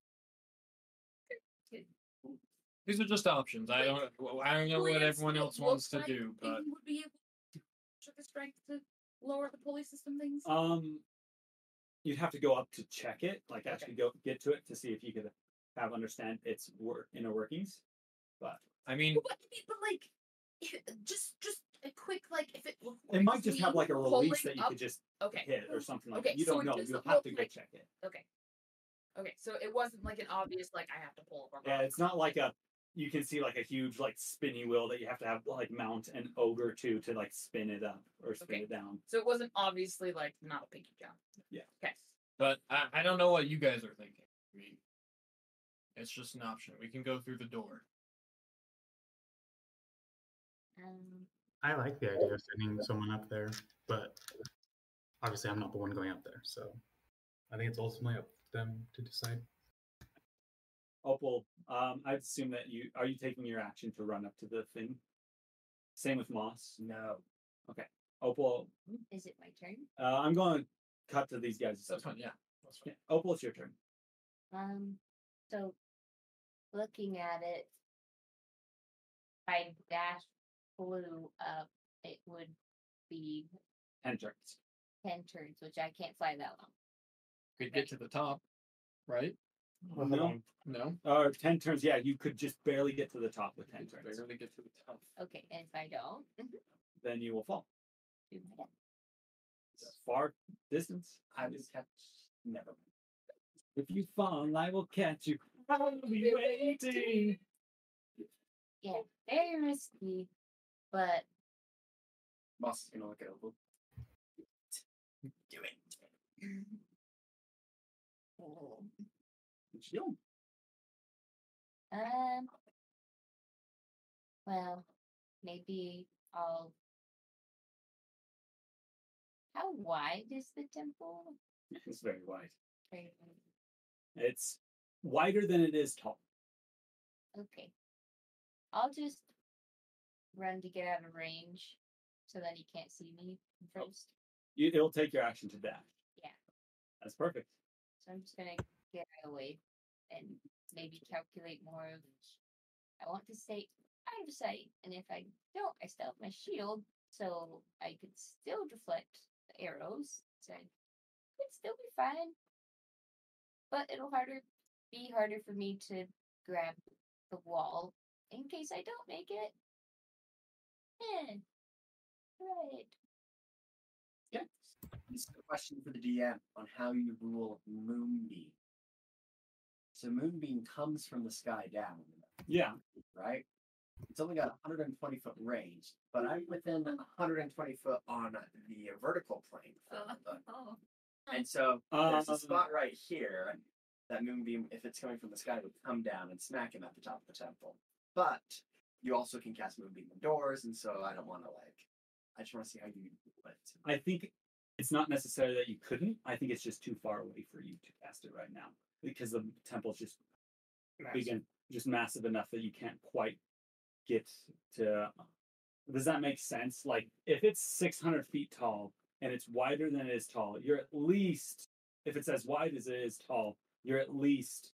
These are just options. I don't. I don't know what everyone else wants to do, but would be able to strength to lower the pulley system things. Um, you'd have to go up to check it, like actually go get to it to see if you could have understand its work inner workings. But I mean, But, but like, just just a quick like if it. it might just have like a release that you up- could just Okay. hit or something like Okay, that. You so don't know. You'll have to go thing. check it. Okay. Okay, so it wasn't like an obvious like I have to pull up. a Yeah, it's not like a you can see like a huge like spinny wheel that you have to have like mount an ogre to to like spin it up or spin Okay. it down. So it wasn't obviously like not a pinky jump. Yeah. Okay. but I, I don't know what you guys are thinking. I mean, it's just an option. We can go through the door. um, I like the idea of sending someone up there, but obviously I'm not the one going up there, so I think it's ultimately up to them to decide. Opal, um, I'd assume that you are you taking your action to run up to the thing. Same with Moss. No. Okay. Opal, is it my turn? uh, I'm going to cut to these guys. That's fine. Yeah, that's Yeah. Opal, it's your turn. Um, so looking at it, if I dash blue up, it would be Ten turns. ten turns, which I can't fly that long. Could get to the top, right? No. No, Or ten turns. Yeah, you could just barely get to the top with ten turns. barely get to the top. Okay, and if I don't, Then you will fall. do my death. Far distance. I was kept. Never mind. If you fall, I will catch you. I'll be waiting. Yeah, very risky, but Moss is gonna look at Opal. Do it. oh, What you doing? um, well, maybe I'll. How wide is the temple? It's very wide. Very wide. It's wider than it is tall. Okay. I'll just run to get out of range so that he can't see me oh, first. You, it'll take your action to dash. Yeah. That's perfect. So I'm just gonna get away and maybe calculate more of I want to stay out of sight, and if I don't, I still have my shield, so I could still deflect the arrows. So I could still be fine. But it'll harder be harder for me to grab the wall in case I don't make it. Eh. Right. This is a question for the DM on how you rule Moonbeam. So Moonbeam comes from the sky down, Yeah. right? It's only got 120 foot range, but I'm within 120 foot on the vertical plane. of Oh. And so there's a Um, spot right here that Moonbeam, if it's coming from the sky, would come down and smack him at the top of the temple. But you also can cast Moonbeam indoors, and so I don't want to like. I just want to see how you do it. I think it's not necessary that you couldn't. I think it's just too far away for you to cast it right now because the temple's just big and just massive enough that you can't quite get to. Does that make sense? Like if it's 600 feet tall and it's wider than it is tall, you're at least, if it's as wide as it is tall, you're at least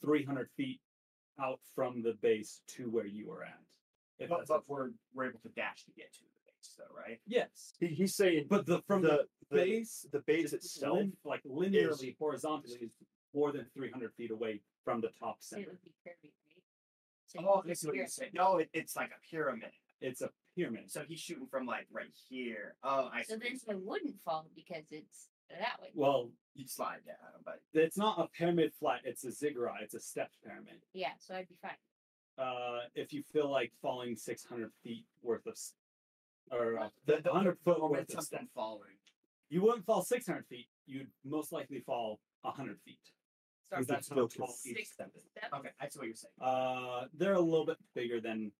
300 feet out from the base to where you are at. If But, that's but we're we're able to dash to get to the base, though, right? yes, He, he's saying, but the from the, the, the base the base just itself. lin- like linearly, horizontally, is more than 300 feet away from the top So it center. would be curvy, right? So Oh, you I see what you're saying. No, it, it's like a pyramid. It's a pyramid. So he's shooting from like right here. Oh, I see. So what you're then saying. I wouldn't fall because it's that way. Well, you'd slide down, but it's not a pyramid flat. It's a ziggurat. It's a stepped pyramid. Yeah, so I'd be fine. Uh, if you feel like falling 600 feet worth of, s- or uh, the, the 100 foot worth of step, falling. you wouldn't fall 600 feet. You'd most likely fall 100 feet. Because that's how Still tall each Six step is. steps. Okay, I see what you're saying. Uh, they're a little bit bigger than.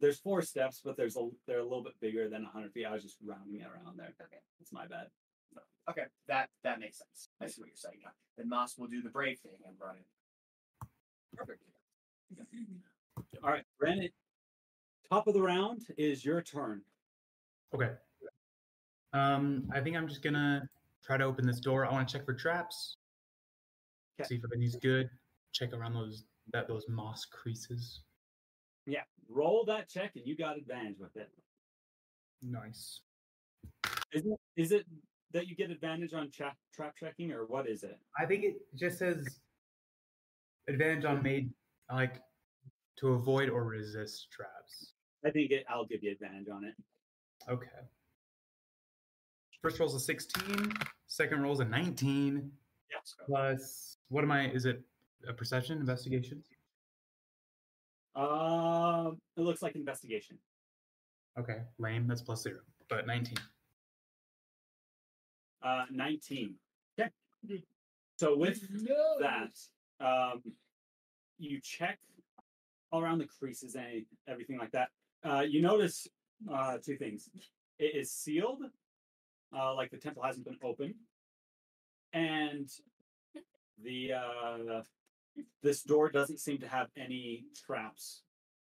There's four steps, but there's a they're a little bit bigger than 100 feet. I was just rounding it around there. Okay. It's my bad. Okay, that that makes sense. I see what you're saying now. Then Moss will do the brave thing and run it. Perfect. All right, Brandon. Top of the round is your turn. Okay. Um, I think I'm just gonna try to open this door. I want to check for traps. Okay. See if anything's good. Check around those that those moss creases. Yeah, roll that check, and you got advantage with it. Nice. Is it is it that you get advantage on trap trap checking, or what is it? I think it just says advantage on made like to avoid or resist traps. I think it, I'll give you advantage on it. Okay. First roll's a 16. Second roll's a 19. Yes. Plus, what am I? Is it a perception investigation? Um, it looks like investigation. Okay, lame. That's plus zero, but 19. Uh, 19. Okay. So with that, um, you check all around the creases and everything like that. Uh, you notice uh, two things. It is sealed, uh, like the temple hasn't been opened, and the uh, this door doesn't seem to have any traps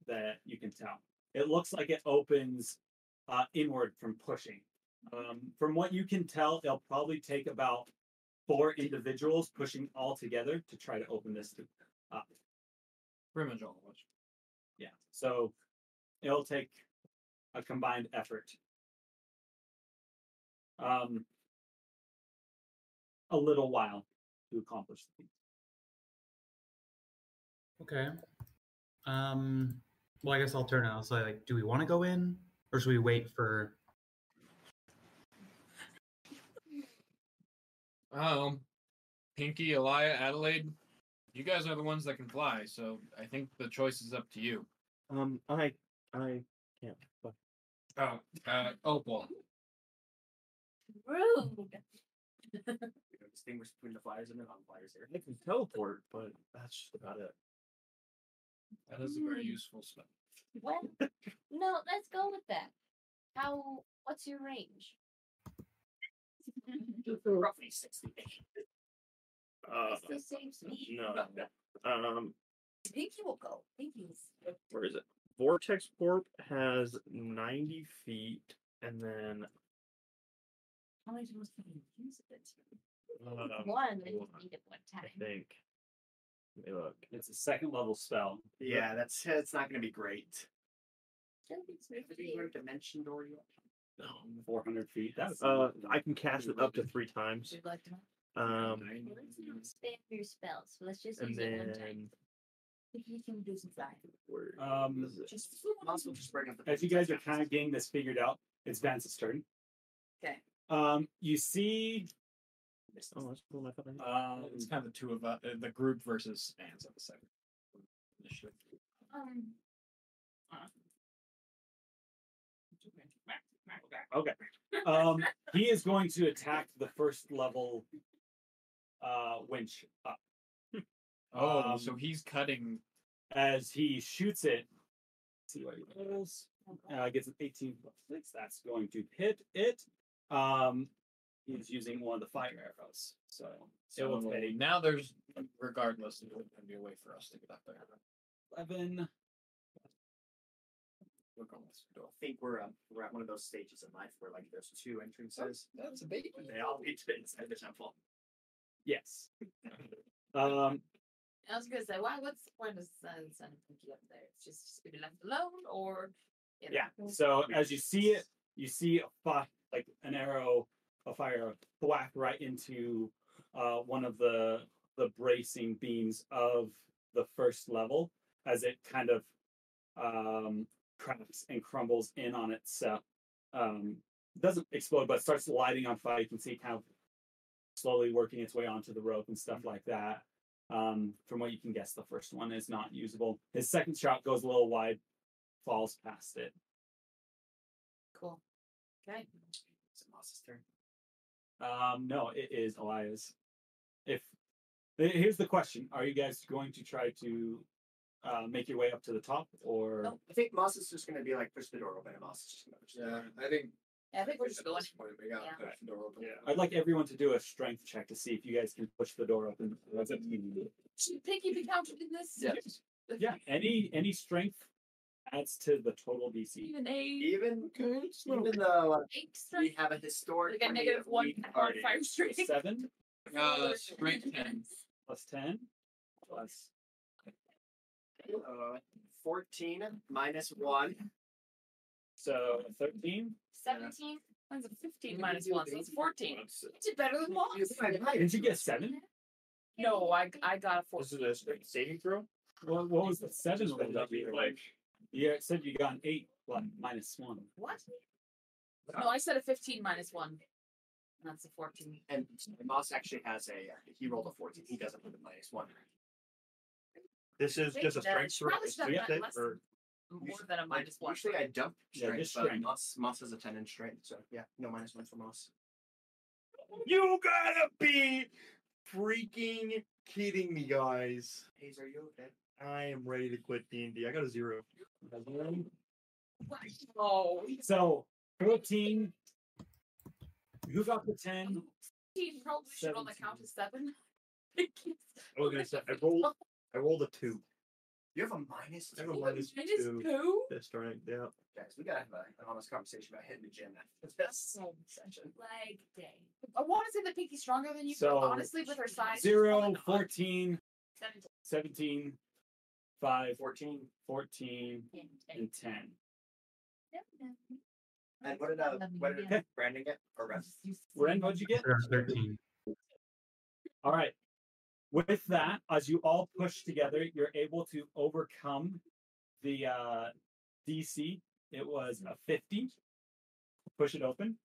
that you can tell. It looks like it opens uh, inward from pushing. Um, from what you can tell, it'll probably take about four individuals pushing all together to try to open this up. Pretty much all of us. Yeah. So it'll take a combined effort. Um, a little while to accomplish the feat. Okay. Um. Well, I guess I'll turn it. I'll like, do we want to go in, or should we wait for? Um, Pinky, Alia, Adelaide, you guys are the ones that can fly, so I think the choice is up to you. Um, I, I can't. But Oh, uh, Opal. Rude. You know, distinguish between the flyers and the non-flyers here. I can teleport, but that's just about it. That is a very useful spell. Well, no, let's go with that. How? What's your range? Roughly sixty. Uh, It's the same speed. no. Um, Pinky will go. Pinky's. where is it? Vortex Warp has ninety feet, and then How many times can you use it? um, One that you need at one I time. think. Let me look. It's a second level spell. Yeah, that's it's not going to be great. Be so Have you heard dimension door yet? No. 400 feet. That's Uh, I can cast it up to three times. Would you like to know? Um, Well, let's not spam your spells. Let's just and use it one time. then Pinky can do some flying. where Um, is it? Just Also, just bring up the as you guys are kind of getting this figured out, it's Vance's turn. Okay. Um, you see, Oh, that's cool. I thought I um, It's kind of the two of us, uh, the group versus Vance at the second initiative. Um. Okay. Um, he is going to attack the first level uh, winch up. Oh, so Um, he's cutting. As he shoots it, see what he rolls. Uh, gets an 18 plus 6. That's going to hit it. Um, he's using one of the fire arrows. So, it will So take now there's, regardless, there's going to be a way for us to get up there. 11. We're going this door. I think we're um, we're at one of those stages in life where like there's two entrances. That's a baby. and They all lead to inside the temple. Yes. Um, I was gonna say, why? What's the point of sending sending Pinky up there? It's just just to be left alone, or you know, Yeah. So as you see it, you see a fi- like an arrow, a fire whack right into uh, one of the the bracing beams of the first level as it kind of um, cracks and crumbles in on itself. Um, doesn't explode, but starts lighting on fire. You can see kind of slowly working its way onto the rope and stuff like that. Um, from what you can guess, the first one is not usable. His second shot goes a little wide, falls past it. cool. Okay. Is it Moss's turn? Um, no, it is Alia's. If Here's the question: Are you guys going to try to uh, make your way up to the top, or No, I think Moss is just gonna be like push the door open, and Moss is just gonna push the door. Yeah, I think Yeah, I think we're at just going. this point we gotta Yeah. push the door open. yeah, I'd like everyone to do a strength check to see if you guys can push the door open. That's up to you. Should Pinky be counted in this? Yes. Yeah, any any strength adds to the total DC. Even a Even Okay, even though uh, eight we strength. have a historic Like a negative one party. modifier strength. Seven Uh, strength 10. plus ten plus Uh, Fourteen minus one. so thirteen. Seventeen. Mine's a fifteen You one, so it's fourteen. I did better than Moss. Did you get seven? No, I I got a four. This is a saving throw. What, what was the seven roll that you like? Yeah, it said you got an eight like, minus one. What? No, I said a fifteen minus one. And that's a fourteen. And Moss actually has a uh, he rolled a fourteen. He doesn't put a minus one. This is just a strength she throw. probably should have strength gotten less or More than a Like, minus one. Usually I dump Yeah, strength, just but strength. Moss Moss has a ten in strength, so yeah, no minus one for Moss. You gotta be freaking kidding me, guys. Hayes, are you okay? I am ready to quit D and I got a zero. Oh, So fourteen. Who got the ten? Fifteen probably should only count as seven. I was gonna say I rolled. I rolled a two. You have a minus I have a two? minus Minus two. two? This strength, yeah. Guys, we gotta have a, an honest conversation about hitting the gym after this session. Leg day. I want to say that Pinky's stronger than you, So, but honestly, with her size, she's Zero, not. 14, Seventeen. 17, 5, 14. 14, and 10. And what did uh, what did Okay. Brandon get? Or Russ? Ren, what'd you get? Or Thirteen. All right. With that, as you all push together, you're able to overcome the uh, DC. It was a 50. Push it open.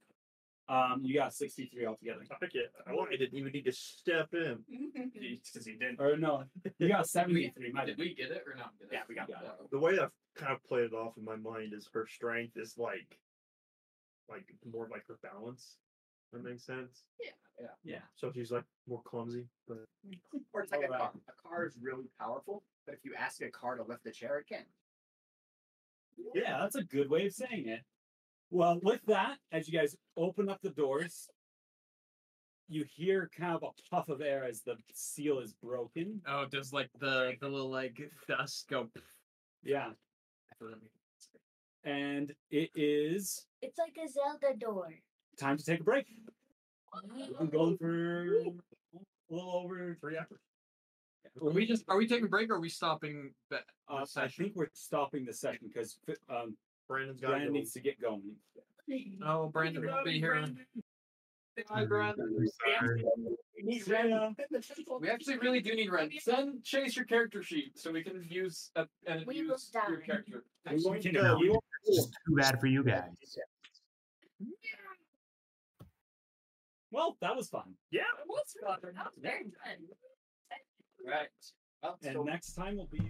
Um, you got 63 altogether. I get. I I didn't even need to step in. Because he didn't. Or no, you got 73. My Did we get it or not get it? Yeah, we got it. The way I've kind of played it off in my mind is her strength is like, like more like her balance. That makes sense. Yeah. So she's like more clumsy, but Or it's like oh, a car. A car is really powerful, but if you ask a car to lift a chair, it can't. Yeah, that's a good way of saying it. Well, with that, as you guys open up the doors, you hear kind of a puff of air as the seal is broken. Oh, does like the the little like dust go? Yeah. I feel that we- And it is It's like a Zelda door. time to take a break. We've been going for a little over three hours. Are we just are we taking a break or are we stopping? Be- the Uh, I think we're stopping the session because um, Brandon's got Brandon needs to get going. Oh, Brandon will be here. Hi, Brandon. We actually really do need Ren. Send Chase your character sheet so we can use uh, and We will use your die. character. I'm going to You know, go. You It's too bad for you guys. Well, that was fun. Yeah. What's fun? That was very fun. Right. Well, And so next time will be